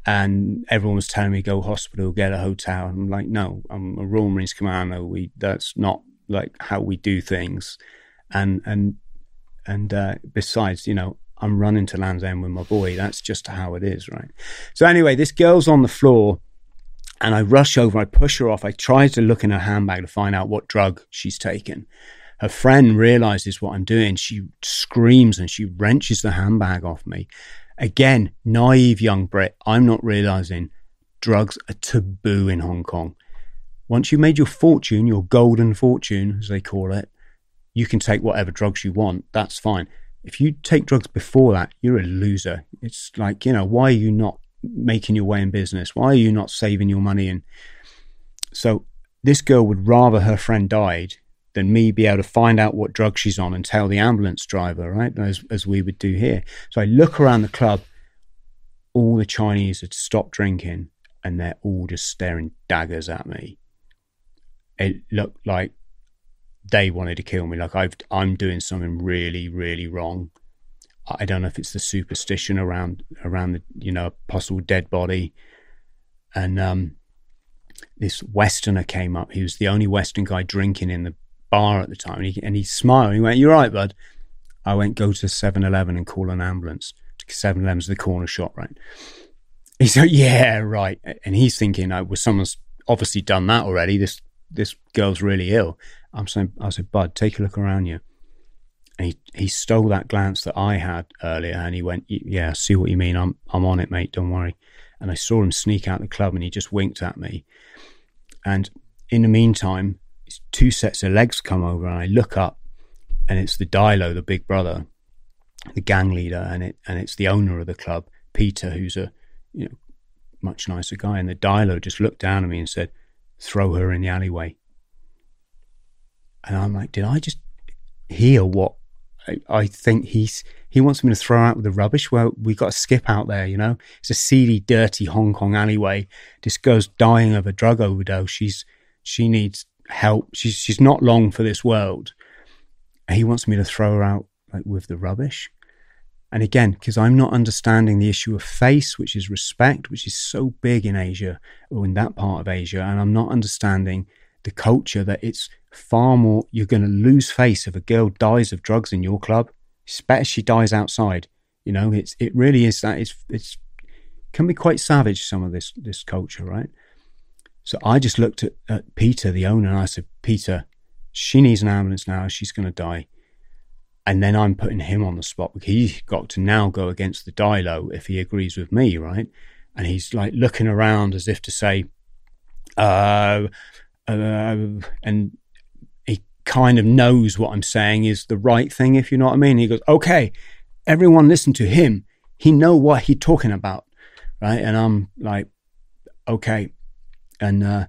and everyone was telling me go hospital, get a hotel. I'm like, no, I'm a Royal Marines commander. We that's not like how we do things. And and and uh, besides, you know, I'm running to Land's End with my boy. That's just how it is, right? So anyway, this girl's on the floor, and I rush over. I push her off. I try to look in her handbag to find out what drug she's taken. Her friend realizes what I'm doing. She screams and she wrenches the handbag off me. Again, naive young Brit, I'm not realizing drugs are taboo in Hong Kong. Once you've made your fortune, your golden fortune, as they call it, you can take whatever drugs you want. That's fine. If you take drugs before that, you're a loser. It's like, you know, why are you not making your way in business? Why are you not saving your money? And so this girl would rather her friend died than me be able to find out what drug she's on and tell the ambulance driver, right? As, as we would do here. So I look around the club, all the Chinese had stopped drinking and they're all just staring daggers at me. It looked like they wanted to kill me. Like I've, I'm doing something really, really wrong. I don't know if it's the superstition around around the you know possible dead body, and um, this Westerner came up. He was the only Western guy drinking in the bar at the time, and he, and he smiled. He went, "You're right, bud." I went, "Go to 7-Eleven and call an ambulance." 7-Eleven's the corner shop, right? He said, "Yeah, right." And he's thinking, "I was someone's obviously done that already. This this girl's really ill." I'm saying, "I said, Bud, take a look around you." And he, he stole that glance that I had earlier, and he went, "Yeah, see what you mean. I'm I'm on it, mate. Don't worry." And I saw him sneak out the club, and he just winked at me. And in the meantime, two sets of legs come over, and I look up, and it's the Dilo, the big brother, the gang leader, and it and it's the owner of the club, Peter, who's a you know much nicer guy. And the Dilo just looked down at me and said, "Throw her in the alleyway." And I'm like, did I just hear what I, think he's he wants me to throw out the rubbish. Well, we got to skip out there, you know. It's a seedy, dirty Hong Kong alleyway. This girl's dying of a drug overdose. She's she needs help. She's she's not long for this world. He wants me to throw her out like with the rubbish. And again, because I'm not understanding the issue of face, which is respect, which is so big in Asia or in that part of Asia, and I'm not understanding the culture that it's far more, you're going to lose face if a girl dies of drugs in your club. It's better she dies outside. You know, it's it really is that it's it's can be quite savage some of this this culture, right? So I just looked at, at Peter, the owner, and I said, Peter, she needs an ambulance now. She's going to die. And then I'm putting him on the spot he's got to now go against the Dilo if he agrees with me, right? And he's like looking around as if to say, uh, uh, and he kind of knows what I'm saying is the right thing, if you know what I mean. He goes, okay, everyone listen to him. He know what he talking about, right? And I'm like, okay. And uh,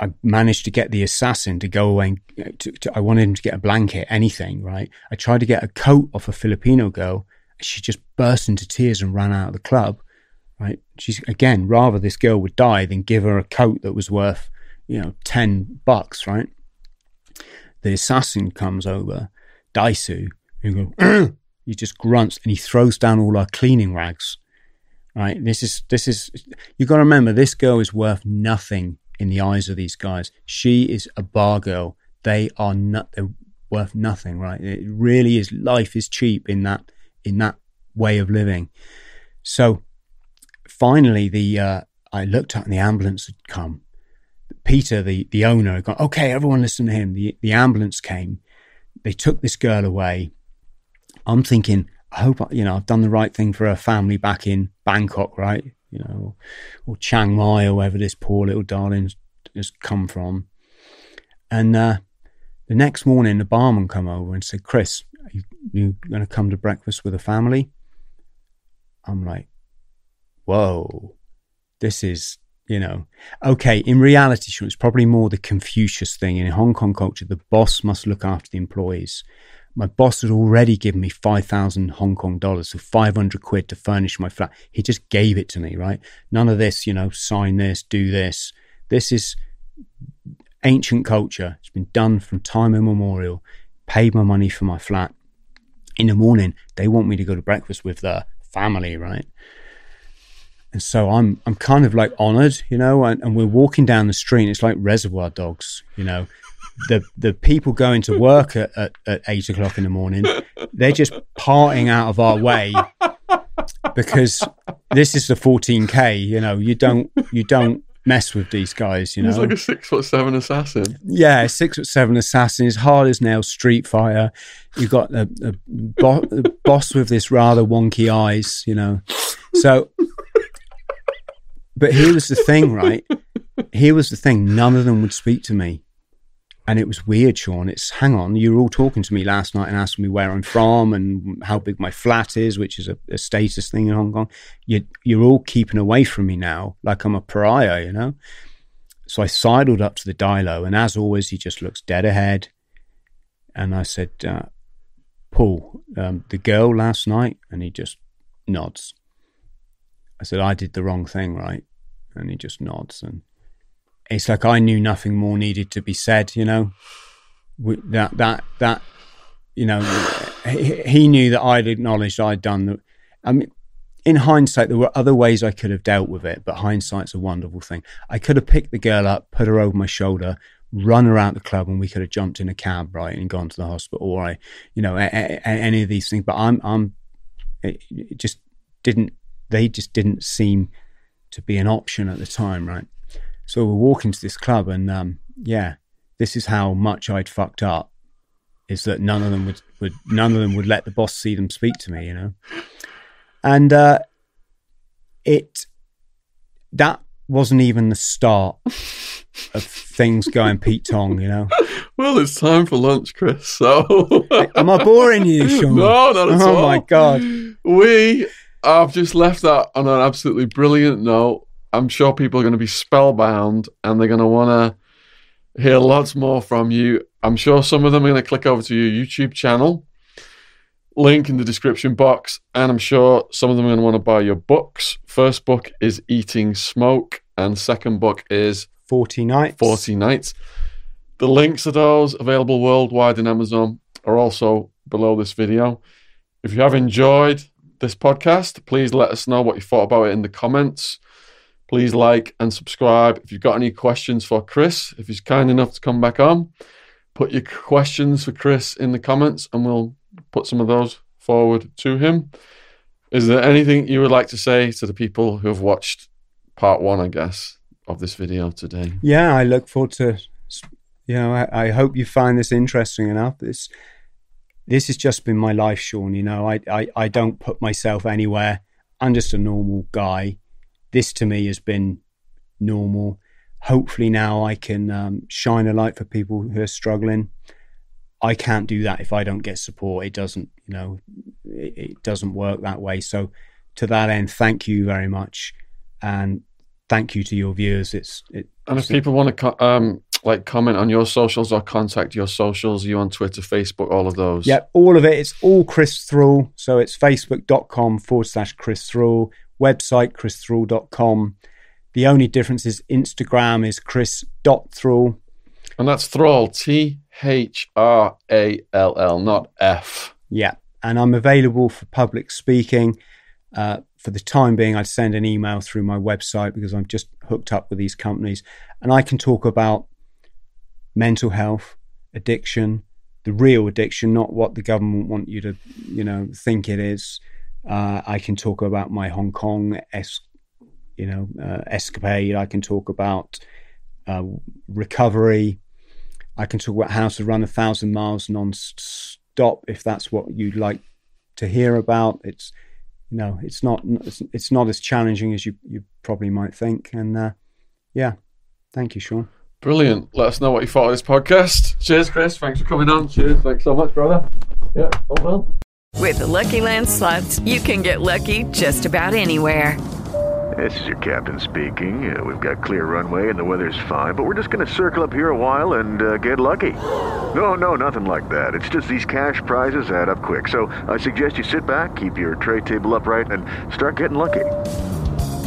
I managed to get the assassin to go away. And, to, to, I wanted him to get a blanket, anything, right? I tried to get a coat off a Filipino girl. She just burst into tears and ran out of the club, right? She's, again, rather this girl would die than give her a coat that was worth, you know, 10 bucks, right? The assassin comes over, Daisu, and go, he just grunts and he throws down all our cleaning rags. Right. This is, this is, You've got to remember, this girl is worth nothing in the eyes of these guys. She is a bar girl. They are not they're worth nothing, right? It really is life is cheap in that in that way of living. So finally the uh, I looked up and the ambulance had come. Peter, the, the owner, gone, okay, everyone listen to him. The the ambulance came. They took this girl away. I'm thinking, I hope you know I've done the right thing for her family back in Bangkok, right? you know, or, or Chiang Mai or wherever this poor little darling has come from. And uh, the next morning, the barman come over and said, "Chris, you, you going to come to breakfast with the family?" I'm like, "Whoa, this is." You know, okay, in reality, it's probably more the Confucius thing. In Hong Kong culture, the boss must look after the employees my boss had already given me 5,000 Hong Kong dollars, so 500 quid to furnish my flat. He just gave it to me, right? None of this, you know, sign this, do this. This is ancient culture. It's been done from time immemorial. Paid my money for my flat. In the morning, they want me to go to breakfast with the family, right? And so I'm I'm kind of like honored, you know, and, and we're walking down the street. It's like reservoir dogs, you know the the people going to work at, at, at, eight o'clock in the morning, they're just parting out of our way because this is the 14k. You know, you don't you don't mess with these guys. You know, he's like a six foot seven assassin. Yeah, six foot seven assassin is hard as nails. Street fighter. You've got a, the, bo- the boss with this rather wonky eyes. You know, so. But here was the thing, right? Here was the thing. None of them would speak to me and it was weird, Sean. It's hang on, you were all talking to me last night and asking me where I'm from and how big my flat is, which is a, a status thing in Hong Kong. You, you're all keeping away from me now, like I'm a pariah, you know. So I sidled up to the Dilo, and as always, he just looks dead ahead. And I said, uh, "Paul, um, the girl last night," and he just nods. I said, "I did the wrong thing, right?" And he just nods and it's like I knew nothing more needed to be said. You know, that that that you know, he, he knew that I'd acknowledged I'd done the. I mean, in hindsight, there were other ways I could have dealt with it, but hindsight's a wonderful thing. I could have picked the girl up, put her over my shoulder, run her out the club, and we could have jumped in a cab, right, and gone to the hospital, or I, you know, a, a, any of these things. But I'm, I'm, it, it just didn't. They just didn't seem to be an option at the time, right? So we're walking to this club, and um, yeah, this is how much I'd fucked up. Is that none of them would, would none of them would let the boss see them speak to me, you know, and uh, it that wasn't even the start of things going Pete Tong, you know. Well, it's time for lunch, Chris. So, am I boring you, Sean? No, not at oh, all. Oh my god, we have just left that on an absolutely brilliant note. I'm sure people are going to be spellbound and they're going to want to hear lots more from you. I'm sure some of them are going to click over to your YouTube channel. Link in the description box. And I'm sure some of them are going to want to buy your books. First book is Eating Smoke, and second book is 40 nights. 40 Nights. The links to those available worldwide in Amazon are also below this video. If you have enjoyed this podcast, please let us know what you thought about it in the comments. Please like and subscribe. If you've got any questions for Chris, if he's kind enough to come back on, put your questions for Chris in the comments and we'll put some of those forward to him. Is there anything you would like to say to the people who have watched part one, I guess, of this video today? Yeah, I look forward to. You know, I, I hope you find this interesting enough. This this has just been my life, Sean. You know, I, I I don't put myself anywhere. I'm just a normal guy. This to me has been normal. Hopefully now I can um, shine a light for people who are struggling. I can't do that if I don't get support. It doesn't, you know, it, it doesn't work that way. So to that end, thank you very much, and thank you to your viewers. It's it, And if people want to um, like comment on your socials or contact your socials, you on Twitter, Facebook, all of those. Yep, all of it. It's all Chris Thrall. So it's facebook.com forward slash Chris Thrall, website christhrall.com. The only difference is Instagram is chris.thrall. And that's Thrall, T H R A L L, not F. Yeah. And I'm available for public speaking. Uh, for the time being, I'd send an email through my website because I'm just hooked up with these companies. And I can talk about mental health, addiction, the real addiction, not what the government want you to, you know, think it is. Uh, I can talk about my Hong Kong, es- you know, uh, escapade. I can talk about uh, recovery. I can talk about how to run a thousand miles non-stop if that's what you'd like to hear about. It's, you know, it's not it's, not as challenging as you you probably might think. And uh, yeah, thank you, Sean. Brilliant. Let us know what you thought of this podcast. Cheers, Chris. Thanks for coming on. Cheers. Thanks so much, brother. Yeah, all well. With the Lucky Land slots, you can get lucky just about anywhere. This is your captain speaking. Uh, we've got clear runway and the weather's fine, but we're just going to circle up here a while and uh, get lucky. No, no, nothing like that. It's just these cash prizes add up quick. So I suggest you sit back, keep your tray table upright, and start getting lucky.